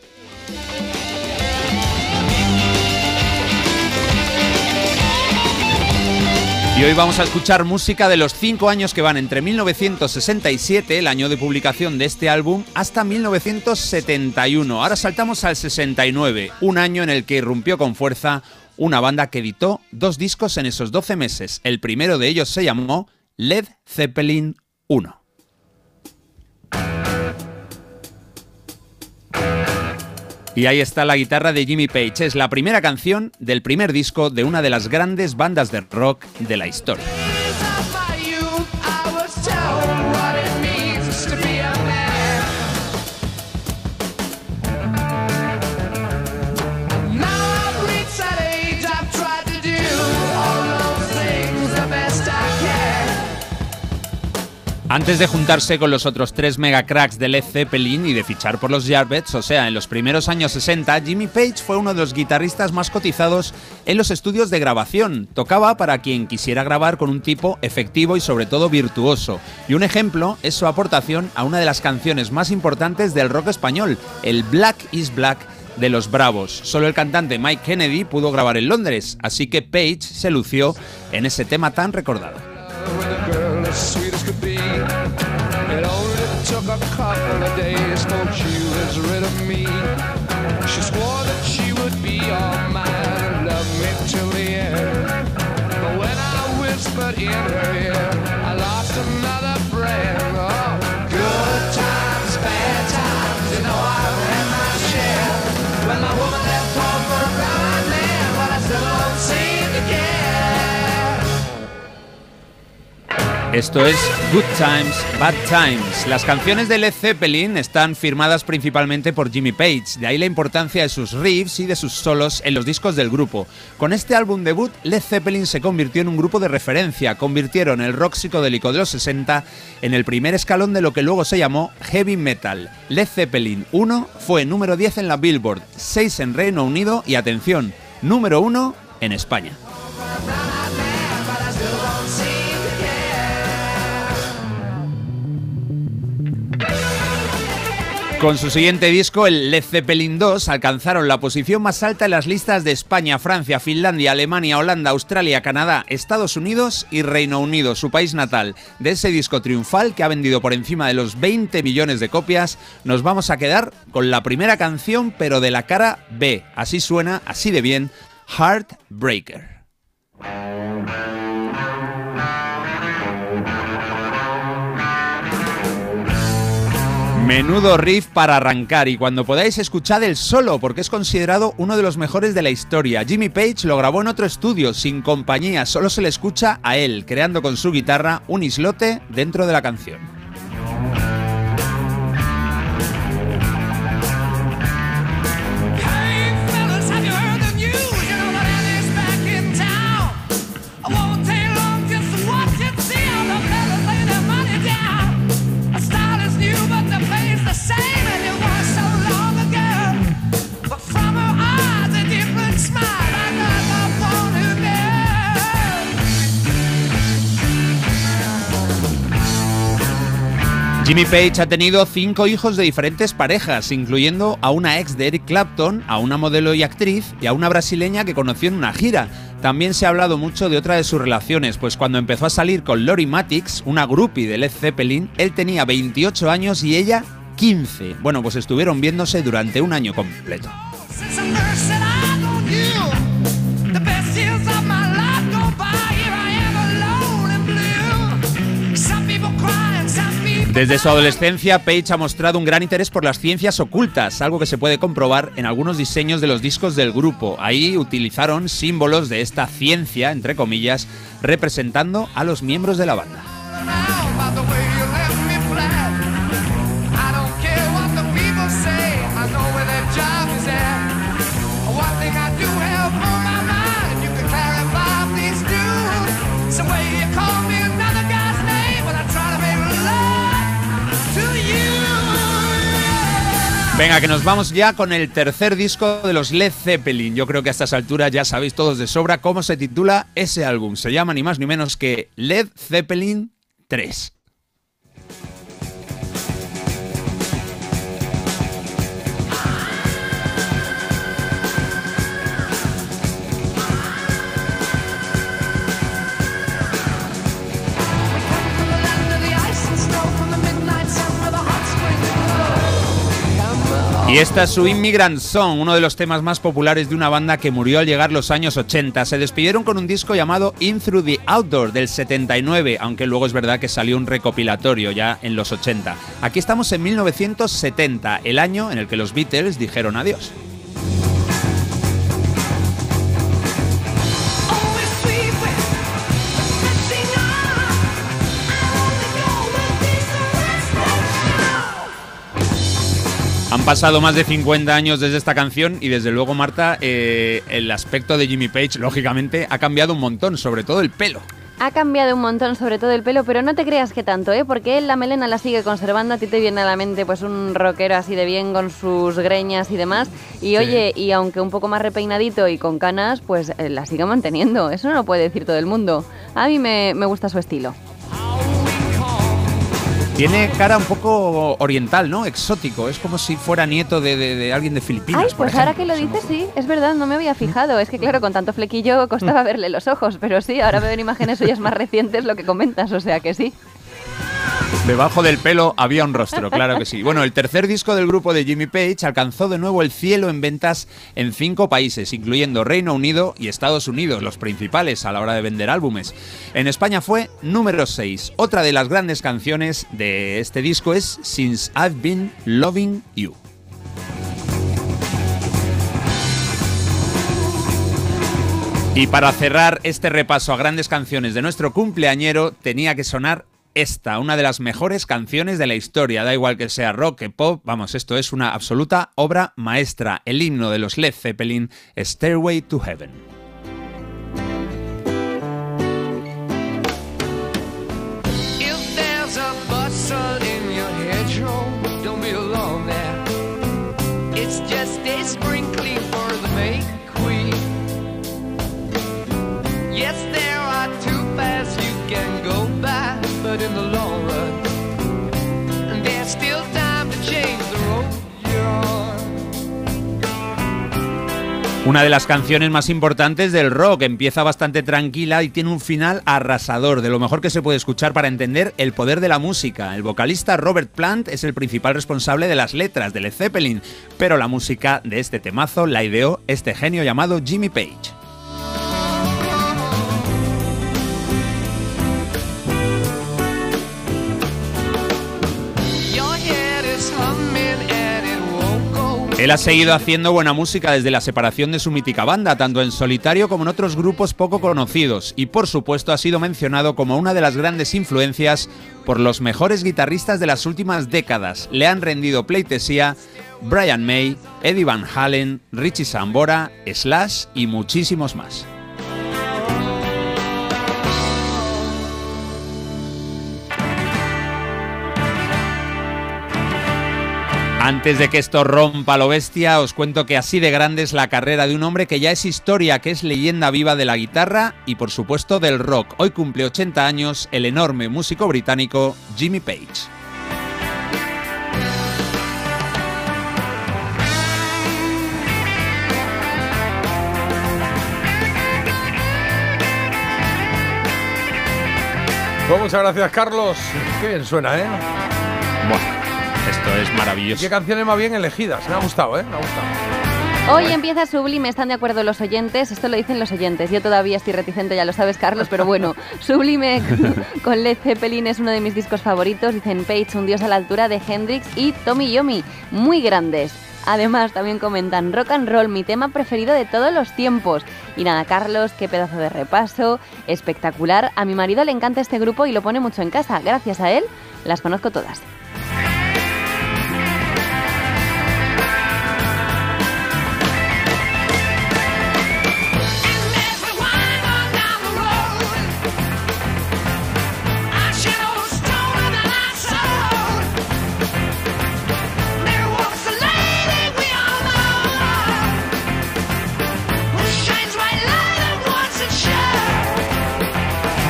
Y hoy vamos a escuchar música de los cinco años que van entre 1967, el año de publicación de este álbum, hasta 1971. Ahora saltamos al 69, un año en el que irrumpió con fuerza una banda que editó dos discos en esos 12 meses. El primero de ellos se llamó Led Zeppelin 1. Y ahí está la guitarra de Jimmy Page. Es la primera canción del primer disco de una de las grandes bandas de rock de la historia. Antes de juntarse con los otros tres megacracks de Led Zeppelin y de fichar por los Yardbirds, o sea, en los primeros años 60, Jimmy Page fue uno de los guitarristas más cotizados en los estudios de grabación. Tocaba para quien quisiera grabar con un tipo efectivo y sobre todo virtuoso. Y un ejemplo es su aportación a una de las canciones más importantes del rock español, el Black is Black de los Bravos. Solo el cantante Mike Kennedy pudo grabar en Londres, así que Page se lució en ese tema tan recordado. It only took a couple of days till she was rid of me. She swore that she would be all mine and love me till the end. But when I whispered in her ear, Esto es Good Times, Bad Times. Las canciones de Led Zeppelin están firmadas principalmente por Jimmy Page, de ahí la importancia de sus riffs y de sus solos en los discos del grupo. Con este álbum debut, Led Zeppelin se convirtió en un grupo de referencia, convirtieron el rock psicodélico de los 60 en el primer escalón de lo que luego se llamó heavy metal. Led Zeppelin 1 fue número 10 en la Billboard, 6 en Reino Unido y atención, número 1 en España. Con su siguiente disco, el Led Zeppelin 2, alcanzaron la posición más alta en las listas de España, Francia, Finlandia, Alemania, Holanda, Australia, Canadá, Estados Unidos y Reino Unido, su país natal. De ese disco triunfal, que ha vendido por encima de los 20 millones de copias, nos vamos a quedar con la primera canción, pero de la cara B. Así suena, así de bien, Heartbreaker. Menudo riff para arrancar y cuando podáis escuchad el solo porque es considerado uno de los mejores de la historia. Jimmy Page lo grabó en otro estudio, sin compañía, solo se le escucha a él, creando con su guitarra un islote dentro de la canción. Jimmy Page ha tenido cinco hijos de diferentes parejas, incluyendo a una ex de Eric Clapton, a una modelo y actriz y a una brasileña que conoció en una gira. También se ha hablado mucho de otra de sus relaciones, pues cuando empezó a salir con Lori Matix, una groupie de Led Zeppelin, él tenía 28 años y ella 15. Bueno, pues estuvieron viéndose durante un año completo. Desde su adolescencia, Page ha mostrado un gran interés por las ciencias ocultas, algo que se puede comprobar en algunos diseños de los discos del grupo. Ahí utilizaron símbolos de esta ciencia, entre comillas, representando a los miembros de la banda. Venga, que nos vamos ya con el tercer disco de los Led Zeppelin. Yo creo que a estas alturas ya sabéis todos de sobra cómo se titula ese álbum. Se llama ni más ni menos que Led Zeppelin 3. Y esta es su Immigrant Song, uno de los temas más populares de una banda que murió al llegar los años 80. Se despidieron con un disco llamado In Through the Outdoor del 79, aunque luego es verdad que salió un recopilatorio ya en los 80. Aquí estamos en 1970, el año en el que los Beatles dijeron adiós. Han pasado más de 50 años desde esta canción y desde luego, Marta, eh, el aspecto de Jimmy Page, lógicamente, ha cambiado un montón, sobre todo el pelo. Ha cambiado un montón, sobre todo el pelo, pero no te creas que tanto, ¿eh? Porque él la melena la sigue conservando. A ti te viene a la mente, pues, un rockero así de bien con sus greñas y demás. Y oye, y aunque un poco más repeinadito y con canas, pues eh, la sigue manteniendo. Eso no lo puede decir todo el mundo. A mí me, me gusta su estilo. Tiene cara un poco oriental, ¿no? Exótico. Es como si fuera nieto de, de- de alguien de Filipinas. Ay, pues ahora que lo dices, sí, es verdad, no me había fijado. Es que, claro, con tanto flequillo costaba verle los ojos, pero sí, ahora veo en imágenes suyas más recientes lo que comentas, o sea que sí. Debajo del pelo había un rostro, claro que sí. Bueno, el tercer disco del grupo de Jimmy Page alcanzó de nuevo el cielo en ventas en cinco países, incluyendo Reino Unido y Estados Unidos, los principales a la hora de vender álbumes. En España fue número 6. Otra de las grandes canciones de este disco es Since I've Been Loving You. Y para cerrar este repaso a grandes canciones de nuestro cumpleañero, tenía que sonar esta, una de las mejores canciones de la historia. Da igual que sea rock, que pop, vamos, esto es una absoluta obra maestra. El himno de los Led Zeppelin, Stairway to Heaven. Una de las canciones más importantes del rock. Empieza bastante tranquila y tiene un final arrasador, de lo mejor que se puede escuchar para entender el poder de la música. El vocalista Robert Plant es el principal responsable de las letras de Led Zeppelin, pero la música de este temazo la ideó este genio llamado Jimmy Page. Él ha seguido haciendo buena música desde la separación de su mítica banda, tanto en solitario como en otros grupos poco conocidos, y por supuesto ha sido mencionado como una de las grandes influencias por los mejores guitarristas de las últimas décadas. Le han rendido pleitesía Brian May, Eddie Van Halen, Richie Sambora, Slash y muchísimos más. Antes de que esto rompa lo bestia, os cuento que así de grande es la carrera de un hombre que ya es historia, que es leyenda viva de la guitarra y por supuesto del rock. Hoy cumple 80 años el enorme músico británico Jimmy Page. Pues muchas gracias, Carlos. Qué bien suena, ¿eh? Esto es maravilloso. Qué canciones más bien elegidas. Me ha gustado, ¿eh? Me ha gustado. Hoy empieza Sublime, están de acuerdo los oyentes, esto lo dicen los oyentes, yo todavía estoy reticente, ya lo sabes Carlos, pero bueno, Sublime con Led Zeppelin es uno de mis discos favoritos, dicen Page, un dios a la altura de Hendrix y Tommy Yomi, muy grandes. Además, también comentan Rock and Roll, mi tema preferido de todos los tiempos. Y nada, Carlos, qué pedazo de repaso, espectacular. A mi marido le encanta este grupo y lo pone mucho en casa. Gracias a él, las conozco todas.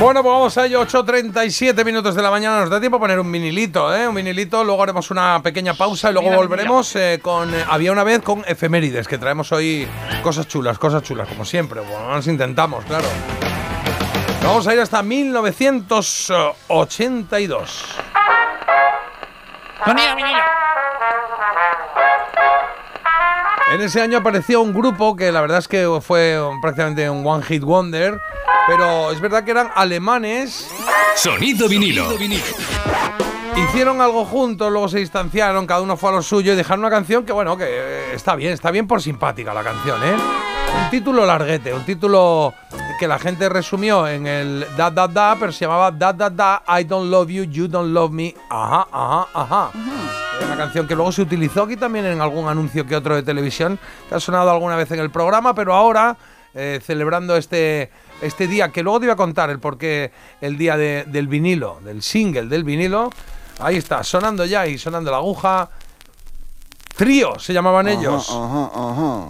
Bueno, pues vamos a ello, 8.37 minutos de la mañana. Nos da tiempo a poner un vinilito, ¿eh? Un vinilito, luego haremos una pequeña pausa y luego Mira, volveremos eh, con... eh, había una vez con efemérides, que traemos hoy cosas chulas, cosas chulas, como siempre. Bueno, nos intentamos, claro. Vamos a ir hasta 1982. En ese año apareció un grupo que la verdad es que fue prácticamente un one hit wonder, pero es verdad que eran alemanes. Sonido vinilo. Hicieron algo juntos, luego se distanciaron, cada uno fue a lo suyo y dejaron una canción que, bueno, que eh, está bien, está bien por simpática la canción, ¿eh? Un título larguete, un título que la gente resumió en el da da da, pero se llamaba da da da, I don't love you, you don't love me, ajá, ajá, ajá. Una canción que luego se utilizó aquí también en algún anuncio que otro de televisión, que ha sonado alguna vez en el programa, pero ahora eh, celebrando este, este día, que luego te voy a contar el porqué, el día de- del vinilo, del single del vinilo. Ahí está, sonando ya y sonando la aguja. Trío se llamaban ellos. Ajá, ajá. Ajá.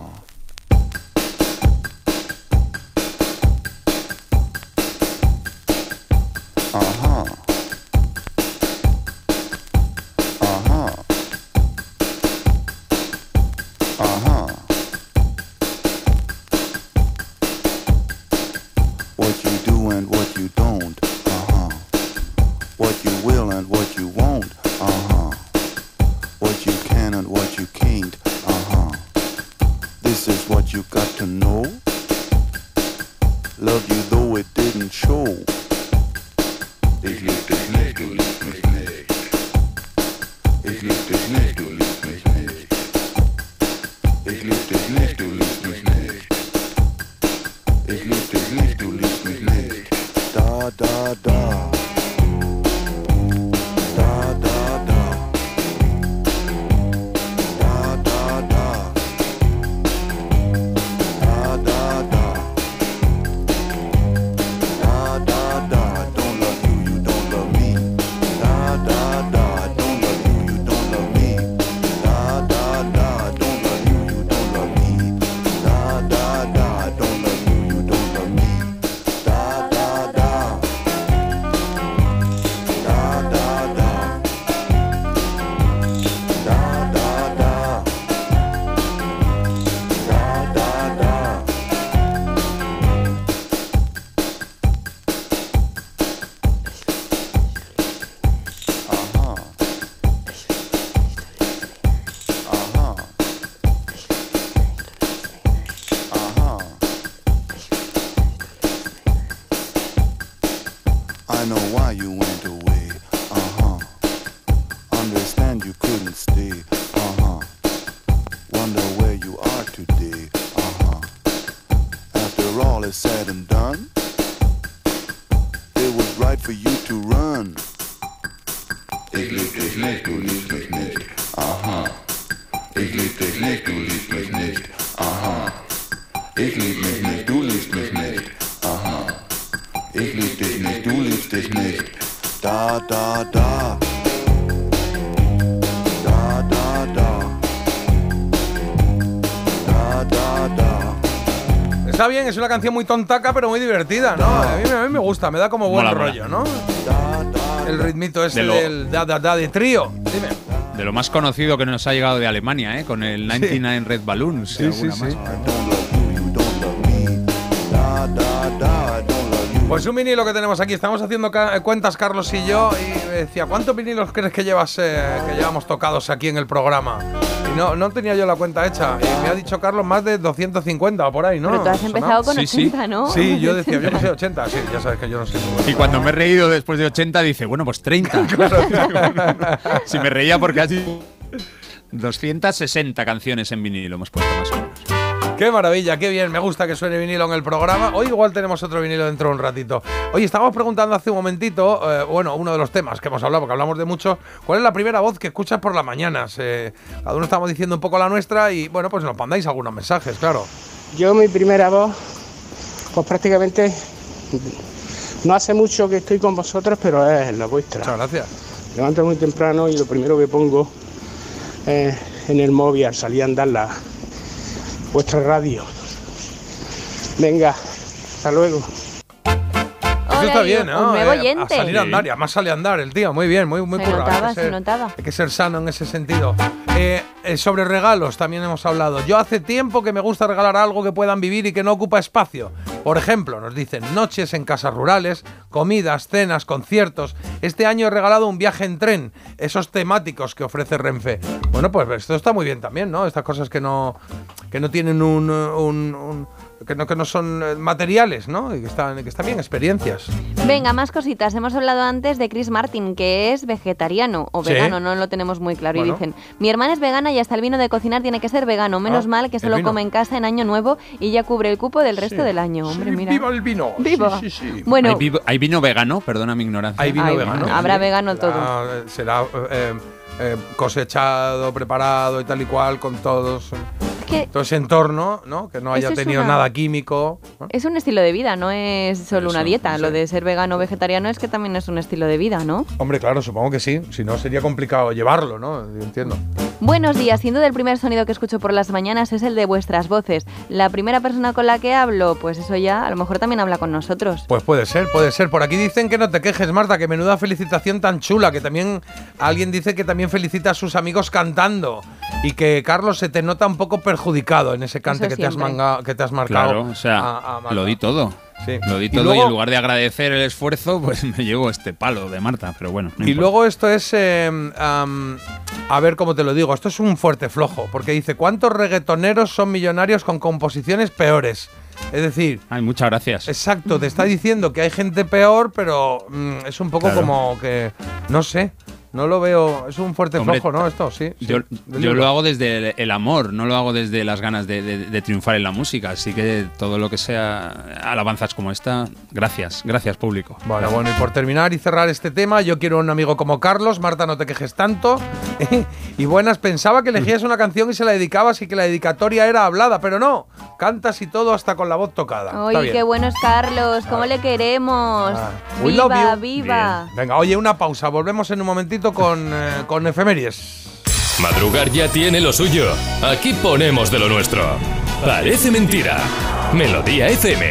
Dich nicht. Da, da, da. Da, da, da. Da, da, da. Está bien, es una canción muy tontaca, pero muy divertida, ¿no? A mí, me- a mí me gusta, me da como buen Mola, mola. rollo, ¿no? El ritmito ese De lo- del da, da, da de trío. Dime. De lo más conocido que nos ha llegado de Alemania, ¿eh? con el 99 Red Balloons. y Sí, sí, alguna sí. más. Da, da, da. Pues un vinilo que tenemos aquí, estamos haciendo ca- cuentas Carlos y yo y me decía, ¿cuántos vinilos crees que llevas eh, que llevamos tocados aquí en el programa? Y no, no tenía yo la cuenta hecha y me ha dicho Carlos más de 250 o por ahí, ¿no? Pero tú has empezado con Sí, sí. 80, ¿no? Sí, yo decía, yo no sé 80, sí, ya sabes que yo no sé. Y cuando me he reído después de 80, dice, bueno, pues 30. si me reía porque ha sido 260 canciones en vinilo hemos puesto más o menos. Qué maravilla, qué bien, me gusta que suene vinilo en el programa. Hoy igual tenemos otro vinilo dentro de un ratito. Oye, estábamos preguntando hace un momentito, eh, bueno, uno de los temas que hemos hablado, porque hablamos de mucho, ¿cuál es la primera voz que escuchas por las mañanas? Eh, cada uno estamos diciendo un poco la nuestra y bueno, pues nos mandáis algunos mensajes, claro. Yo mi primera voz, pues prácticamente no hace mucho que estoy con vosotros, pero es la vuestra. Muchas gracias. Levanto muy temprano y lo primero que pongo es en el móvil al salir a andar la vuestra radio. Venga, hasta luego. Eso está bien, ¿no? un nuevo Eh. A salir a andar y además sale a andar el tío. Muy bien, muy, muy Se currado. Notaba, que se ser- notaba. Hay que ser sano en ese sentido. Eh, eh, sobre regalos también hemos hablado. Yo hace tiempo que me gusta regalar algo que puedan vivir y que no ocupa espacio. Por ejemplo, nos dicen noches en casas rurales, comidas, cenas, conciertos. Este año he regalado un viaje en tren, esos temáticos que ofrece Renfe. Bueno, pues esto está muy bien también, ¿no? Estas cosas que no, que no tienen un, un- un- que no, que no son eh, materiales, ¿no? Y que están, que están bien experiencias. Venga, más cositas. Hemos hablado antes de Chris Martin, que es vegetariano o Sí. vegano, no lo tenemos muy claro. Bueno. Y dicen, mi hermana es vegana y hasta el vino de cocinar tiene que ser vegano. Menos Ah, mal que se el lo vino. come en casa en Año Nuevo y ya cubre el cupo del resto Sí. del año. Hombre, Sí, mira. ¡Viva el vino! ¡Viva! Sí, sí, sí. Bueno, ¿Hay, vivo- hay vino vegano? Perdona mi ignorancia. Hay vino Ay, vegano. habrá sí. vegano Será, todo. Será eh, eh, cosechado, preparado y tal y cual, con todos. Que todo ese entorno, ¿no? Que no haya tenido una- nada químico. ¿no? es un estilo de vida, no es solo una dieta. Lo de ser vegano o vegetariano es que también es un estilo de vida, ¿no? Hombre, claro, supongo que sí. Si no, sería complicado llevarlo, ¿no? Yo entiendo. Buenos días, sin duda el primer sonido que escucho por las mañanas es el de vuestras voces. La primera persona con la que hablo, pues eso ya, a lo mejor también habla con nosotros. Pues puede ser, puede ser. Por aquí dicen que no te quejes, Marta, que menuda felicitación tan chula, que también alguien dice que también felicita a sus amigos cantando y que Carlos se te nota un poco perjudicado en ese cante que te, has siempre. manga- que te has marcado. Claro, o sea, a- a Marta. lo di todo. Sí. Lo di todo y, luego- en lugar de agradecer el esfuerzo, pues me llevo este palo de Marta, pero bueno. no Y importa. luego esto es, eh, am, a ver cómo te lo digo, esto es un fuerte flojo, porque dice, ¿cuántos reggaetoneros son millonarios con composiciones peores? Es decir... Ay, muchas gracias. Exacto, te está diciendo que hay gente peor, pero mm, es un poco Claro. como que, no sé, no lo veo, es un fuerte Hombre, flojo, ¿no? Esto, sí. sí, Yo, lo hago desde el, el amor, no lo hago desde las ganas de, de- de triunfar en la música. Así que todo lo que sea alabanzas como esta, gracias, gracias público. Bueno, bueno, y por terminar y cerrar este tema, yo quiero un amigo como Carlos, Marta, no te quejes tanto. y buenas, pensaba que elegías una canción y se la dedicabas y que la dedicatoria era hablada, pero no, cantas y todo hasta con la voz tocada. Oye, qué bueno es Carlos, cómo le queremos. Ah, viva, viva. Bien. Venga, oye, una pausa, volvemos en un momentito con, eh, con efemérides. Madrugar ya tiene lo suyo. Aquí ponemos de lo nuestro. Parece mentira. Melodía FM.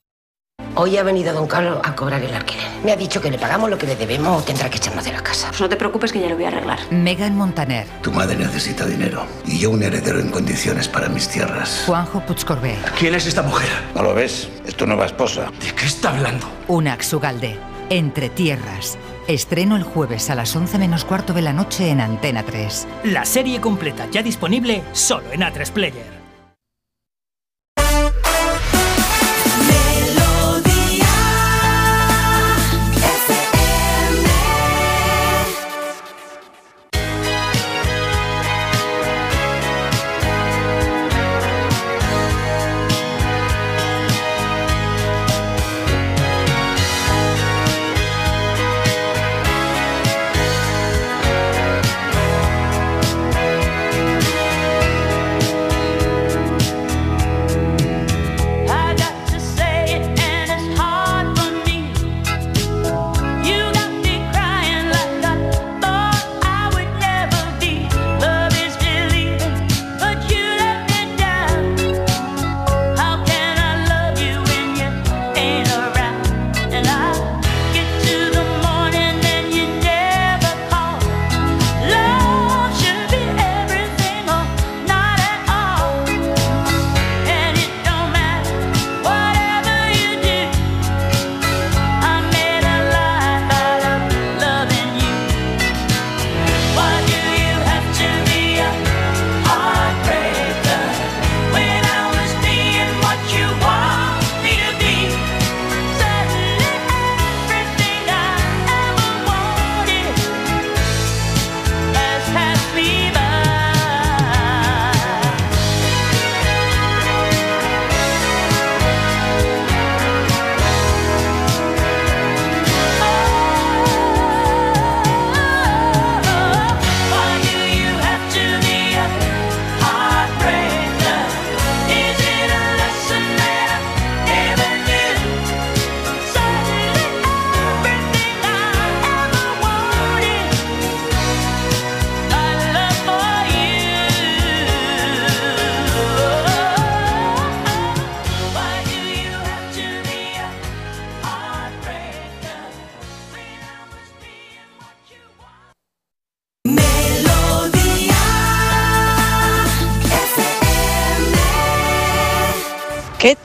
Hoy ha venido don Carlos a cobrar el alquiler. Me ha dicho que le pagamos lo que le debemos o tendrá que echarnos de la casa. Pues no te preocupes que ya lo voy a arreglar. Megan Montaner, Tu madre necesita dinero y yo un heredero en condiciones para mis tierras. Juanjo Puigcorbé, ¿Quién es esta mujer? ¿No lo ves? Es tu nueva esposa. ¿De qué está hablando? Unax Ugalde, Entre Tierras. Estreno el jueves a las 11 menos cuarto de la noche en Antena 3. La serie completa ya disponible solo en A3 Player.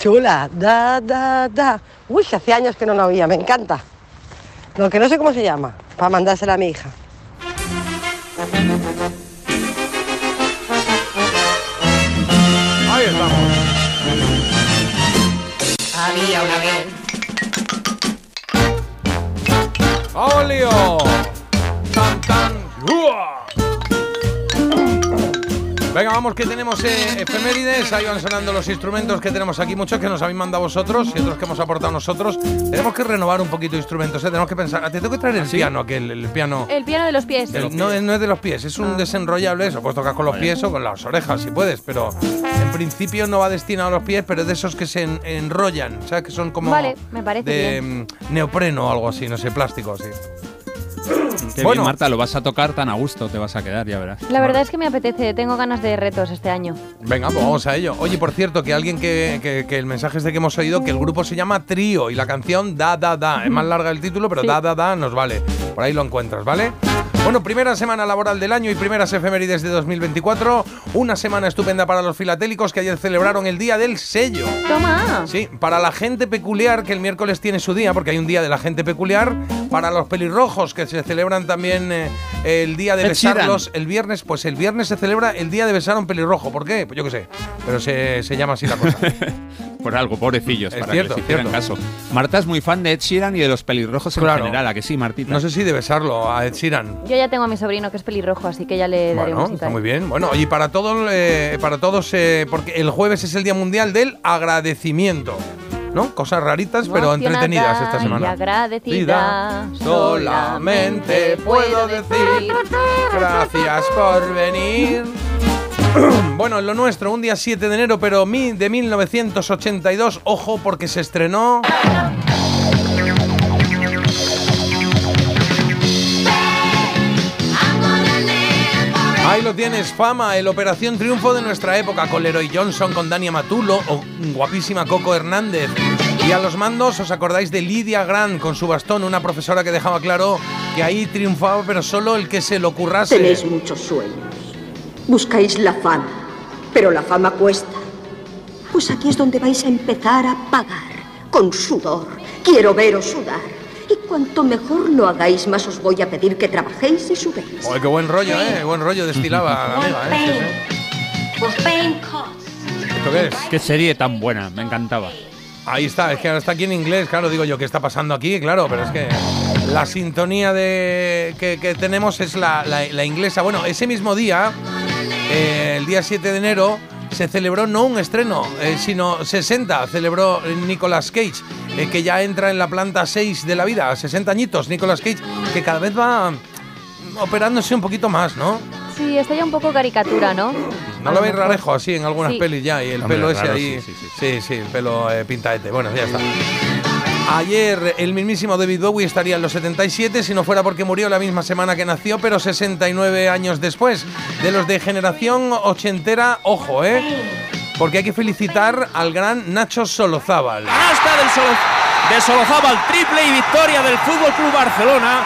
Chula! Da, da, da. Uy, hace años que no la oía, me encanta. Lo que no sé cómo se llama, para mandársela a mi hija. Vamos que tenemos eh, efemérides. Ahí van sonando los instrumentos que tenemos aquí, muchos que nos habéis mandado vosotros y otros que hemos aportado nosotros. Tenemos que renovar un poquito de instrumentos, ¿eh? tenemos que pensar. Te tengo que traer el piano, aquel, el piano. El piano de los pies. El- no, es- no es de los pies, es un desenrollable, eso puedes tocar con los pies o con las orejas si puedes, pero en principio no va destinado a los pies, pero es de esos que se en- enrollan, ¿sabes? Que son como Vale, me parece de bien. mm, neopreno o algo así, no sé, plástico así. Qué Bueno. bien, Marta, lo vas a tocar tan a gusto, te vas a quedar, ya verás. La verdad es que me apetece, tengo ganas de retos este año. Venga, pues vamos a ello. Oye, por cierto, que alguien que, que- que el mensaje es de que hemos oído que el grupo se llama Trío y la canción Da Da Da. Es más larga el título, pero Sí. Da Da Da nos vale. Por ahí lo encuentras, ¿vale? Bueno, primera semana laboral del año y primeras efemérides de 2024. Una semana estupenda para los filatélicos que ayer celebraron el Día del Sello. ¡Toma! Sí, para la gente peculiar, que el miércoles tiene su día, porque hay un día de la gente peculiar. Para los pelirrojos, que se celebran también eh, el día de Ed Sheeran. besarlos el viernes, pues el viernes se celebra el día de besar a un pelirrojo. ¿Por qué? Pues yo qué sé, pero se, se llama así la cosa. Por algo, pobrecillos, Es para cierto, que les hicieran caso. Marta es muy fan de Ed Sheeran y de los pelirrojos Claro. en general, ¿a que sí, Martita? No sé si de besarlo a Ed Sheeran. Yo ya tengo a mi sobrino que es pelirrojo, así que ya le daré Bueno, un está muy bien. Bueno, y para todos, eh, para todos, eh, porque el jueves es el Día Mundial del Agradecimiento. ¿No? Cosas raritas, pero entretenidas esta Y semana. agradecida, Solamente puedo decir gracias por venir. Bueno, en lo nuestro, un día 7 de enero, pero de 1982, ojo, porque se estrenó. Lo tienes, fama, el Operación Triunfo de nuestra época, con Leroy Johnson, con Dani Matulo o guapísima Coco Hernández. Y a los mandos, ¿os acordáis de Lidia Grant con su bastón, una profesora que dejaba claro que ahí triunfaba, pero solo el que se lo currase? Tenéis muchos sueños. Buscáis la fama, pero la fama cuesta. Pues aquí es donde vais a empezar a pagar, con sudor. Quiero veros sudar. Y cuanto mejor lo hagáis, más os voy a pedir que trabajéis y subéis. Joder, qué buen rollo, ¿eh? Buen rollo destilaba la amiga, ¿eh? ¿Esto qué es? Qué serie tan buena, me encantaba. Ahí está, es que ahora está aquí en inglés, claro, digo yo, ¿qué está pasando aquí? Claro, pero es que la sintonía de que, que tenemos es la, la- la inglesa. Bueno, ese mismo día, eh, el día 7 de enero, se celebró no un estreno, eh, sino 60, celebró Nicolas Cage, eh, que ya entra en la planta 6 de la vida, 60 añitos, Nicolas Cage, que cada vez va mm, operándose un poquito más, ¿no? Sí, está ya un poco caricatura, ¿no? ¿No lo veis rarejo así en algunas Sí. pelis ya? Y el Hombre, pelo ese raro, ahí. sí, sí, Sí, sí, el pelo eh, pintaete. Bueno, ya está. Ayer el mismísimo David Bowie estaría en los 77 si no fuera porque murió la misma semana que nació, pero 69 años después. De los de generación ochentera, ojo, ¿eh? Porque hay que felicitar al gran Nacho Solozábal. Canasta del de Solozábal, triple y victoria del Fútbol Club Barcelona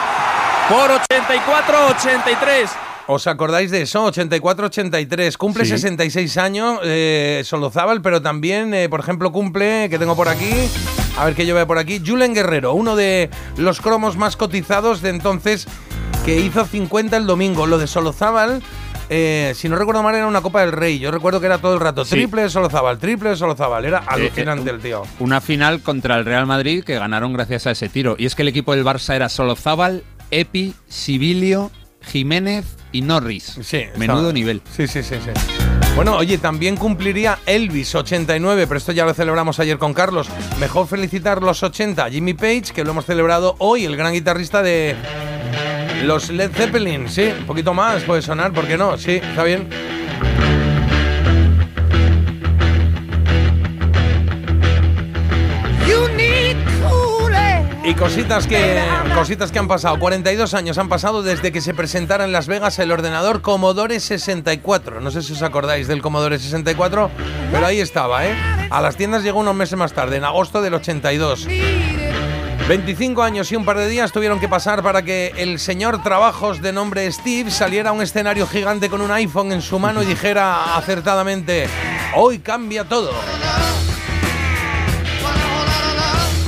por 84-83. ¿Os acordáis de eso? 84-83. Cumple Sí. 66 años eh, Solozábal, pero también, eh, por ejemplo, cumple, que tengo por aquí, a ver que yo veo por aquí, Julen Guerrero, uno de los cromos más cotizados de entonces, que hizo 50 el domingo. Lo de Solozábal, eh, si no recuerdo mal, era una Copa del Rey. Yo recuerdo que era todo el rato Sí. triple de Solozábal, triple de Solozábal. Era alucinante eh, el tío. Una final contra el Real Madrid que ganaron gracias a ese tiro. Y es que el equipo del Barça era Solozábal, Epi, Sibilio, Jiménez y Norris. Sí, Menudo nivel. Sí, sí, sí, sí. Bueno, oye, también cumpliría Elvis 89, pero esto ya lo celebramos ayer con Carlos. Mejor felicitar los 80 a Jimmy Page, que lo hemos celebrado hoy, el gran guitarrista de los Led Zeppelin. Sí, un poquito más puede sonar, ¿por qué no? Sí, está bien. Y cositas que, cositas que han pasado. 42 años han pasado desde que se presentara en Las Vegas el ordenador Commodore 64. No sé si os acordáis del Commodore 64, pero ahí estaba, ¿eh? A las tiendas llegó unos meses más tarde, en agosto del 82. 25 años y un par de días tuvieron que pasar para que el señor Trabajos de nombre Steve saliera a un escenario gigante con un iPhone en su mano y dijera acertadamente, hoy cambia todo.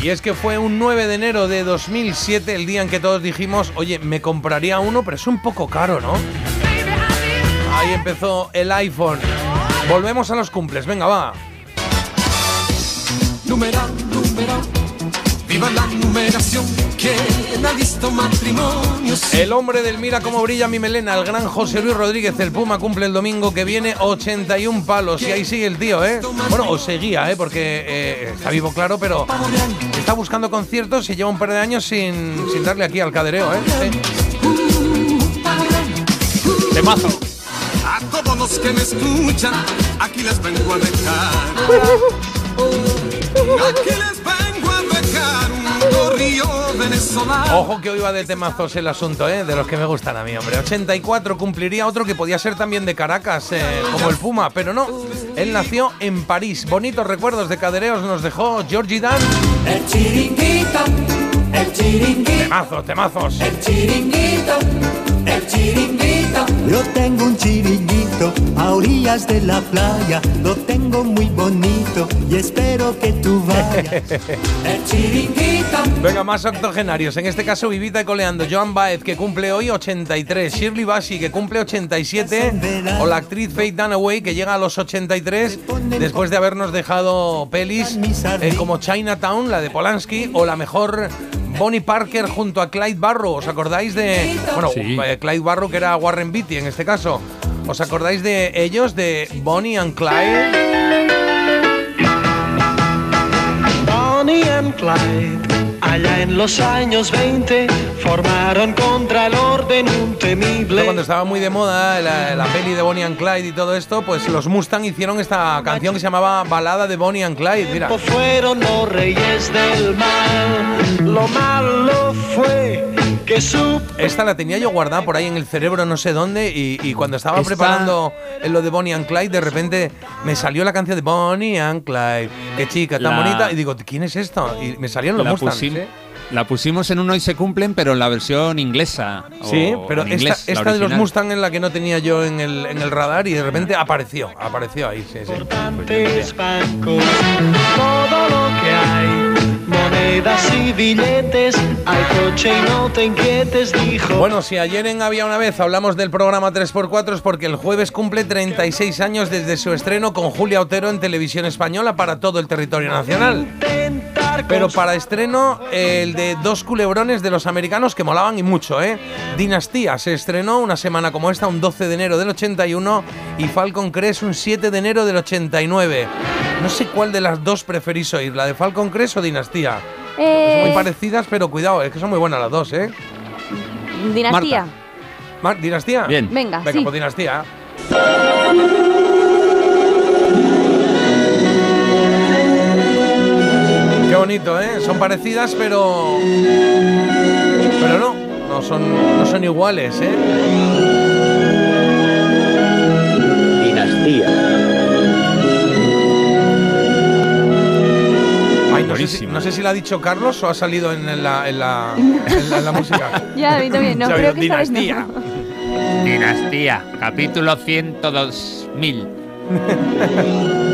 Y es que fue un 9 de enero de 2007 el día en que todos dijimos, oye, me compraría uno, pero es un poco caro, ¿no? Ahí empezó el iPhone. Volvemos a los cumples, venga, va. Viva la numeración, ¿quién ha visto matrimonios? El hombre del Mira cómo brilla mi melena, el gran José Luis Rodríguez, el Puma, cumple el domingo que viene 81 palos. Y ahí sigue el tío, ¿eh? Bueno, o seguía, ¿eh? Porque eh, está vivo, claro, pero está buscando conciertos y lleva un par de años sin, sin darle aquí al cadereo, ¿eh? Sí. Temazo. A todos los que me escuchan, aquí les vengo a dejar. Aquí Ojo que hoy va de temazos el asunto, ¿eh? De los que me gustan a mí, hombre. 84 cumpliría otro que podía ser también de Caracas, eh, como el Puma, pero no. Él nació en París. Bonitos recuerdos de cadereos nos dejó Georgie Dan. El chiringuito, el chiringuito, Temazos, temazos. el chiringuito, el chiringuito. Yo tengo un chiringuito a orillas de la playa, lo tengo muy bonito y espero que tú vayas. El chiringuito. Venga, más octogenarios. En este caso, Vivita y coleando. Joan Baez, que cumple hoy 83. Shirley Bassey, que cumple 87. O la actriz Faith Dunaway, que llega a los 83 después de habernos dejado pelis eh, como Chinatown, la de Polanski, o la mejor Bonnie Parker junto a Clyde Barrow. ¿Os acordáis de. Bueno, Sí. eh, Clyde Barrow, que era Warren Beatty en este caso. ¿Os acordáis de ellos, de Bonnie and Clyde? Bonnie and Clyde, allá en los años 20, formaron contra el orden un temible. Cuando estaba muy de moda la, la peli de Bonnie and Clyde y todo esto, pues los Mustang hicieron esta canción que se llamaba Balada de Bonnie and Clyde. Mira. Fueron los reyes del mal. Lo malo fue que Esta la tenía yo guardada por ahí en el cerebro, no sé dónde, y, y cuando estaba Esta- preparando en lo de Bonnie and Clyde, de repente me salió la canción de Bonnie and Clyde. Qué chica tan La- bonita. Y digo, ¿quién es esto? Y me salían los La, Mustangs. ¿eh? la pusimos en un Hoy se cumplen, pero en la versión inglesa. Sí, o pero en esta, inglés, esta de los. Mustang es la que no tenía yo en el, en el radar y de repente apareció, apareció ahí, sí, sí. importantes bancos, todo lo que hay, monedas y billetes, al coche y no te inquietes, dijo. Bueno, si ayer en Había una vez hablamos del programa 3x4 es porque el jueves cumple 36 años desde su estreno con Julia Otero en televisión española para todo el territorio nacional. Pero para estreno, el de dos culebrones de los americanos que molaban y mucho, ¿eh? Dinastía se estrenó una semana como esta, un 12 de enero del 81, y Falcon Crest un 7 de enero del 89. No sé cuál de las dos preferís oír, la de Falcon Crest o Dinastía. Eh, Son muy parecidas, pero cuidado, es que son muy buenas las dos, ¿eh? Dinastía. Mar- ¿Dinastía? Bien. Venga, Venga, sí. pues dinastía. Bonito, ¿eh? Son parecidas, pero. Pero no, no son, no son iguales, ¿eh? Dinastía. Ay, no sé, si, no sé si la ha dicho Carlos o ha salido en la, en la, en la, en la música. Ya, a mí también. No, creo que no. dinastía. Dinastía, capítulo 102.000.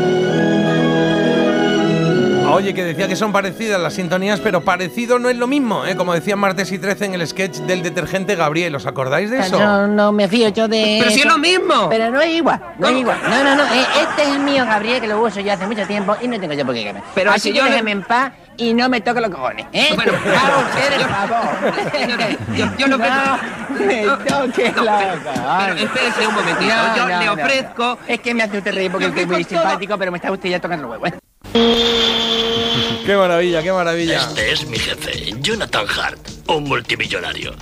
Oye, que decía que son parecidas las sintonías, pero parecido no es lo mismo, ¿eh? Como decían martes y 13 en el sketch del detergente Gabriel. ¿Os acordáis de eso? No, no me fío yo de. Pero si es lo mismo. Pero no es igual, no es igual. No, no, no. eh, Este es el mío, Gabriel, que lo uso yo hace mucho tiempo y no tengo yo por qué quemarme. Pero Así si que yo le- déjeme en paz y no me toque los cojones, ¿eh? Bueno, haga usted el favor. Yo, yo. No, me toque No, pero- espérese un momentito, No, yo no, le no. ofrezco- Es que me hace usted reír porque Yo estoy muy todo. simpático, pero me está usted ya tocando los huevos. ¿eh? Qué maravilla, qué maravilla. Este es mi jefe, Jonathan Hart, un multimillonario.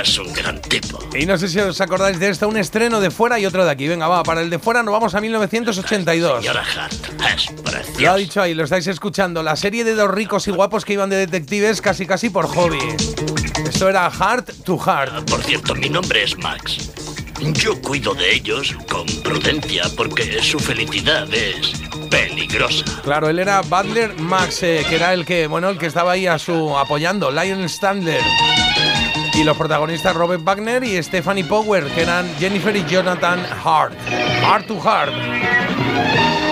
Es un gran tipo. Y no sé si os acordáis de esto, un estreno de fuera y otro de aquí. Venga, va, para el de fuera nos vamos a 1982. Señora Hart, es precioso. Lo ha dicho ahí, lo estáis escuchando. La serie de dos ricos y guapos que iban de detectives casi casi por hobby. Esto era Heart to Heart. Por cierto, mi nombre es Max. Yo cuido de ellos con prudencia porque su felicidad es peligrosa. Claro, él era Butler Max, eh, que era el que, bueno, el que estaba ahí a su apoyando, Lion Standler. Y los protagonistas Robert Wagner y Stephanie Power, que eran Jennifer y Jonathan Hart. Heart to Heart.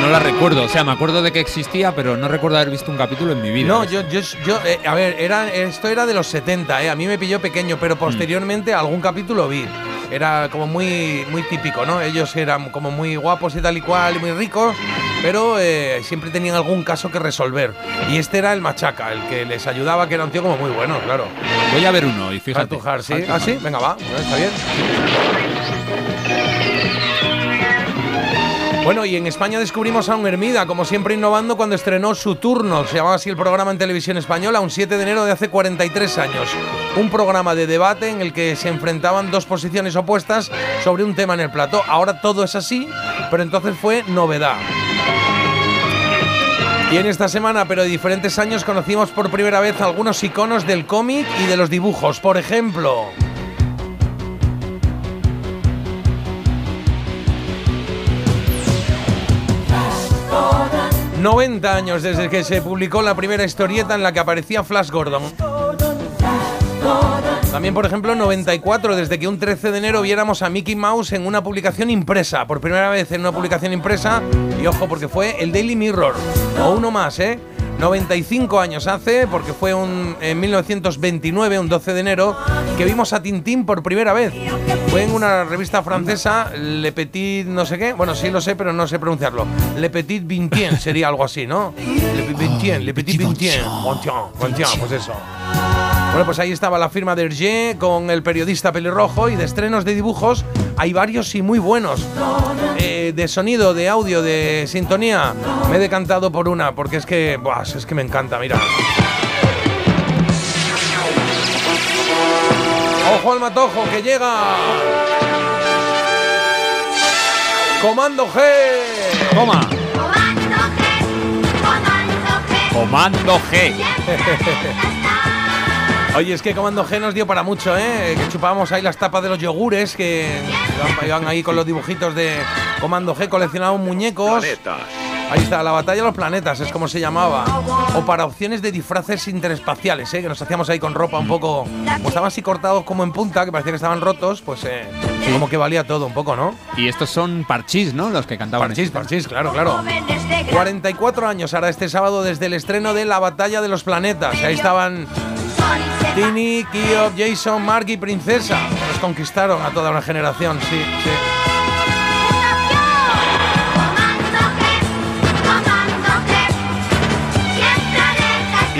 No la recuerdo, o sea, me acuerdo de que existía, pero no recuerdo haber visto un capítulo en mi vida. No, yo, yo, yo eh, a ver, era, esto era de los 70, eh, a mí me pilló pequeño, pero posteriormente algún capítulo vi. era como muy, muy típico, ¿no? Ellos eran como muy guapos y tal y cual, y muy ricos, pero eh, siempre tenían algún caso que resolver. Y este era el machaca, el que les ayudaba, que era un tío como muy bueno, claro. Voy a ver uno y fíjate. Cartujar, sí. Ah, sí, venga, va, está bien. Bueno, y en España descubrimos a un Hermida, como siempre innovando cuando estrenó su turno. Se llamaba así el programa en televisión española, un 7 de enero de hace 43 años. Un programa de debate en el que se enfrentaban dos posiciones opuestas sobre un tema en el plató. Ahora todo es así, pero entonces fue novedad. Y en esta semana, pero de diferentes años, conocimos por primera vez algunos iconos del cómic y de los dibujos. Por ejemplo, 90 años desde que se publicó la primera historieta en la que aparecía Flash Gordon. También, por ejemplo, 94, desde que un 13 de enero viéramos a Mickey Mouse en una publicación impresa, por primera vez en una publicación impresa, y ojo, porque fue el Daily Mirror, o uno más, ¿eh? 95 años hace, porque fue un, en 1929, un 12 de enero, que vimos a Tintín por primera vez. Fue en una revista francesa, Le Petit no sé qué, bueno, sí lo sé, pero no sé pronunciarlo. Le Petit Vingtien sería algo así, ¿no? Le Petit Vingtien, Le Petit Vingtien, pues eso. Bueno, pues ahí estaba la firma de Hergé con el periodista pelirrojo y de estrenos de dibujos hay varios y muy buenos. Eh, de sonido, de audio, de sintonía, me he decantado por una porque es que, buah, es que me encanta, mira. Ojo al matojo que llega. Comando G. Toma. Comando G. Oye, es que Comando G nos dio para mucho, ¿eh? Que chupábamos ahí las tapas de los yogures, que iban- iban ahí con los dibujitos de Comando G, coleccionábamos muñecos. Ahí está, la batalla de los planetas, es como se llamaba. O para opciones de disfraces interespaciales, ¿eh? Que nos hacíamos ahí con ropa un poco... Como estaban así cortados como en punta, que parecía que estaban rotos, pues eh, como que valía todo un poco, ¿no? Y estos son parchís, ¿no? Los que cantaban. Parchís, parchís, claro, claro. 44 años ahora este sábado desde el estreno de La Batalla de los Planetas. Ahí estaban Tini, Kio, Jason, Mark y Princesa. Nos conquistaron a toda una generación, sí, sí.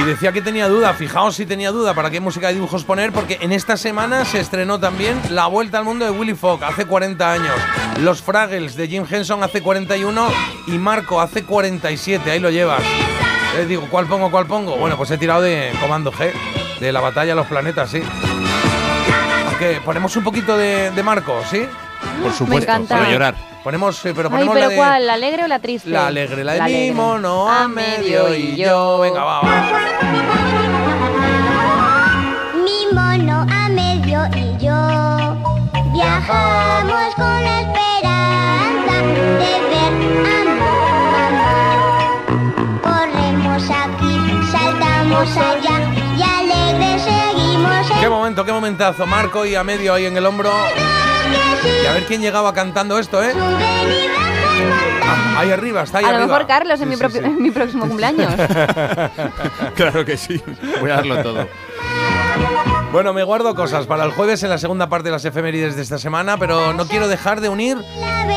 Y decía que tenía duda, fijaos si tenía duda para qué música de dibujos poner, porque en esta semana se estrenó también La Vuelta al Mundo de Willy Fogg, hace 40 años. Los Fraggles de Jim Henson hace 41 y Marco hace 47, ahí lo llevas. Les digo, ¿cuál pongo, cuál pongo? Bueno, pues he tirado de Comando G, de la batalla de los planetas, sí. Aunque ponemos un poquito de, de Marco, ¿sí? Por supuesto, encanta. para llorar. Ponemos, eh, pero Ay, ponemos pero la de... ¿cuál? ¿La alegre o la triste? La alegre, la de mi alegre. mono a medio y yo. Venga, va, va. Mi mono a medio y yo viajamos con la esperanza de ver a mamá. Corremos aquí, saltamos allá. Qué momento, qué momentazo. Marco y a medio ahí en el hombro. Y a ver quién llegaba cantando esto, ¿eh? Ah, ahí arriba, está ahí A lo arriba. mejor Carlos en, mi, Sí, sí. en mi próximo cumpleaños. claro que sí. Voy a darlo todo. Bueno, me guardo cosas para el jueves en la segunda parte de las efemérides de esta semana, pero no quiero dejar de unir.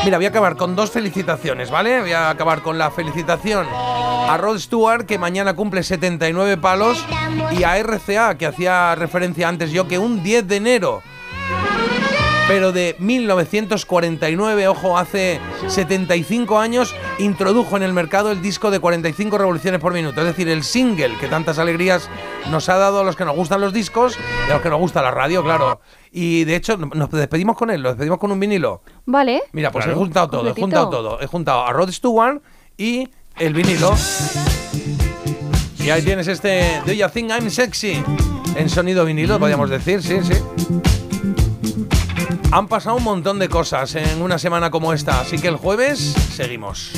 Mira, voy a acabar con dos felicitaciones, ¿vale? Voy a acabar con la felicitación a Rod Stewart, que mañana cumple 79 palos, y a RCA, que hacía referencia antes yo, que un 10 de enero. Pero de 1949, ojo, hace 75 años, introdujo en el mercado el disco de 45 revoluciones por minuto. Es decir, el single que tantas alegrías nos ha dado a los que nos gustan los discos y a los que nos gusta la radio, claro. Y de hecho, nos despedimos con él, lo despedimos con un vinilo. Vale. Mira, pues Claro. he juntado todo, he juntado todo. He juntado a Rod Stewart y el vinilo. Y ahí tienes este Do You Think I'm Sexy? En sonido vinilo, podríamos decir, sí, sí. Han pasado un montón de cosas en una semana como esta, así que el jueves seguimos.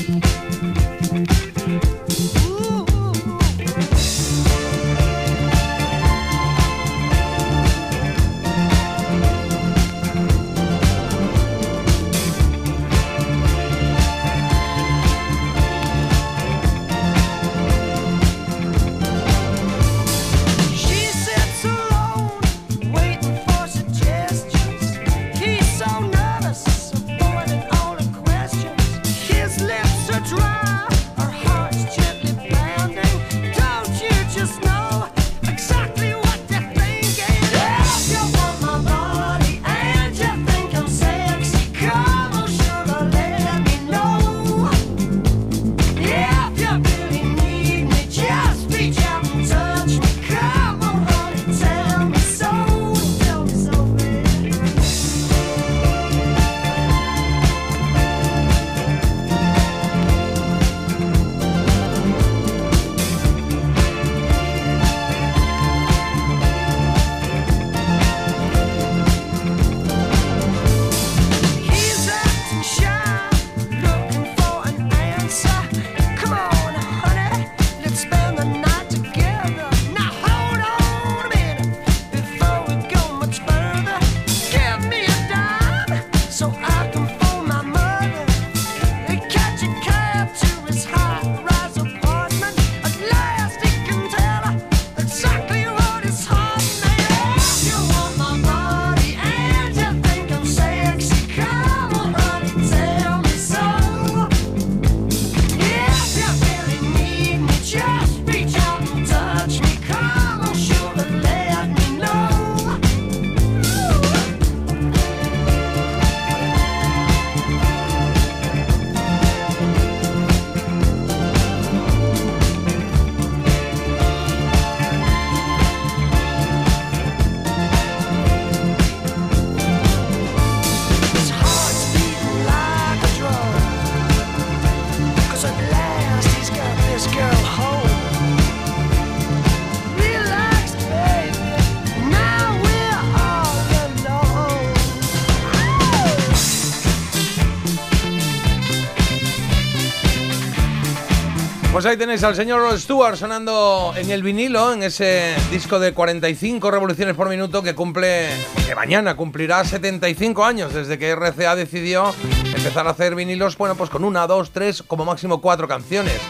Pues ahí tenéis al señor Stewart sonando en el vinilo, en ese disco de 45 revoluciones por minuto que cumple, que mañana cumplirá 75 años desde que RCA decidió empezar a hacer vinilos, bueno, pues con una, dos, tres, como máximo cuatro canciones.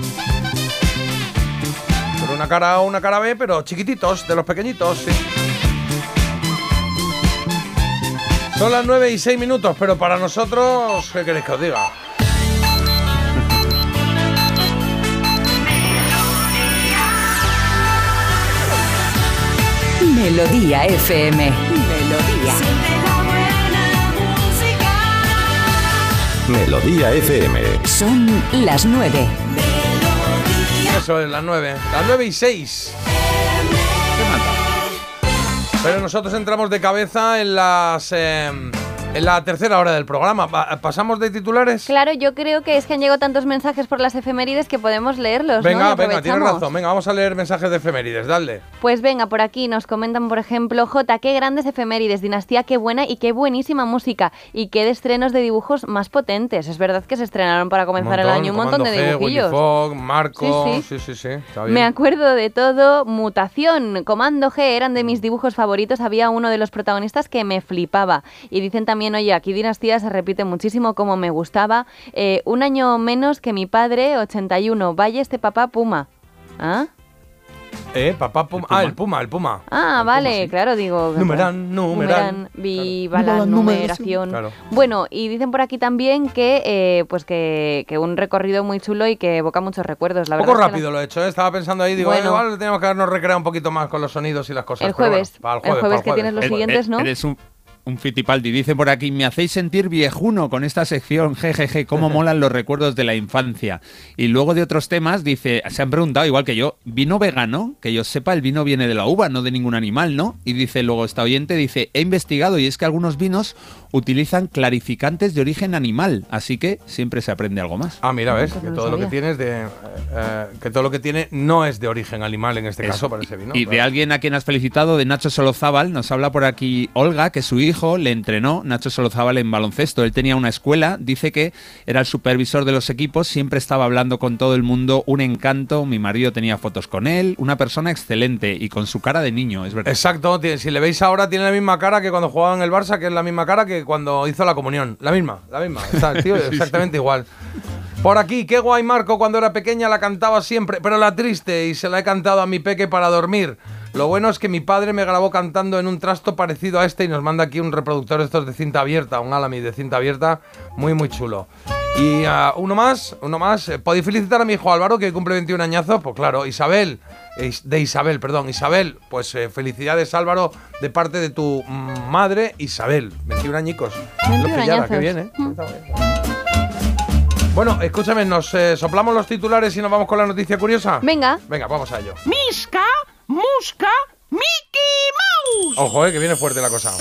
Con una cara A, una cara B, pero chiquititos, de los pequeñitos, sí. Son las 9 y 6 minutos, pero para nosotros, ¿qué queréis que os diga? Melodía FM. Melodía. Melodía FM. Son las nueve. Eso es, las 9. Las 9 y 6. Pero nosotros entramos de cabeza en las. eh, en la tercera hora del programa. Pa- ¿Pasamos de titulares? Claro, yo creo que es que han llegado tantos mensajes por las efemérides que podemos leerlos. Venga, venga, tienes razón. Venga, vamos a leer mensajes de efemérides, dale. Pues venga, por aquí nos comentan, por ejemplo, J, qué grandes efemérides, dinastía, qué buena y qué buenísima música. Y qué de estrenos de dibujos más potentes. Es verdad que se estrenaron para comenzar el año un montón de G, dibujillos. Marco. Sí, Sí, sí, sí. está bien. Me acuerdo de todo. Mutación, Comando G eran de mis dibujos favoritos. Había uno de los protagonistas que me flipaba. Y dicen también, oye, aquí Dinastía se repite muchísimo como me gustaba. Eh, un año menos que mi padre, 81. Vaya este papá Puma. ¿Ah? Eh, papá Puma. Ah, el Puma, el Puma. Ah, vale, claro, digo. Numeran, numeran. Viva Viva la, numeración. Claro. Bueno, y dicen por aquí también que, eh, pues que, que un recorrido muy chulo y que evoca muchos recuerdos. La Un poco verdad es que rápido lo he hecho, ¿eh? estaba pensando ahí, digo, Bueno. igual tenemos que habernos recreado un poquito más con los sonidos y las cosas. El bueno, jueves, para el jueves para que tienes los Eh, siguientes, ¿no? Eres un, un fitipaldi. Dice por aquí, me hacéis sentir viejuno con esta sección, jejeje, cómo molan los recuerdos de la infancia. Y luego de otros temas, dice, se han preguntado, igual que yo, ¿vino vegano? Que yo sepa, el vino viene de la uva, no de ningún animal, ¿no? Y dice luego esta oyente, dice, he investigado y es que algunos vinos utilizan clarificantes de origen animal, así que siempre se aprende algo más. Ah, mira, ves, que todo lo que sabía. tiene es de. eh, eh, que todo lo que tiene no es de origen animal en este Eso. caso, parece vino. Y de alguien a quien has felicitado, de Nacho Solozábal, nos habla por aquí Olga, que su hijo le entrenó, Nacho Solozábal, en baloncesto. Él tenía una escuela, dice que era el supervisor de los equipos, siempre estaba hablando con todo el mundo, un encanto, mi marido tenía fotos con él, una persona excelente y con su cara de niño, es verdad. Exacto, si le veis ahora, tiene la misma cara que cuando jugaba en el Barça, que es la misma cara que cuando hizo la comunión. La misma, la misma. Está el tío exactamente igual. Por aquí, qué guay Marco, cuando era pequeña la cantaba siempre, pero la triste y se la he cantado a mi peque para dormir. Lo bueno es que mi padre me grabó cantando en un trasto parecido a este y nos manda aquí un reproductor de estos de cinta abierta, un Alamy de cinta abierta, muy muy chulo. Y ah, uno más, uno más. Eh, ¿Podéis felicitar a mi hijo Álvaro que cumple 21 añazos? Pues claro, Isabel, Is- de Isabel, perdón, Isabel, pues eh, felicidades Álvaro de parte de tu mm, madre Isabel, 21 añicos. 21 Lo pillara, añazos. que bien, ¿eh? Bueno, escúchame, ¿nos eh, soplamos los titulares y nos vamos con la noticia curiosa? Venga. Venga, vamos a ello. Misca, Musca, Mickey Mouse. Ojo, eh, que viene fuerte la cosa.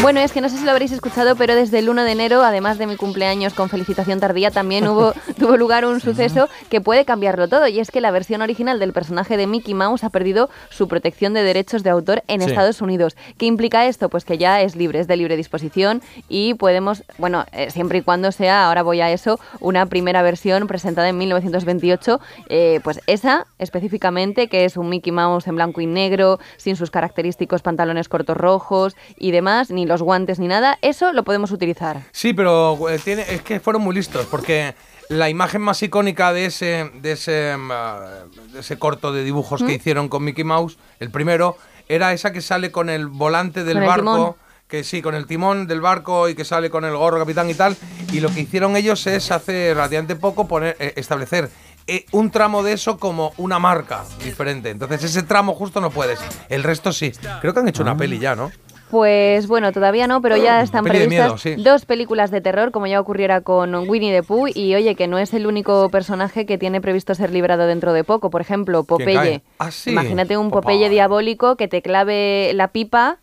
Bueno, es que no sé si lo habréis escuchado, pero desde el 1 de enero, además de mi cumpleaños con felicitación tardía, también hubo, tuvo lugar un suceso que puede cambiarlo todo. Y es que la versión original del personaje de Mickey Mouse ha perdido su protección de derechos de autor en Sí. Estados Unidos. ¿Qué implica esto? Pues que ya es libre, es de libre disposición y podemos, bueno, eh, siempre y cuando sea, ahora voy a eso, una primera versión presentada en 1928, eh, pues esa específicamente, que es un Mickey Mouse en blanco y negro, sin sus característicos pantalones cortos rojos y demás, ni los guantes ni nada, eso lo podemos utilizar. Sí, pero eh, tiene, es que fueron muy listos, porque la imagen más icónica de ese, de ese, mm, ah, de ese corto de dibujos que ¿Mm? hicieron con Mickey Mouse, el primero, era esa que sale con el volante del Con el barco. timón. Que sí, con el timón del barco y que sale con el gorro capitán y tal. Y lo que hicieron ellos es hace relativamente poco poner, eh, establecer eh, un tramo de eso como una marca diferente. Entonces ese tramo justo no puedes. El resto sí. Creo que han hecho una peli ya, ¿no? Pues bueno, todavía no, pero ya están Peli de previstas miedo, sí. dos películas de terror, como ya ocurriera con Winnie the Pooh. Y oye, que no es el único personaje que tiene previsto ser liberado dentro de poco. Por ejemplo. Popeye. Ah, sí. Imagínate un Popeye diabólico que te clave la pipa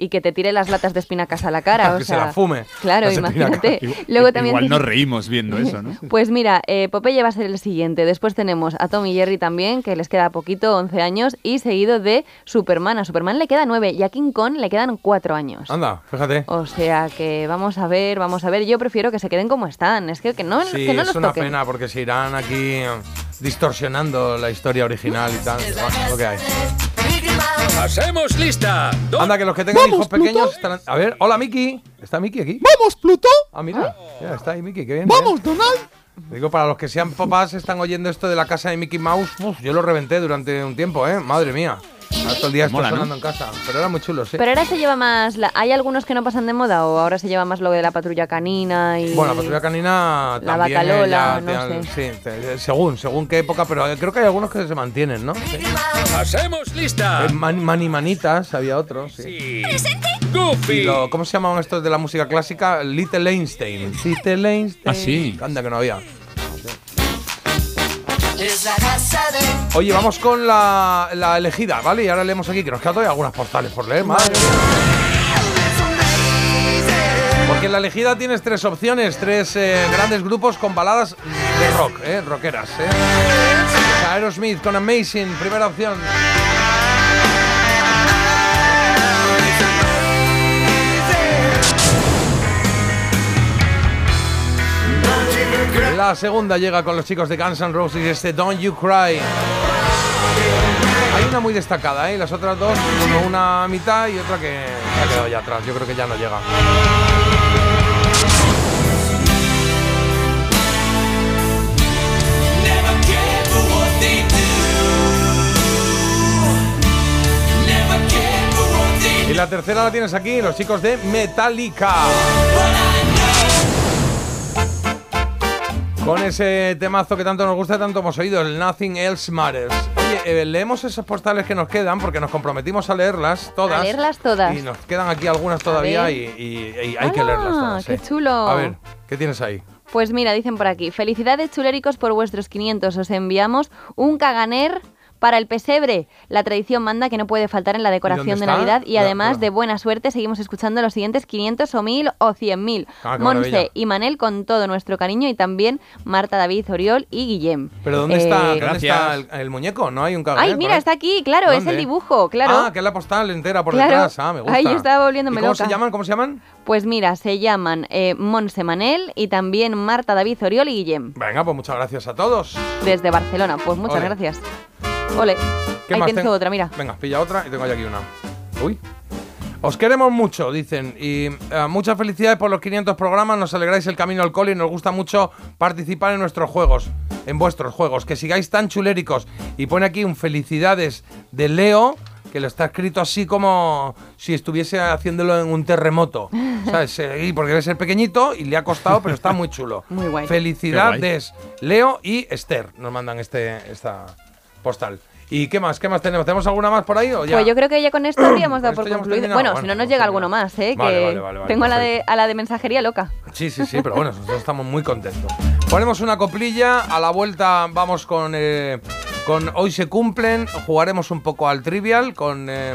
y que te tire las latas de espinacas a la cara. o que se sea, la fume. Claro, las espinacas. imagínate. Luego también Igual nos reímos viendo eso, ¿no? Pues mira, eh, Popeye va a ser el siguiente. Después tenemos a Tom y Jerry también, que les queda poquito, 11 años, y seguido de Superman. A Superman le queda 9 y a King Kong le quedan 4 años. Anda, fíjate. O sea que vamos a ver, vamos a ver. Yo prefiero que se queden como están. Es que, que no, Sí, que no es los una toquen. pena porque se irán aquí distorsionando la historia original y tal. Bueno, lo que hay. ¡Hacemos lista! Anda, que los que tengan hijos pequeños estarán... A ver, hola Miki. ¿Está Miki aquí? ¡Vamos, Pluto! Ah, mira. Ya está ahí Miki, qué bien. ¡Vamos, ¿eh? Donald! Digo, para los que sean papás, están oyendo esto de la casa de Mickey Mouse. Uf, yo lo reventé durante un tiempo, ¿eh? Madre mía. Ahora Todo el día estoy Mola, ¿no? sonando en casa. Pero era muy chulo, sí. Pero ahora se lleva más. la- ¿Hay algunos que no pasan de moda o ahora se lleva más lo de la patrulla canina y. Bueno, la patrulla canina La también. eh, Lola, ya no te han- sé. Sí, te- según, según qué época, pero eh, creo que hay algunos que se mantienen, ¿no? Sí. ¡Hacemos lista! Eh, Man- Mani Manitas, había otros, sí. ¡Goofy! Y lo- ¿Cómo se llamaban estos de la música clásica? Little Einstein. Little Einstein. Ah, sí. Anda, que no había. Oye, vamos con la, elegida, ¿vale? Y ahora leemos aquí, que nos quedan todavía algunas postales por leer, madre. Porque en la elegida tienes tres opciones, tres eh, grandes grupos con baladas de rock, ¿eh? Rockeras, ¿eh? Aerosmith con Amazing, primera opción. La segunda llega con los chicos de Guns N' Roses, este Don't You Cry. Hay una muy destacada, ¿eh? Las otras dos, una mitad y otra que se ha quedado ya atrás. Yo creo que ya no llega. Y la tercera la tienes aquí, los chicos de Metallica. Con ese temazo que tanto nos gusta, tanto hemos oído, el Nothing Else Matters. Oye, eh, leemos esas postales que nos quedan porque nos comprometimos a leerlas todas. A leerlas todas. Y nos quedan aquí algunas todavía y, y- y hay que ¡Hala! leerlas todas. ¡Qué sí. chulo! A ver, ¿qué tienes ahí? Pues mira, dicen por aquí, felicidades chuléricos por vuestros 500, os enviamos un caganer para el pesebre. La tradición manda que no puede faltar en la decoración dónde de? Navidad y además ya. de buena suerte seguimos escuchando los siguientes 500 o 1000 o 100.000. Ah. Monse y Manel con todo nuestro cariño y también Marta, David, Oriol y Guillem. ¿Pero dónde Eh, está, ¿dónde Gracias. está el, el muñeco? ¿No hay un caganer Ay, mira, está aquí, claro, es ¿Dónde? el dibujo, claro. Ah, que es la postal entera por Claro. detrás. Ah, me gusta. Ay, yo estaba volviéndome ¿Y cómo loca. se llaman? ¿Cómo se llaman? Pues mira, se llaman eh, Monse Manel y también Marta, David, Oriol y Guillem. Venga, pues muchas gracias a todos. Desde Barcelona. Pues muchas Ole. gracias. Ole. ¿Qué Ahí más otra, mira. Venga, pilla otra y tengo yo aquí una. Uy. Os queremos mucho, dicen. Y eh, muchas felicidades por los 500 programas. Nos alegráis el camino al cole y nos gusta mucho participar en nuestros juegos. En vuestros juegos. Que sigáis tan chuléricos. Y pone aquí un felicidades de Leo. Que lo está escrito así como si estuviese haciéndolo en un terremoto. ¿Sabes? Eh, y porque debe ser pequeñito y le ha costado, pero está muy chulo. Muy guay. Felicidades, Leo y Esther. Nos mandan este, esta postal. ¿Y qué más? ¿Qué más tenemos? ¿Tenemos alguna más por ahí o ya? Pues yo creo que ya con esto habríamos dado por concluido. Bueno, Bueno, si no nos llega alguno más, ¿eh? Vale, que vale, vale, vale, tengo a la, de, a la de mensajería loca. Sí, sí, sí, pero bueno, nosotros estamos muy contentos. Ponemos una coplilla, a la vuelta vamos con, eh, con Hoy se cumplen, jugaremos un poco al trivial con, eh,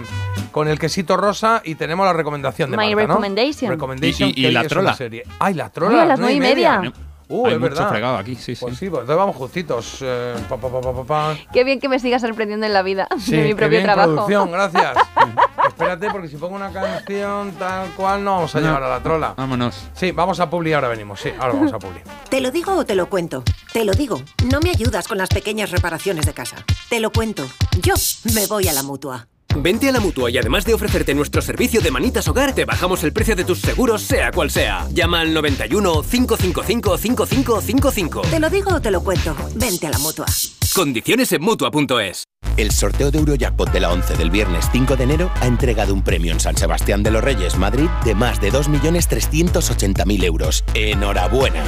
con el quesito rosa y tenemos la recomendación de My Marta, ¿no? recommendation. Recommendation, Y- y- y que la trola. serie. ¡Ay, la trola! Ay, a las nueve y nueve y media. Uh, Hay es mucho verdad. fregado aquí, sí, sí. Pues sí, pues entonces vamos justitos. eh, pa, pa, pa, pa, pa, pa. Qué bien que me sigas sorprendiendo en la vida Sí, de mi qué propio bien, trabajo. producción, gracias. Espérate, porque si pongo una canción tal cual no vamos a No. llevar a la trola. Vámonos. Sí, vamos a Publi, ahora venimos. Sí, ahora vamos a Publi. ¿Te lo digo o te lo cuento? Te lo digo. No me ayudas con las pequeñas reparaciones de casa. Te lo cuento. Yo me voy a la mutua. Vente a la mutua y además de ofrecerte nuestro servicio de manitas hogar, te bajamos el precio de tus seguros, sea cual sea. Llama al 91 555 5555. Te lo digo o te lo cuento. Vente a la mutua. Condiciones en mutua.es. El sorteo de Eurojackpot de la 11 del viernes 5 de enero ha entregado un premio en San Sebastián de los Reyes, Madrid, de más de 2.380.000 euros. ¡Enhorabuena!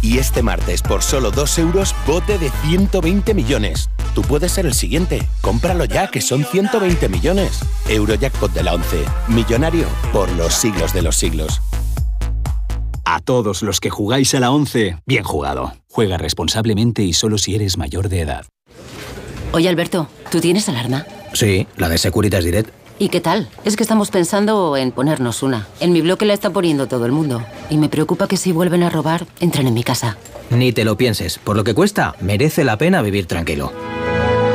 Y este martes, por solo 2 euros, bote de 120 millones. Tú puedes ser el siguiente. Cómpralo ya, que son 120 millones. Eurojackpot de la 11. Millonario por los siglos de los siglos. A todos los que jugáis a la 11, bien jugado. Juega responsablemente y solo si eres mayor de edad. Oye, Alberto, ¿tú tienes alarma? Sí, la de Securitas Direct. ¿Y qué tal? Es que estamos pensando en ponernos una. En mi bloque la está poniendo todo el mundo. Y me preocupa que si vuelven a robar, entren en mi casa. Ni te lo pienses. Por lo que cuesta, merece la pena vivir tranquilo.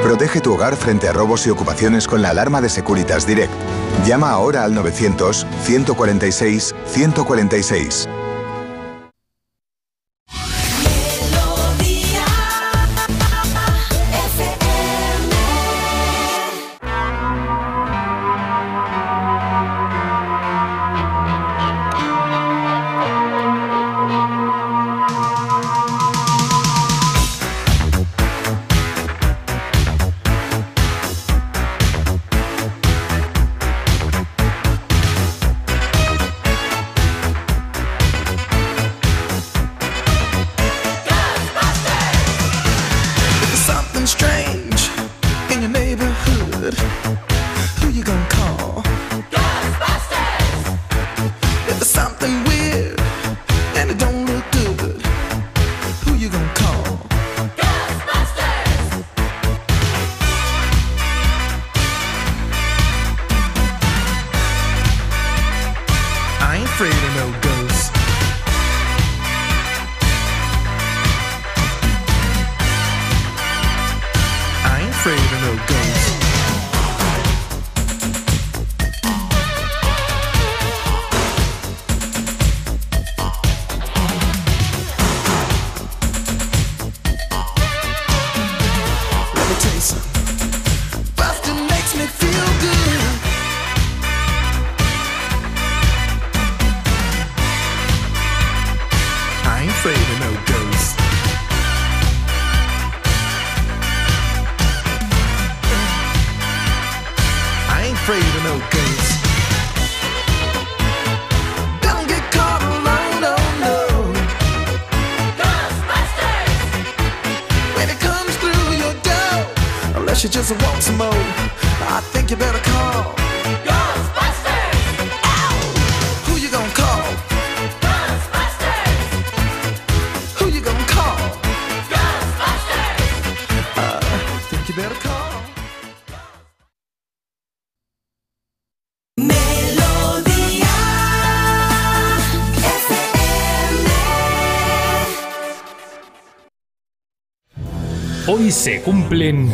Protege tu hogar frente a robos y ocupaciones con la alarma de Securitas Direct. Llama ahora al 900 146 146. Hoy se cumplen.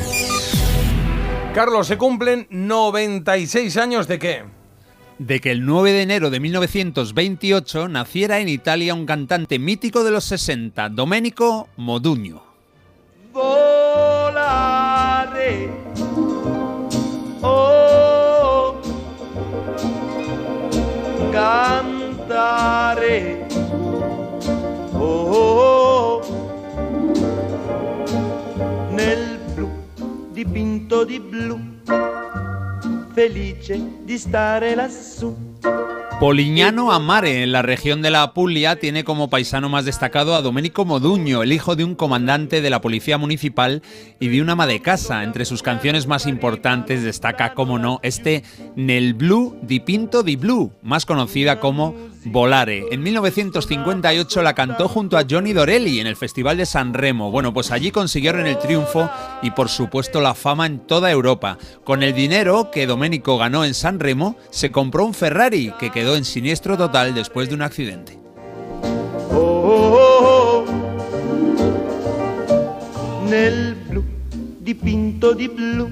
Carlos, se cumplen 96 años de qué? de que el 9 de enero de 1928 naciera en Italia un cantante mítico de los 60, Domenico Modugno. volare. Oh, cantare. Dipinto di blu, felice di stare lassù. Polignano Amare, en la región de la Apulia, tiene como paisano más destacado a Domenico Modugno, el hijo de un comandante de la policía municipal y de una ama de casa. Entre sus canciones más importantes destaca, como no, este Nel Blu di Pinto di Blu, más conocida como Volare. En 1958 la cantó junto a Johnny Dorelli en el Festival de San Remo. Bueno, pues allí consiguieron el triunfo y por supuesto la fama en toda Europa. Con el dinero que Domenico ganó en San Remo, se compró un Ferrari que quedó en siniestro total después de un accidente. Oh, nel di.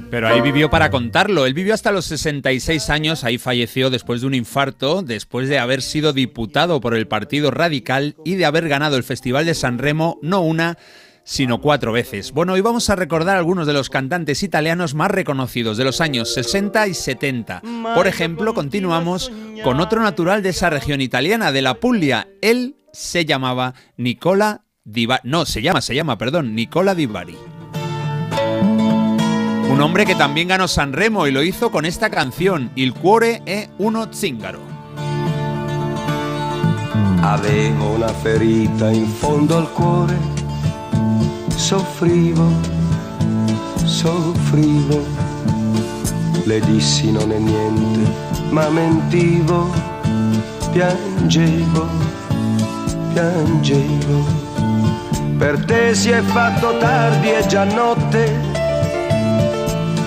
Pero ahí vivió para contarlo. Él vivió hasta los 66 años, ahí falleció después de un infarto, después de haber sido diputado por el Partido Radical y de haber ganado el Festival de San Remo no una, sino cuatro veces. Bueno, hoy vamos a recordar algunos de los cantantes italianos más reconocidos de los años 60 y 70. Por ejemplo, continuamos con otro natural de esa región italiana, de la Puglia. Él se llamaba Nicola Di Bari. No, se llama, se llama, perdón, Nicola Di Bari. Un hombre que también ganó San Remo y lo hizo con esta canción, Il cuore è uno zingaro. Avevo una ferita in fondo al cuore, soffrivo, soffrivo. Le dissi non è niente, ma mentivo, piangevo, piangevo. Per te si è fatto tardi, è già notte,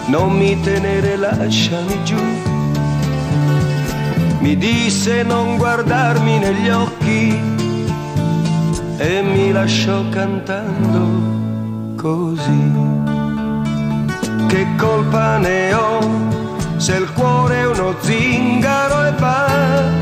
non mi tenere, lasciami giù. mi disse non guardarmi negli occhi e mi lasciò cantando così. Che colpa ne ho se il cuore è uno zingaro e va?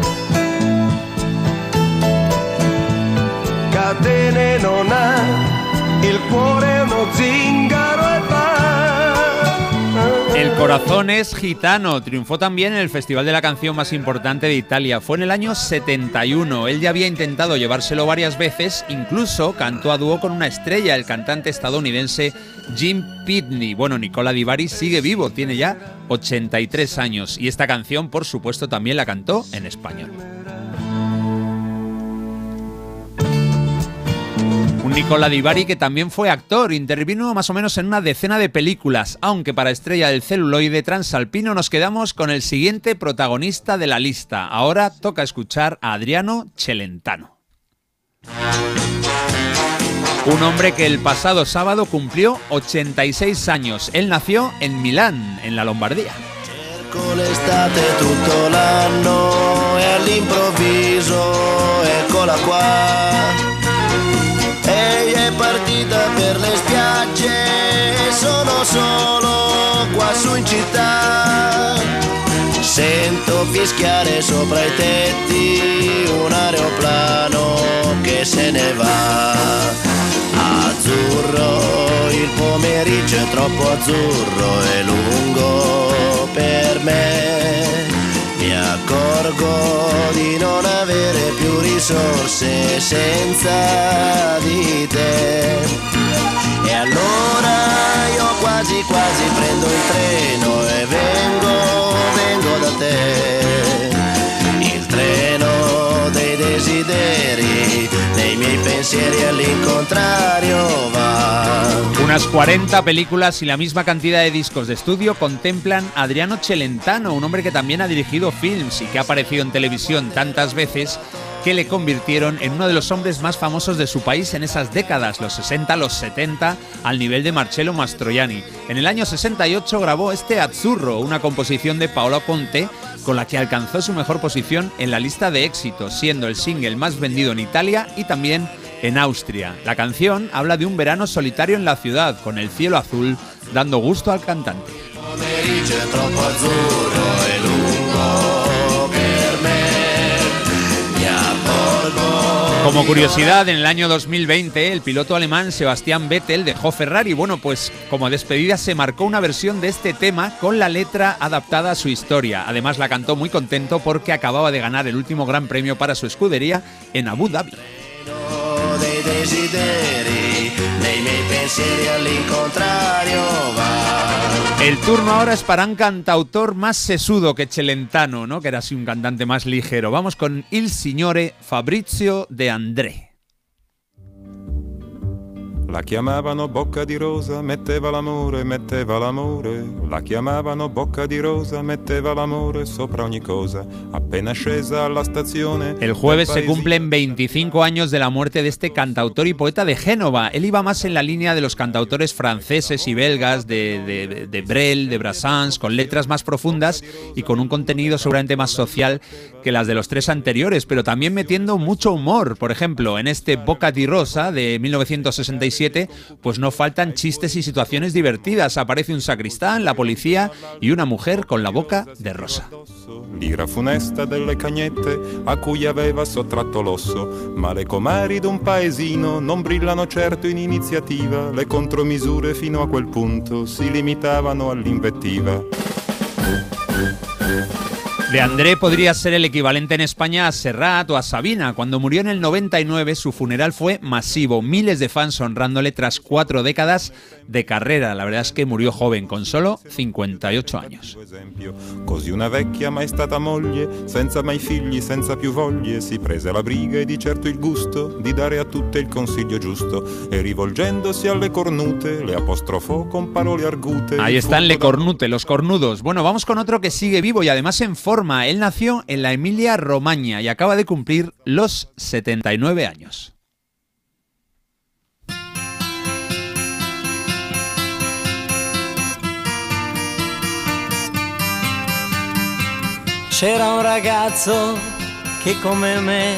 El corazón es gitano. Triunfó también en el Festival de la Canción más importante de Italia. Fue en el año 71. Él ya había intentado llevárselo varias veces. Incluso cantó a dúo con una estrella, el cantante estadounidense Jim Pitney. Bueno, Nicola Di Bari sigue vivo, tiene ya 83 años. Y esta canción, por supuesto, también la cantó en español. Un Nicola Di Bari que también fue actor, intervino más o menos en una decena de películas, aunque para Estrella del celuloide transalpino nos quedamos con el siguiente protagonista de la lista. Ahora toca escuchar a Adriano Celentano. Un hombre que el pasado sábado cumplió 86 años. Él nació en Milán, en la Lombardía. Partita per le spiagge sono solo qua su in città. Sento fischiare sopra i tetti un aeroplano che se ne va. Azzurro, il pomeriggio è troppo azzurro e lungo per me. Accorgo di non avere più risorse senza di te. E allora io quasi quasi prendo il treno e vengo, vengo da te. Unas 40 películas y la misma cantidad de discos de estudio contemplan a Adriano Celentano, un hombre que también ha dirigido films y que ha aparecido en televisión tantas veces que le convirtieron en uno de los hombres más famosos de su país en esas décadas, los 60, los 70, al nivel de Marcello Mastroianni. En el año 68 grabó este Azzurro, una composición de Paolo Conte, con la que alcanzó su mejor posición en la lista de éxitos, siendo el single más vendido en Italia y también en Austria. La canción habla de un verano solitario en la ciudad, con el cielo azul dando gusto al cantante. Como curiosidad, en el año 2020 el piloto alemán Sebastián Vettel dejó Ferrari. Bueno, pues como despedida se marcó una versión de este tema con la letra adaptada a su historia. Además la cantó muy contento porque acababa de ganar el último gran premio para su escudería en Abu Dhabi. El turno ahora es para un cantautor más sesudo que Celentano, ¿no? Que era así un cantante más ligero. Vamos con Il Signore Fabrizio de André. La chiamavano bocca di rosa, metteva l'amore, metteva l'amore. La chiamavano bocca di rosa, metteva l'amore sopra ogni cosa. Appena scesa alla stazione. El jueves se cumplen 25 años de la muerte de este cantautor y poeta de Génova. Él iba más en la línea de los cantautores franceses y belgas, de, de, de Brel, de Brassens, con letras más profundas y con un contenido seguramente más social que las de los tres anteriores, pero también metiendo mucho humor. Por ejemplo, en este Boca di Rosa de 1967, pues no faltan chistes y situaciones divertidas. Aparece un sacristán, la policía y una mujer con la boca de rosa. L'ira funesta delle cagnette a cui aveva sottratto l'osso. Ma le comari d'un paesino non brillano certo in iniziativa. Le contromisure fino a quel punto si limitavano all'invettiva. De André podría ser el equivalente en España a Serrat o a Sabina. Cuando murió en el 99, su funeral fue masivo. Miles de fans honrándole tras cuatro décadas de carrera. La verdad es que murió joven, con solo 58 años. Così una vecchia mai stata moglie, senza mai figli, senza più voglie, si prese la briga e di certo il gusto di dare a tutte il consiglio giusto e rivolgendosi alle cornute le apostrofò con parole argute. Ahí están Le Cornute, los cornudos. Bueno, vamos con otro que sigue vivo y además en forma. Él nació en la Emilia Romagna y acaba de cumplir los 79 años. C'era un ragazzo che come me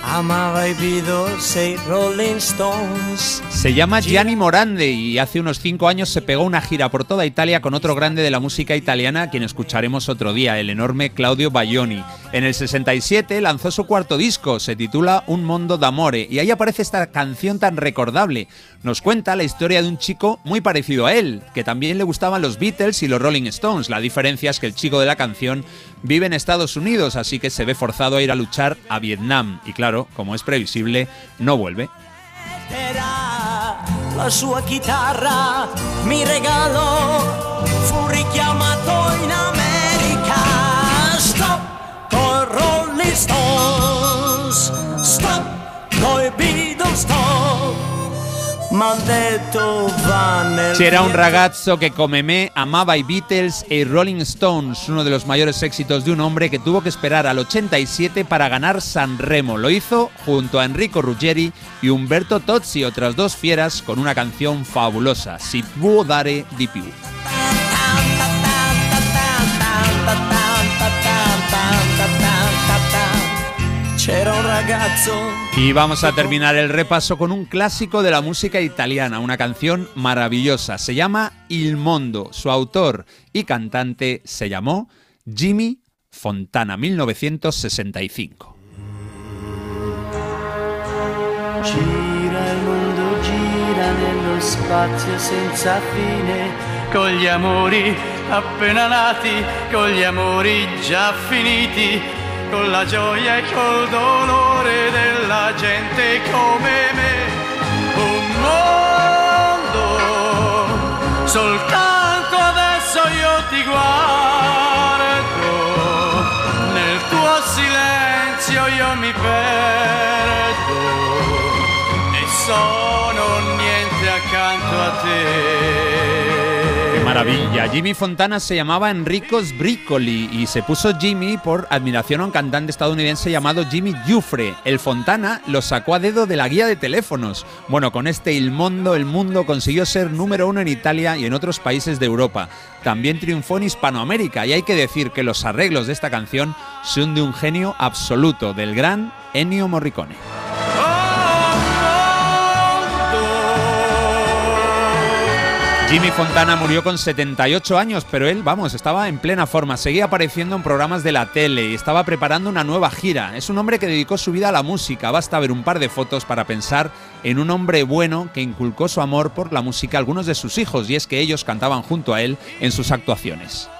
amava i Beatles e Rolling Stones. Se llama Gianni Morande y hace unos cinco años se pegó una gira por toda Italia con otro grande de la música italiana, a quien escucharemos otro día, el enorme Claudio Baglioni. En el 67 lanzó su cuarto disco, se titula Un Mondo d'Amore, y ahí aparece esta canción tan recordable. Nos cuenta la historia de un chico muy parecido a él, que también le gustaban los Beatles y los Rolling Stones. La diferencia es que el chico de la canción vive en Estados Unidos, así que se ve forzado a ir a luchar a Vietnam. Y claro, como es previsible, no vuelve. Stop Rolling Stones, stop Beatles. M'han detto va nel C'era un ragazzo que come me amaba i Beatles e i Rolling Stones, uno de los mayores éxitos de un hombre que tuvo que esperar al 87 para ganar Sanremo. Lo hizo junto a Enrico Ruggeri y Umberto Tozzi, otras dos fieras, con una canción fabulosa, Si può dare di più. Y vamos a terminar el repaso con un clásico de la música italiana, una canción maravillosa. Se llama Il Mondo. Su autor y cantante se llamó Jimmy Fontana, 1965. Gira il mondo, gira nello spazio senza fine, con gli amori appena nati, con gli amori già finiti, con la gioia e col dolore della gente come me. Un mondo, soltanto adesso io ti guardo, nel tuo silenzio io mi perdo e sono maravilla! Jimmy Fontana se llamaba Enrico Sbricoli y se puso Jimmy por admiración a un cantante estadounidense llamado Jimmy Giuffre. El Fontana lo sacó a dedo de la guía de teléfonos. Bueno, con este Il Mondo, el mundo consiguió ser número uno en Italia y en otros países de Europa. También triunfó en Hispanoamérica y hay que decir que los arreglos de esta canción son de un genio absoluto, del gran Ennio Morricone. Jimmy Fontana murió con 78 años, pero él, vamos, estaba en plena forma, seguía apareciendo en programas de la tele y estaba preparando una nueva gira. Es un hombre que dedicó su vida a la música, basta ver un par de fotos para pensar en un hombre bueno que inculcó su amor por la música a algunos de sus hijos, y es que ellos cantaban junto a él en sus actuaciones.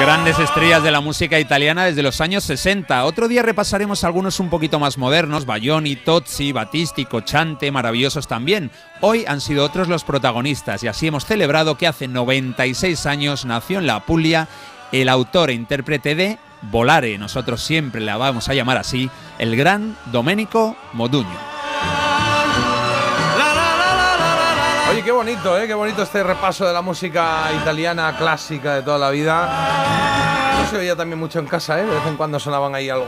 Grandes estrellas de la música italiana desde los años 60. Otro día repasaremos algunos un poquito más modernos, Bayoni, Tozzi, Battisti, Cochante, maravillosos también. Hoy han sido otros los protagonistas y así hemos celebrado que hace 96 años nació en la Puglia el autor e intérprete de Volare, nosotros siempre la vamos a llamar así, el gran Domenico Modugno. Oye, qué bonito, ¿eh? Qué bonito este repaso de la música italiana clásica de toda la vida. No se veía también mucho en casa, ¿eh? De vez en cuando sonaban ahí algún,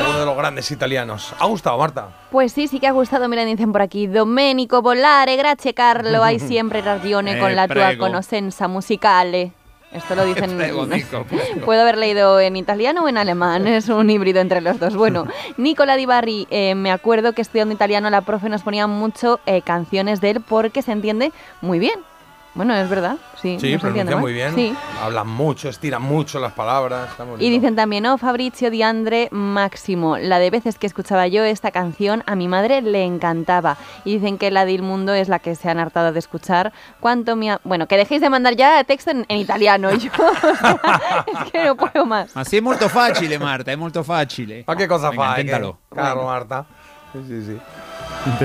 alguno de los grandes italianos. ¿Ha gustado, Marta? Pues sí, sí que ha gustado. Mira, dicen por aquí, Domenico Volare, grazie Carlo, hai sempre ragione con Eh, la tua conoscenza musicale. Esto lo dicen. Prego, Nico, prego. Puedo haber leído en italiano o en alemán, es un híbrido entre los dos. Bueno, Nicola Di Barri, eh, me acuerdo que estudiando italiano la profe nos ponía mucho eh, canciones de él porque se entiende muy bien. Bueno, es verdad, sí. Sí, no pronuncia mal. muy bien. Sí. Hablan mucho, estiran mucho las palabras. muy Y dicen también, oh, Fabrizio Di Andre Máximo. La de veces que escuchaba yo esta canción, a mi madre le encantaba. Y dicen que la de Il Mundo es la que se han hartado de escuchar. Cuánto me ha- Bueno, que dejéis de mandar ya texto en, en italiano. Yo, es que no puedo más. Así es molto facile, Marta, es molto facile. ¿Para qué cosa Venga, fa? inténtalo. Claro, Marta. Sí, sí, sí.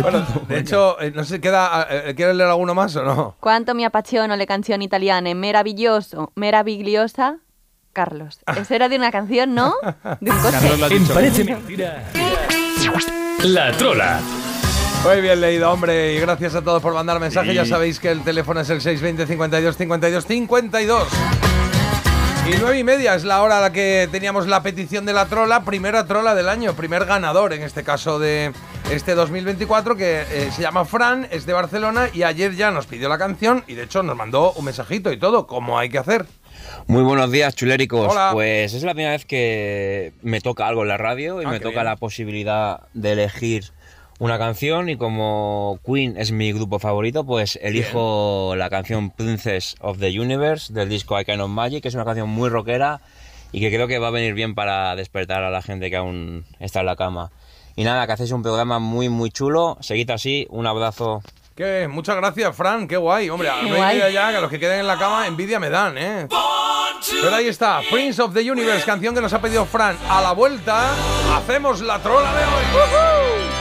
Bueno, de hecho, eh, no sé, queda, eh, ¿quieres leer alguno más o no? Quanto mi appassiono le canzoni italiane. Meraviglioso, meravigliosa. Carlos. Eso era de una canción, ¿no? De un coche. En Parece Mentira. La Trola. Muy bien leído, hombre, y gracias a todos por mandar mensajes. Sí. Ya sabéis que el teléfono es el 620 52 52 52. Y nueve y media es la hora a la que teníamos la petición de la trola, primera trola del año, primer ganador en este caso de este 2024 que eh, se llama Fran, es de Barcelona y ayer ya nos pidió la canción y de hecho nos mandó un mensajito y todo, cómo hay que hacer. Muy buenos días, chuléricos. Hola. Pues es la primera vez que me toca algo en la radio y Ah, me toca bien. la posibilidad de elegir una canción y como Queen es mi grupo favorito, pues elijo la canción Princess of the Universe del disco I Kind of Magic, que es una canción muy rockera y que creo que va a venir bien para despertar a la gente que aún está en la cama. Y nada, que hacéis un programa muy muy chulo, seguid así, un abrazo. Que muchas gracias, Fran, qué guay. Hombre, a Qué guay. ya, que los que queden en la cama, envidia me dan, ¿eh? Pero ahí está, Prince of the Universe, canción que nos ha pedido Fran. A la vuelta, hacemos la trola de hoy.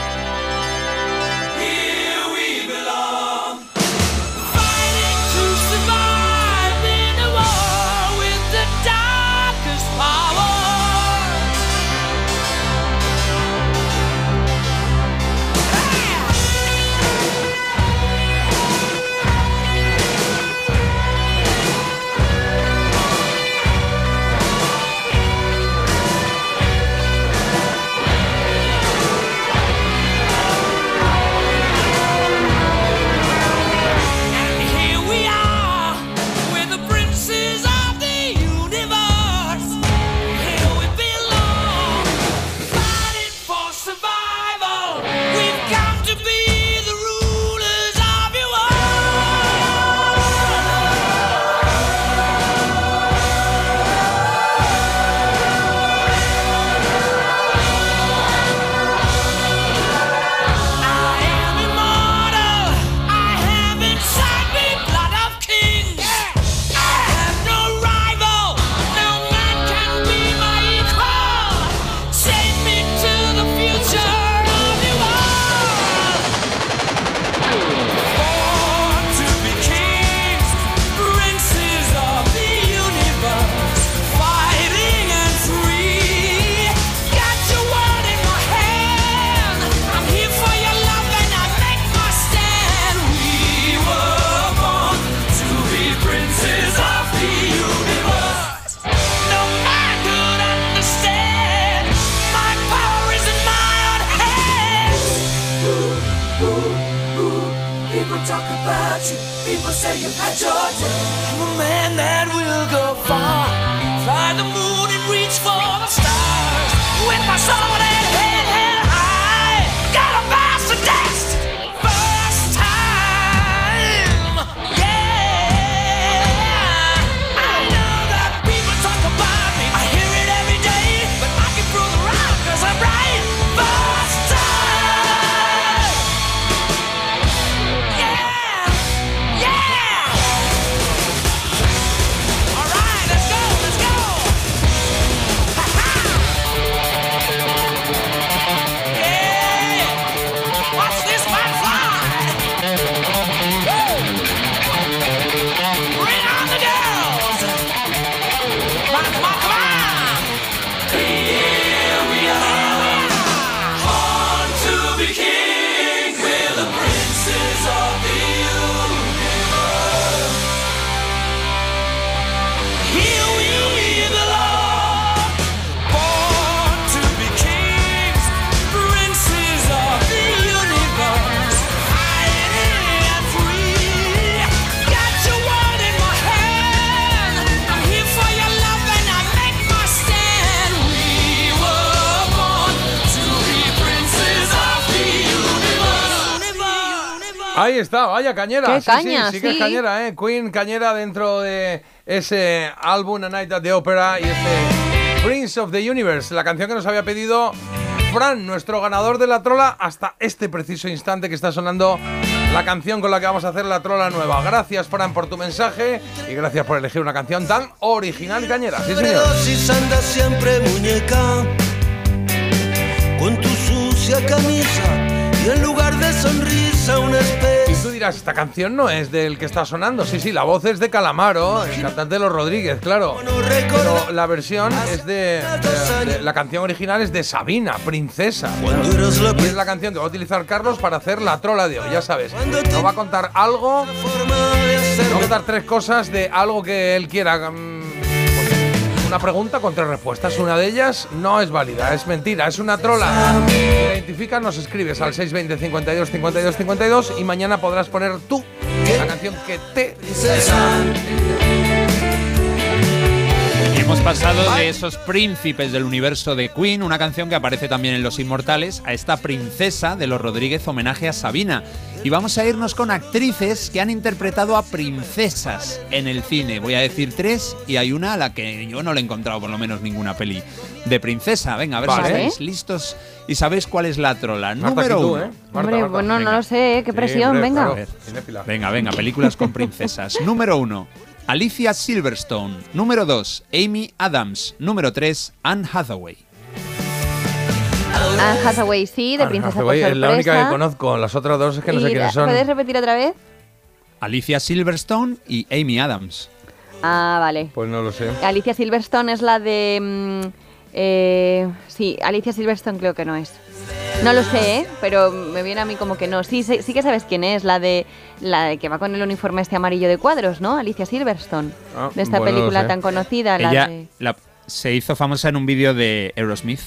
Ahí está, vaya cañera. Qué sí, caña, sí, sí que es cañera, ¿eh? Queen cañera dentro de ese álbum A Night at the Opera y este Prince of the Universe, la canción que nos había pedido Fran, nuestro ganador de la trola, hasta este preciso instante que está sonando la canción con la que vamos a hacer la trola nueva. Gracias, Fran, por tu mensaje y gracias por elegir una canción tan original y cañera. Sí, señor. Anda siempre muñeca con tu sucia camisa y en lugar de sonrisa una especie Tú dirás, esta canción no es del que está sonando. Sí, sí, la voz es de Calamaro, el cantante de los Rodríguez, claro. Pero la versión es de, La canción original es de Sabina, Princesa. Y es la canción que va a utilizar Carlos para hacer la trola de hoy, ya sabes. Nos va a contar algo. Va a contar tres cosas de algo que él quiera. Una pregunta con tres respuestas. Una de ellas no es válida, es mentira, es una trola. Identifica, nos escribes al 620 52 52 52 y mañana podrás poner tú la canción que te hemos pasado de esos príncipes del universo de Queen, una canción que aparece también en Los Inmortales, a esta princesa de los Rodríguez homenaje a Sabina. Y vamos a irnos con actrices que han interpretado a princesas en el cine. Voy a decir tres y hay una a la que yo no le he encontrado por lo menos ninguna peli de princesa. Venga, a ver Vale. si estáis listos y sabéis cuál es la trola. Marta, Número tú, uno. ¿eh? Hombre, bueno, no lo sé, ¿eh? qué presión, venga. A ver. Venga, venga, películas con princesas. Número uno, Alicia Silverstone. Número dos, Amy Adams. Número tres, Anne Hathaway. Anne Hathaway, sí, de Anne Princesa Hathaway por es la única que conozco. Las otras dos es que no sé Y quiénes son. ¿Puedes repetir otra vez? Alicia Silverstone y Amy Adams. Ah, vale. Pues no lo sé. Alicia Silverstone es la de... mm, eh, sí, Alicia Silverstone creo que no es. No lo sé, ¿eh? pero me viene a mí como que no. Sí, sí, sí que sabes quién es, la de la de que va con el uniforme este amarillo de cuadros, ¿no? Alicia Silverstone. Ah, de esta bueno, no película sé. tan conocida, la Ella de... la- se hizo famosa en un vídeo de Aerosmith.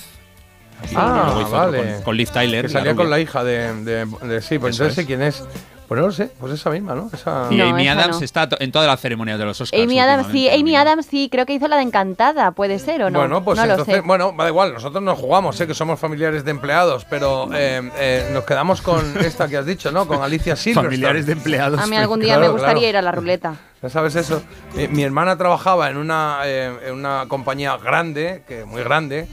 Ah, vale. Con, con Liv Tyler. Que salía la con la hija de, de- de- sí, pues entonces sé quién es. Pues no lo sé, pues esa misma, ¿no? Esa... Y No, Amy esa Adams no. está en todas las ceremonias de los Oscars. Amy Adams, sí. Amy Adams, sí, creo que hizo la de Encantada, puede ser o no. Bueno, pues no lo entonces, sé. bueno, da igual, nosotros nos jugamos, sé que somos familiares de empleados, pero eh, eh, nos quedamos con esta que has dicho, ¿no? Con Alicia Silverstone. Familiares de empleados. A mí algún día Claro, me gustaría claro. ir a la ruleta. ¿Ya sabes eso? Mi, mi hermana trabajaba en una, eh, en una compañía grande, que muy grande,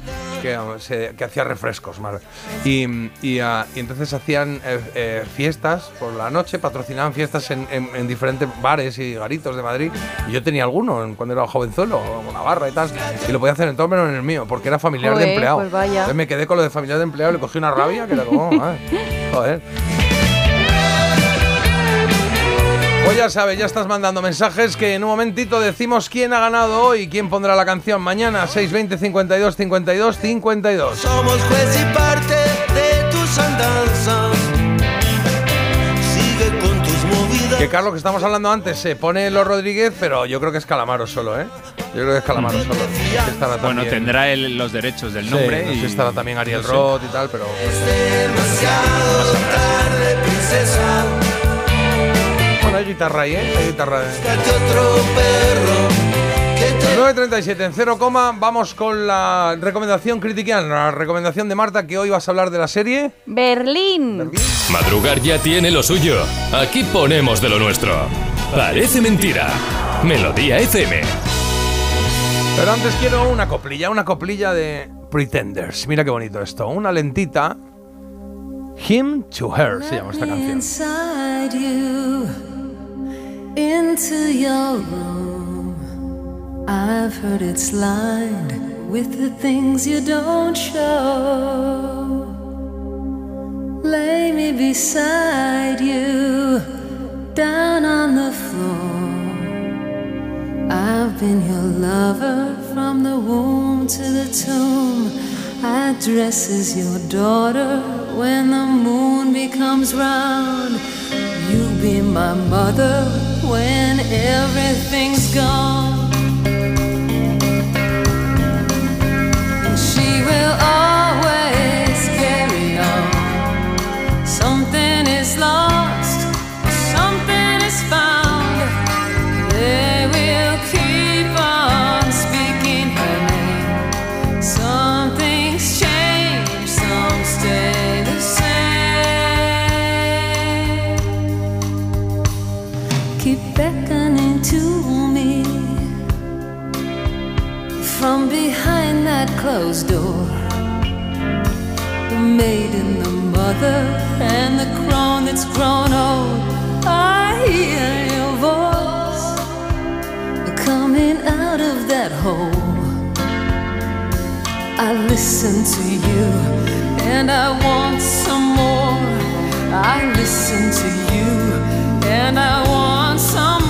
que, se- que hacía refrescos. ¿vale? Y, y, ah, y entonces hacían eh, eh, fiestas por la noche, patrocinaban fiestas en, en- en diferentes bares y garitos de Madrid. Y yo tenía alguno cuando era jovenzuelo, una barra y tal. Y lo podía hacer en todo menos en el mío, porque era familiar Joder, de empleado. pues vaya. Entonces me quedé con lo de familiar de empleado y le cogí una rabia que era como, "Ay, joder. Pues ya sabes, ya estás mandando mensajes que en un momentito decimos quién ha ganado hoy, quién pondrá la canción mañana, 620 52 52 52. Somos juez y parte de tus andanzas. Sigue con tus movidas. Que Carlos, que estamos hablando antes, se pone los Rodríguez, pero yo creo que es Calamaro solo, ¿eh? Yo creo que es Calamaro solo. Que estará Bueno, también- tendrá él los derechos del Sí, nombre. no sé y estará también Ariel no sé. Roth y tal, pero... Demasiado tarde, princesa. Guitarra ahí, ¿eh? Hay guitarra. ahí. Buscate otro perro. Que te 9.37 en 0, vamos con la recomendación critiquiana, la recomendación de Marta, que hoy vas a hablar de la serie... Berlín. Madrugar ya tiene lo suyo. Aquí ponemos de lo nuestro. Parece mentira. Melodía FM. Pero antes quiero una coplilla, una coplilla de Pretenders. Mira qué bonito esto. Una lentita. Him to Her se llama esta canción. Into your room. I've heard it's lined with the things you don't show. Lay me beside you, down on the floor. I've been your lover from the womb to the tomb. I dress as your daughter when the moon becomes round. You be my mother when everything's gone. And she will always closed door. The maiden, the mother, and the crone that's grown old. I hear your voice coming out of that hole. I listen to you and I want some more. I listen to you and I want some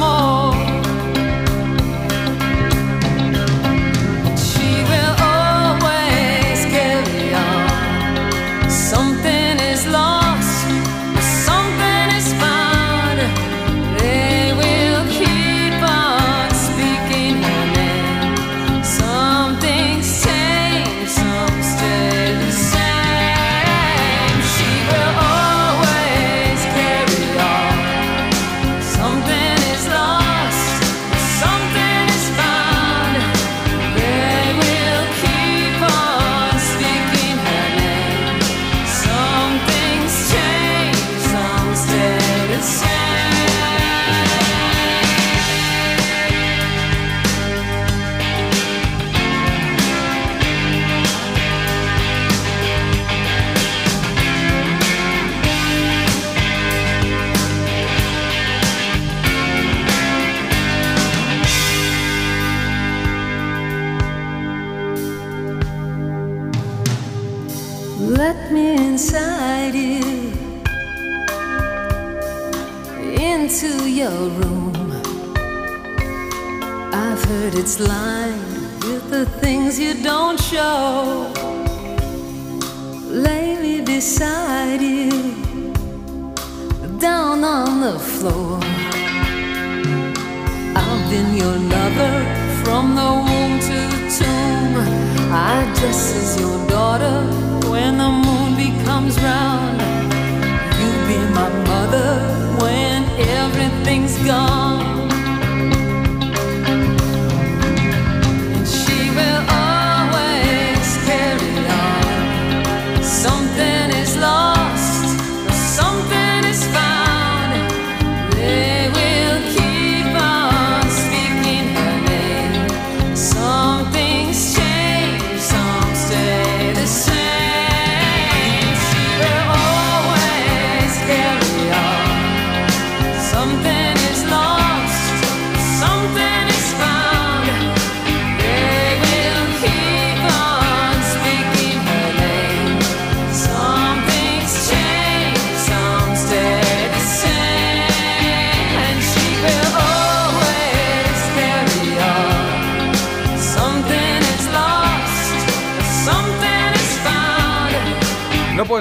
It's lined with the things you don't show. Lay me beside you down on the floor. I've been your lover from the womb to the tomb. I dress as your daughter when the moon becomes round. You be my mother when everything's gone.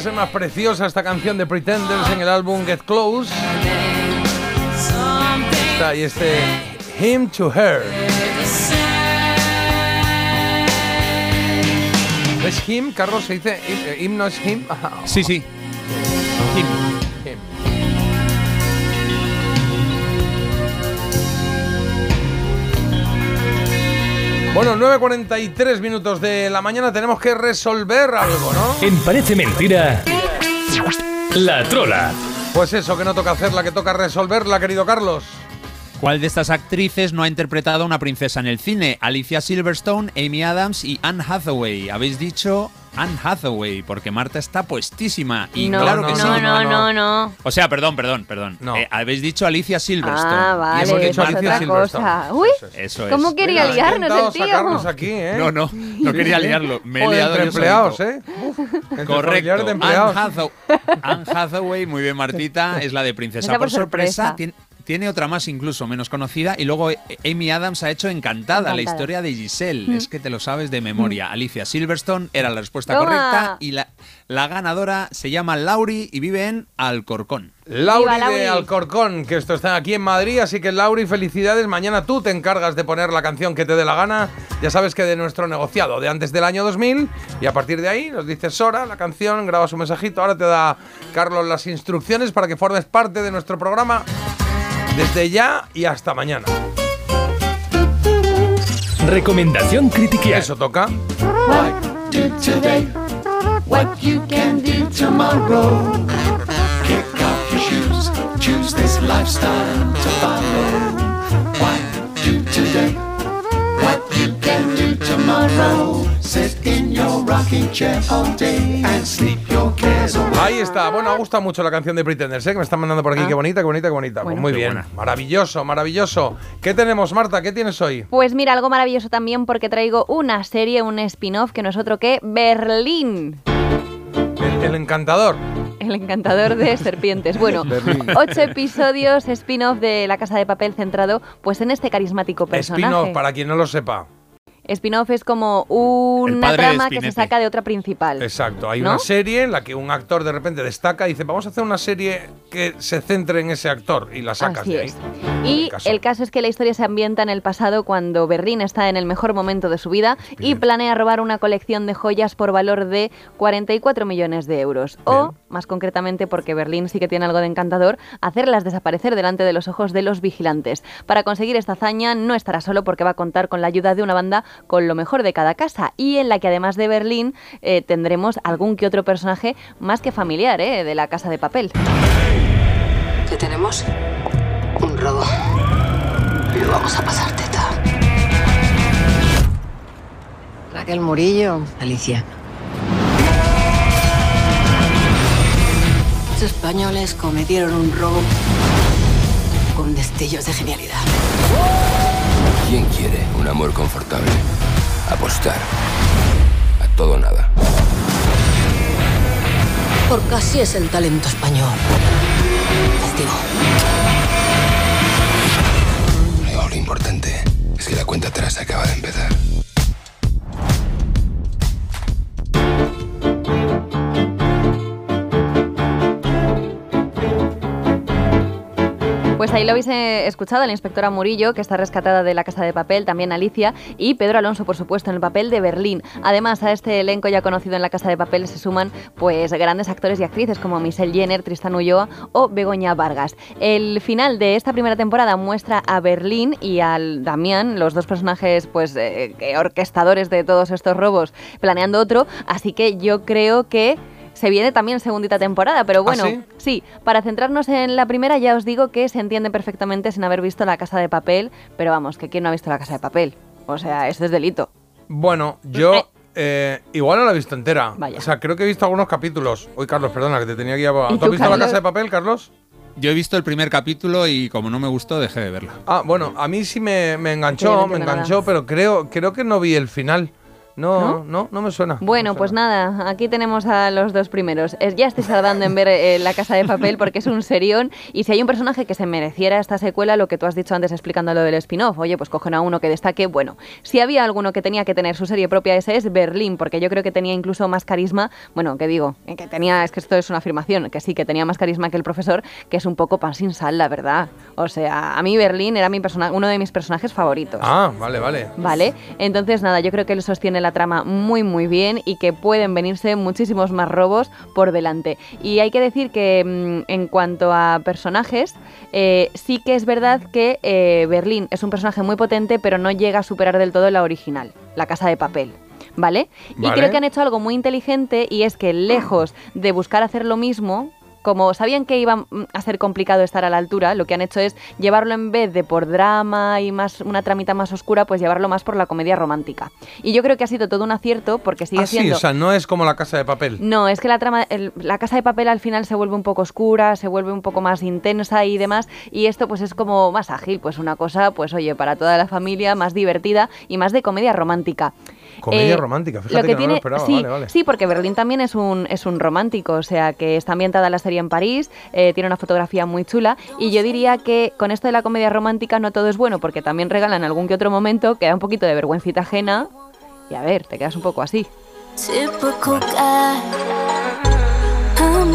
Ser más preciosa esta canción de Pretenders en el álbum Get Close. Está ahí este Him to Her. ¿Es him, Carlos? ¿Se dice eh, him no es him? Sí, sí. Him. Bueno, 9.43 minutos de la mañana tenemos que resolver algo, ¿no? En Parece Mentira, la trola. Pues eso, que no toca hacerla, que toca resolverla, querido Carlos. ¿Cuál de estas actrices no ha interpretado a una princesa en el cine? Alicia Silverstone, Amy Adams y Anne Hathaway. Habéis dicho Anne Hathaway, porque Marta está puestísima. Y no, claro no, que sí. no, no, no, no. O sea, perdón, perdón, perdón. Eh, habéis dicho Alicia Silverstone. Ah, vale, Y hemos dicho Alicia otra cosa. Uy, Eso es. ¿cómo quería Mira, liarnos el tío? aquí, ¿eh? No, no, no quería liarlo. Me he liado entre yo empleados, solito. ¿eh? Entre Correcto. de Anne empleados. Hathaw- Anne Hathaway, muy bien Martita, es la de Princesa Esa por por sorpresa. sorpresa. Tien- Tiene otra más incluso menos conocida y luego eh, Amy Adams ha hecho Encantada, la historia de Giselle. Mm. Es que te lo sabes de memoria. Alicia Silverstone era la respuesta Toma. correcta y la, la ganadora se llama Lauri y vive en Alcorcón. Lauri. de Alcorcón, que esto está aquí en Madrid, así que Lauri, felicidades. Mañana tú te encargas de poner la canción que te dé la gana. Ya sabes que de nuestro negociado de antes del año 2000 y a partir de ahí nos dices Sora, la canción, grabas un mensajito. Ahora te da Carlos las instrucciones para que formes parte de nuestro programa desde ya y hasta mañana. Recomendación crítica. Eso toca. do today, what you can do tomorrow. Kick off your shoes, choose this lifestyle to follow. Why do today, what you can do tomorrow. Sit in your rocking chair all day and sleep your cares away. Ahí está. Bueno, me gusta mucho la canción de Pretenders, ¿eh? que me están mandando por aquí. Ah. Qué bonita, qué bonita, qué bonita. Pues Bueno. muy Qué bien. buena. Maravilloso, maravilloso. ¿Qué tenemos, Marta? ¿Qué tienes hoy? Pues mira, algo maravilloso también porque traigo una serie, un spin-off que no es otro que Berlín. El, el encantador. El encantador de serpientes. Bueno, ocho episodios spin-off de La Casa de Papel centrado pues en este carismático personaje. Spin-off, para quien no lo sepa. Spin-off es como una trama que se saca de otra principal. Exacto, hay ¿No? una serie en la que un actor de repente destaca y dice, vamos a hacer una serie que se centre en ese actor y la sacas Así de ahí. es. Y el caso es que la historia se ambienta en el pasado cuando Berlín está en el mejor momento de su vida y planea robar una colección de joyas por valor de 44 millones de euros. O, más concretamente porque Berlín sí que tiene algo de encantador, hacerlas desaparecer delante de los ojos de los vigilantes. Para conseguir esta hazaña no estará solo porque va a contar con la ayuda de una banda con lo mejor de cada casa y en la que además de Berlín eh, tendremos algún que otro personaje más que familiar eh, de la casa de papel. ¿Qué tenemos? Un robo. Lo vamos a pasar teta. Raquel Murillo. Alicia. Los españoles cometieron un robo con destellos de genialidad. ¿Quién quiere un amor confortable? Apostar. A todo o nada. Por casi es el talento español. Testigo. Lo importante es que la cuenta atrás acaba de empezar. Pues ahí lo habéis eh, escuchado, la inspectora Murillo, que está rescatada de la Casa de Papel, también Alicia, y Pedro Alonso, por supuesto, en el papel de Berlín. Además, a este elenco ya conocido en la Casa de Papel se suman pues grandes actores y actrices como Michelle Jenner, Tristan Ulloa o Begoña Vargas. El final de esta primera temporada muestra a Berlín y al Damián, los dos personajes pues eh, que orquestadores de todos estos robos, planeando otro, así que yo creo que se viene también segundita temporada, pero bueno, sí? sí, para centrarnos en la primera ya os digo que se entiende perfectamente sin haber visto La Casa de Papel, pero vamos, que quién no ha visto La Casa de Papel. O sea, esto es delito. Bueno, yo eh, igual no la he visto entera. Vaya. O sea, creo que he visto algunos capítulos. Hoy, Carlos, perdona, que te tenía que llevar. ¿Y ¿Tú has visto la casa de papel, Carlos? Yo he visto el primer capítulo y como no me gustó, dejé de verla. Ah, bueno, a mí sí me, me Sí, enganchó, no me enganchó, pero creo, creo que no vi el final. No, no, no, me suena. Bueno, pues nada, aquí tenemos a los dos primeros. Es- Ya estoy tardando en ver eh, La Casa de Papel porque es un serión y si hay un personaje que se mereciera esta secuela, lo que tú has dicho antes explicando lo del spin-off, oye, pues cogen a uno que destaque. Bueno, si había alguno que tenía que tener su serie propia, ese es Berlín, porque yo creo que tenía incluso más carisma, bueno, que digo, eh, que tenía, es que esto es una afirmación, que sí, que tenía más carisma que el profesor, que es un poco pan sin sal, la verdad. O sea, a mí Berlín era mi persona uno de mis personajes favoritos. Ah, vale, vale. ¿Vale? Entonces, nada, yo creo que él sostiene la trama muy, muy bien y que pueden venirse muchísimos más robos por delante. Y hay que decir que mm, en cuanto a personajes, eh, sí que es verdad que eh, Berlín es un personaje muy potente, pero no llega a superar del todo la original, la casa de papel. ¿Vale? Y creo que han hecho algo muy inteligente y es que lejos de buscar hacer lo mismo, como sabían que iba a ser complicado estar a la altura, lo que han hecho es llevarlo en vez de por drama y más una tramita más oscura, pues llevarlo más por la comedia romántica. Y yo creo que ha sido todo un acierto porque sigue Ah, sí, siendo o sea, no es como la casa de papel. no, es que la trama, el- la casa de papel al final se vuelve un poco oscura, se vuelve un poco más intensa y demás, y esto pues es como más ágil, pues una cosa, pues oye, para toda la familia, más divertida y más de comedia romántica. Comedia Eh, romántica, fíjate que no lo esperaba, sí, vale, vale. sí, porque Berlín también es un, es un romántico, o sea que está ambientada la serie en París, eh, tiene una fotografía muy chula, y yo diría que con esto de la comedia romántica no todo es bueno, porque también regalan algún que otro momento que da un poquito de vergüencita ajena, y a ver, te quedas un poco así.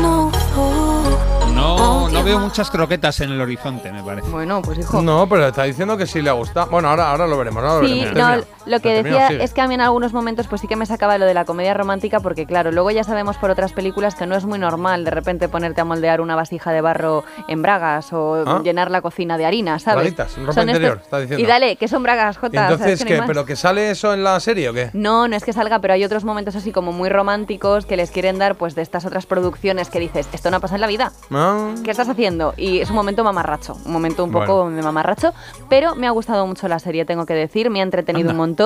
No fool. No, veo muchas croquetas en el horizonte, me parece. Bueno, pues hijo. No, pero está diciendo que sí le ha gustado. Bueno, ahora, ahora lo veremos. Ahora lo Sí, veremos. no. Lo que decía sigue. es que a mí en algunos momentos pues sí que me sacaba lo de la comedia romántica porque claro, luego ya sabemos por otras películas que no es muy normal de repente ponerte a moldear una vasija de barro en bragas o Ah. llenar la cocina de harina, ¿sabes? Braguitas, ropa Son interior, estos- está diciendo. Y dale, que son bragas, ¿Y Jota. o sea, es entonces que no hay qué? ¿Pero que sale eso en la serie o qué? No, no es que salga, pero hay otros momentos así como muy románticos que les quieren dar pues de estas otras producciones que dices, esto no pasa en la vida. Ah. ¿Qué estás haciendo? Y es un momento mamarracho, un momento un poco Bueno. de mamarracho, pero me ha gustado mucho la serie, tengo que decir, me ha entretenido Anda. un montón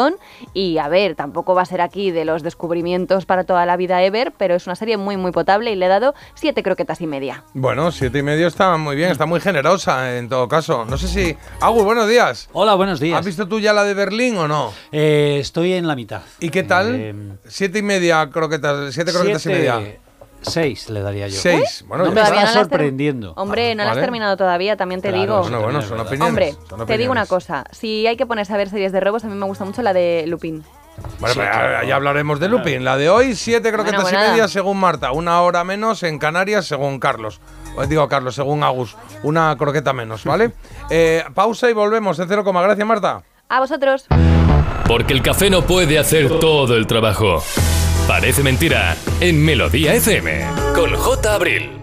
y a ver, tampoco va a ser aquí de los descubrimientos para toda la vida ever, pero es una serie muy muy potable y le he dado siete croquetas y media. Bueno, siete y medio está muy bien, está muy generosa en todo caso. No sé si. Agur, buenos días. Hola, buenos días. ¿Has visto tú ya la de Berlín o no? Eh, estoy en la mitad. ¿Y qué tal? Eh, siete y media croquetas, siete croquetas siete- y media. Seis le daría yo. Seis. Bueno, no me está. sorprendiendo. Hombre, no la has vale. terminado todavía, también te Claro, digo. bueno, bueno, son opiniones, Hombre, son te digo una cosa, si hay que ponerse a ver series de robos, a mí me gusta mucho la de Lupin. Bueno, pero ya, ya hablaremos de Lupin. La de hoy, siete croquetas Bueno, y bueno, media nada. según Marta. Una hora menos en Canarias según Carlos. Os digo Carlos, según Agus. Una croqueta menos, ¿vale? Eh, pausa y volvemos de cero coma. Gracias, Marta. A vosotros. Porque el café no puede hacer todo el trabajo. Parece mentira en Melodía FM con J. Abril.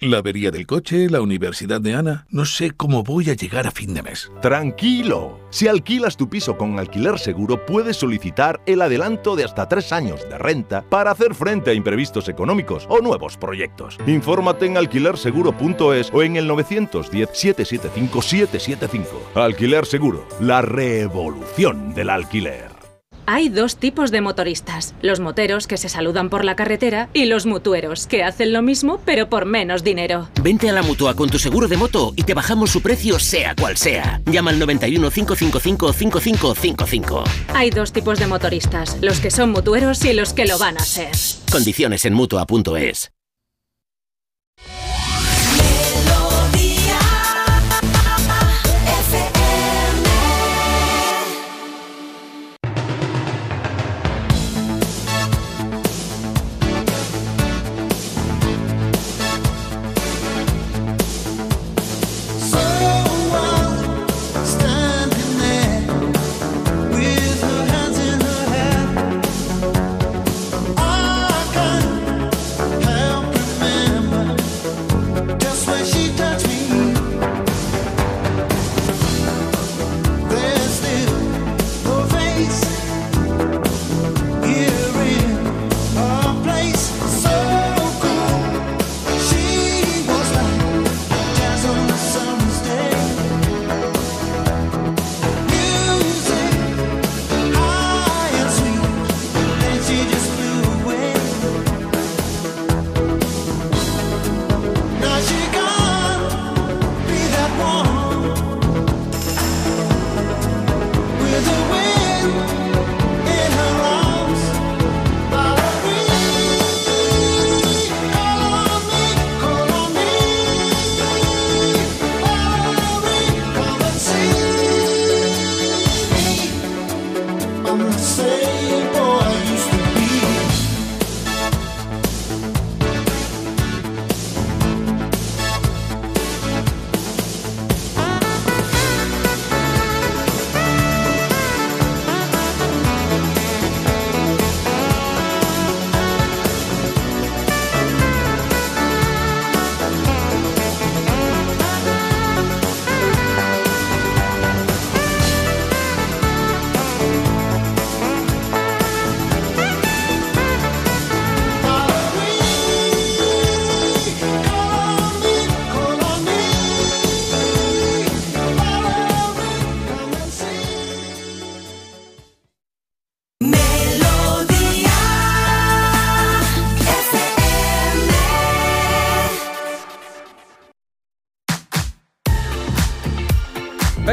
La avería del coche, la universidad de Ana. No sé cómo voy a llegar a fin de mes. Tranquilo. Si alquilas tu piso con alquiler seguro, puedes solicitar el adelanto de hasta tres años de renta para hacer frente a imprevistos económicos o nuevos proyectos. Infórmate en alquilerseguro.es o en el 910-775-775. Alquiler Seguro, la revolución del alquiler. Hay dos tipos de motoristas, los moteros que se saludan por la carretera y los mutueros que hacen lo mismo pero por menos dinero. Vente a la mutua con tu seguro de moto y te bajamos su precio sea cual sea. Llama al 91 555 5555. Hay dos tipos de motoristas, los que son mutueros y los que lo van a ser. Condiciones en mutua.es.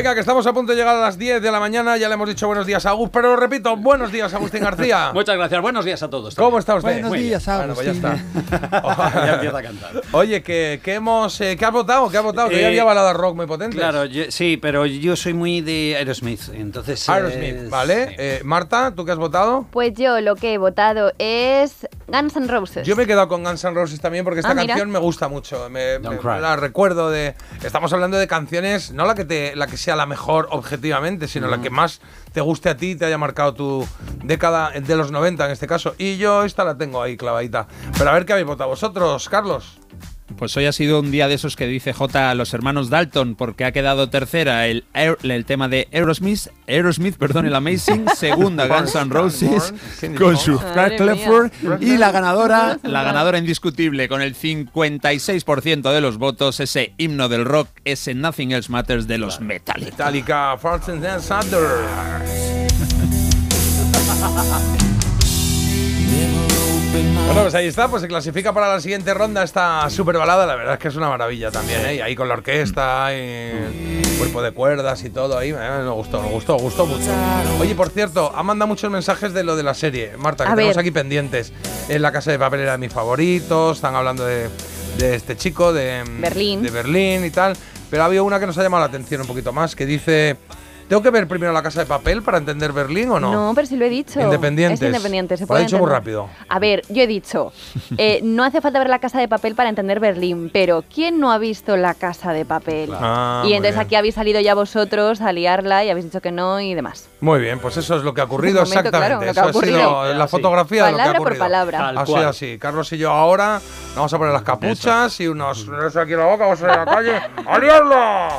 Venga, que estamos a punto de llegar a las 10 de la mañana. Ya le hemos dicho buenos días a Agus, pero lo repito, buenos días, Agustín García. Muchas gracias. Buenos días a todos. ¿Cómo está usted? Buenos Muy días, Bueno, pues ya está. ya empieza a cantar. Oye, que, que hemos, eh, ¿qué has votado? ¿Qué has votado? que ya Eh, había baladas rock muy potentes. Claro, yo- sí, pero yo soy muy de Aerosmith, entonces... eh, Aerosmith, ¿vale? Eh, Marta, ¿tú qué has votado? Pues yo lo que he votado es Guns N' Roses. Yo me he quedado con Guns N' Roses también porque esta Ah, canción me gusta mucho. Me, Don't me- cry. la recuerdo de. Estamos hablando de canciones, no la que te, la que sea la mejor objetivamente, sino la que más te guste a ti y te haya marcado tu década de los 90 en este caso. Y yo esta la tengo ahí clavadita. Pero a ver qué habéis votado vosotros, Carlos. Pues hoy ha sido un día de esos que dice J a los hermanos Dalton, porque ha quedado tercera el, el tema de Aerosmith, Aerosmith, perdón, el Amazing, segunda Guns N' Roses con su Clifford mía. y la ganadora, la ganadora indiscutible con el 56% de los votos, ese himno del rock, ese Nothing Else Matters de los Metallica. Metallica, Farts and. Bueno, pues ahí está, pues se clasifica para la siguiente ronda esta super balada, la verdad es que es una maravilla también, ¿eh? Y ahí con la orquesta y cuerpo de cuerdas y todo ahí, eh, me gustó, me gustó, gustó mucho. Oye, por cierto, ha mandado muchos mensajes de lo de la serie, Marta, que A tenemos ver. aquí pendientes. En la casa de papel era de mis favoritos, están hablando de, de este chico, de Berlín. de Berlín y tal, pero ha habido una que nos ha llamado la atención un poquito más, que dice ¿Tengo que ver primero la casa de papel para entender Berlín o no? No, pero sí lo he dicho. Independientes. Es independiente, se Lo ha puede dicho muy rápido. A ver, yo he dicho, eh, no hace falta ver la casa de papel para entender Berlín, pero ¿quién no ha visto la casa de papel? Ah, y entonces aquí habéis salido ya vosotros a liarla y habéis dicho que no y demás. Muy bien, pues eso es lo que ha ocurrido momento, exactamente. claro, lo eso ha ha sido ocurrido. la Sí. fotografía de lo que ha Palabra por ocurrido. palabra. Tal Así, cual. así. Carlos y yo ahora vamos a poner las capuchas y unos eso aquí en la boca, vamos a ir a la calle. ¡A liarla!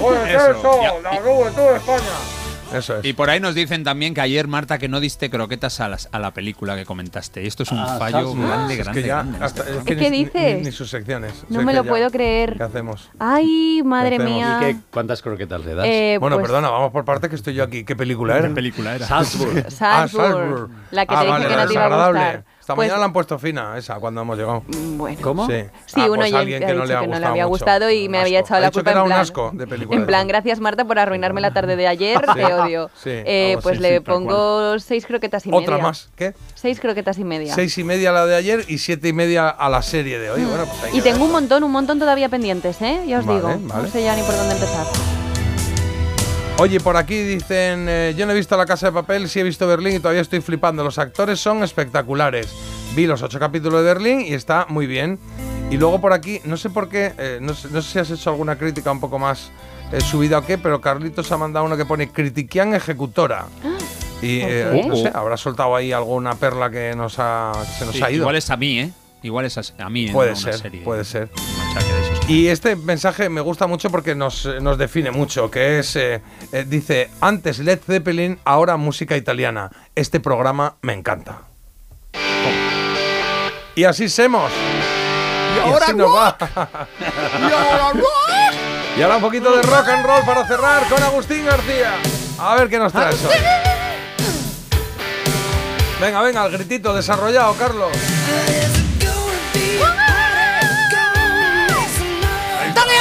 Oye, ¿qué es Eso. eso? Ya. La juventud de España. Eso es. Y por ahí nos dicen también que ayer, Marta, que no diste croquetas a, las- a la película que comentaste. Y esto es un Ah, fallo Salzburg. grande, Es que grande, ya grande. hasta- es ¿Qué ni- dices? Ni, sus secciones. No me lo ya- puedo creer. ¿Qué hacemos? Ay, madre hacemos? mía. ¿Y qué, cuántas croquetas le das? Eh, bueno, pues- perdona, vamos por parte que estoy yo aquí. ¿Qué película era? ¿Qué película era? Salzburg. Ah, Salzburg, Salzburg. la que Ah, te dije vale, que no te iba a gustar. Esta Pues- mañana la han puesto fina, esa, cuando hemos llegado. Bueno. ¿Cómo? Sí, Sí, Ah, uno pues ya alguien que no le ha que no le gustado había mucho. gustado y me había echado Ha la dicho que culpa era en un plan. asco de película En de plan, gracias Marta por arruinarme la tarde de ayer, te odio. Sí, Eh, algo pues le sí, pongo seis croquetas y media. Otra más, ¿qué? Seis croquetas y media. Seis y media la de ayer y siete y media a la serie de hoy. Bueno, pues Mm. Y tengo un montón, un montón todavía pendientes, ¿eh? Ya os Vale, digo. vale. No sé ya ni por dónde empezar. Oye, por aquí dicen, eh, yo no he visto La Casa de Papel, sí he visto Berlín y todavía estoy flipando. Los actores son espectaculares. Vi los ocho capítulos de Berlín y está muy bien. Y luego por aquí, no sé por qué, eh, no, sé, no sé si has hecho alguna crítica un poco más eh, subida o qué, pero Carlitos ha mandado uno que pone Critiquian Ejecutora. Y ¿Por eh, no sé, habrá soltado ahí alguna perla que, nos ha, que se nos Sí, ha ido. Igual es a mí, ¿eh? Igual es a, a mí. en Puede una ser, serie. puede ser. Y este mensaje me gusta mucho porque nos, nos define mucho, que es, eh, eh, dice, antes Led Zeppelin, ahora música italiana. Este programa me encanta. Y así semos. Y, ahora así nos va. Y ahora Y ahora un poquito de rock and roll para cerrar con Agustín García. A ver qué nos trae eso. Venga, venga, el gritito desarrollado, Carlos.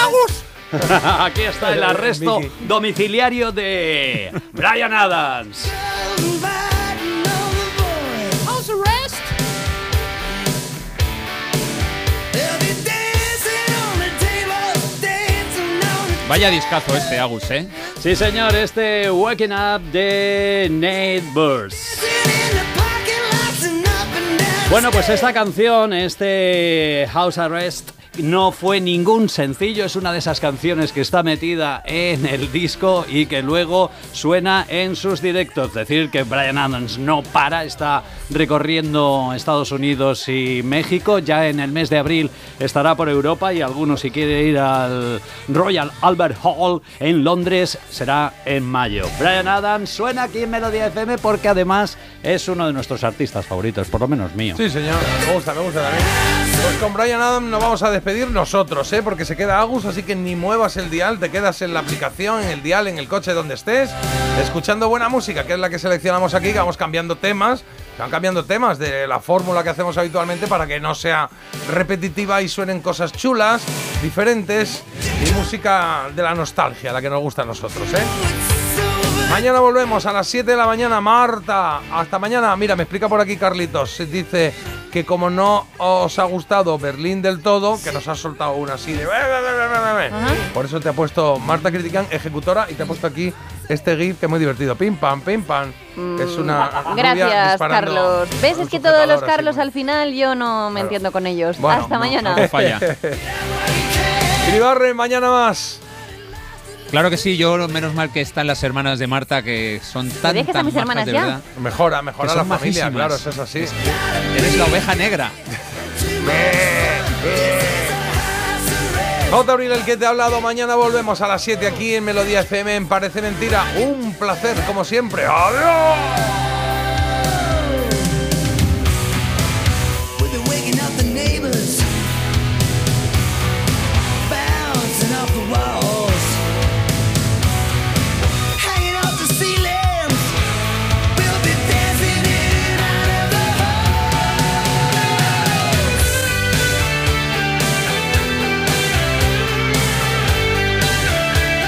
Agus! Aquí está el arresto domiciliario de Brian Adams. House arrest. Vaya discazo este, Agus, ¿eh? Sí, señor, este Waking Up de Nate Burst. Bueno, pues esta canción, este House Arrest, no fue ningún sencillo, es una de esas canciones que está metida en el disco y que luego suena en sus directos. Decir, que Brian Adams no para, está recorriendo Estados Unidos y México. Ya en el mes de abril estará por Europa y algunos si quiere ir al Royal Albert Hall en Londres será en mayo. Brian Adams suena aquí en Melodía FM porque además es uno de nuestros artistas favoritos, por lo menos mío. Sí, señor. Me gusta, me gusta también. Pues con Brian Adams nos vamos a despedir nosotros, ¿eh? Porque se queda Agus, así que ni muevas el dial, te quedas en la aplicación, en el dial, en el coche donde estés, escuchando buena música, que es la que seleccionamos aquí, vamos cambiando temas, van cambiando temas de la fórmula que hacemos habitualmente para que no sea repetitiva y suenen cosas chulas, diferentes y música de la nostalgia, la que nos gusta a nosotros, ¿eh? Mañana volvemos a las 7 de la mañana, Marta. Hasta mañana. Mira, me explica por aquí Carlitos. Dice que como no os ha gustado Berlín del todo, que nos ha soltado una así de... Por eso te ha puesto Marta Critican, ejecutora, y te ha puesto aquí este GIF que es muy divertido. Pim, pam, pim, pam. Que es una Mm, Gracias, Carlos. ¿Ves? Es que todos los así. Carlos al final yo no me entiendo con ellos. Bueno, Hasta no, mañana. algo falla. Mañana más. Claro que sí, yo menos mal que están las hermanas de Marta que son tan dejes a tan mis majas, hermanas de ya? verdad. Mejora, mejora la son familia, majísimas. claro, eso es así. Eres la oveja negra. J. Abril, el que te ha hablado. Mañana volvemos a las 7 aquí en Melodía FM en Parece Mentira. Un placer, como siempre. ¡Adiós!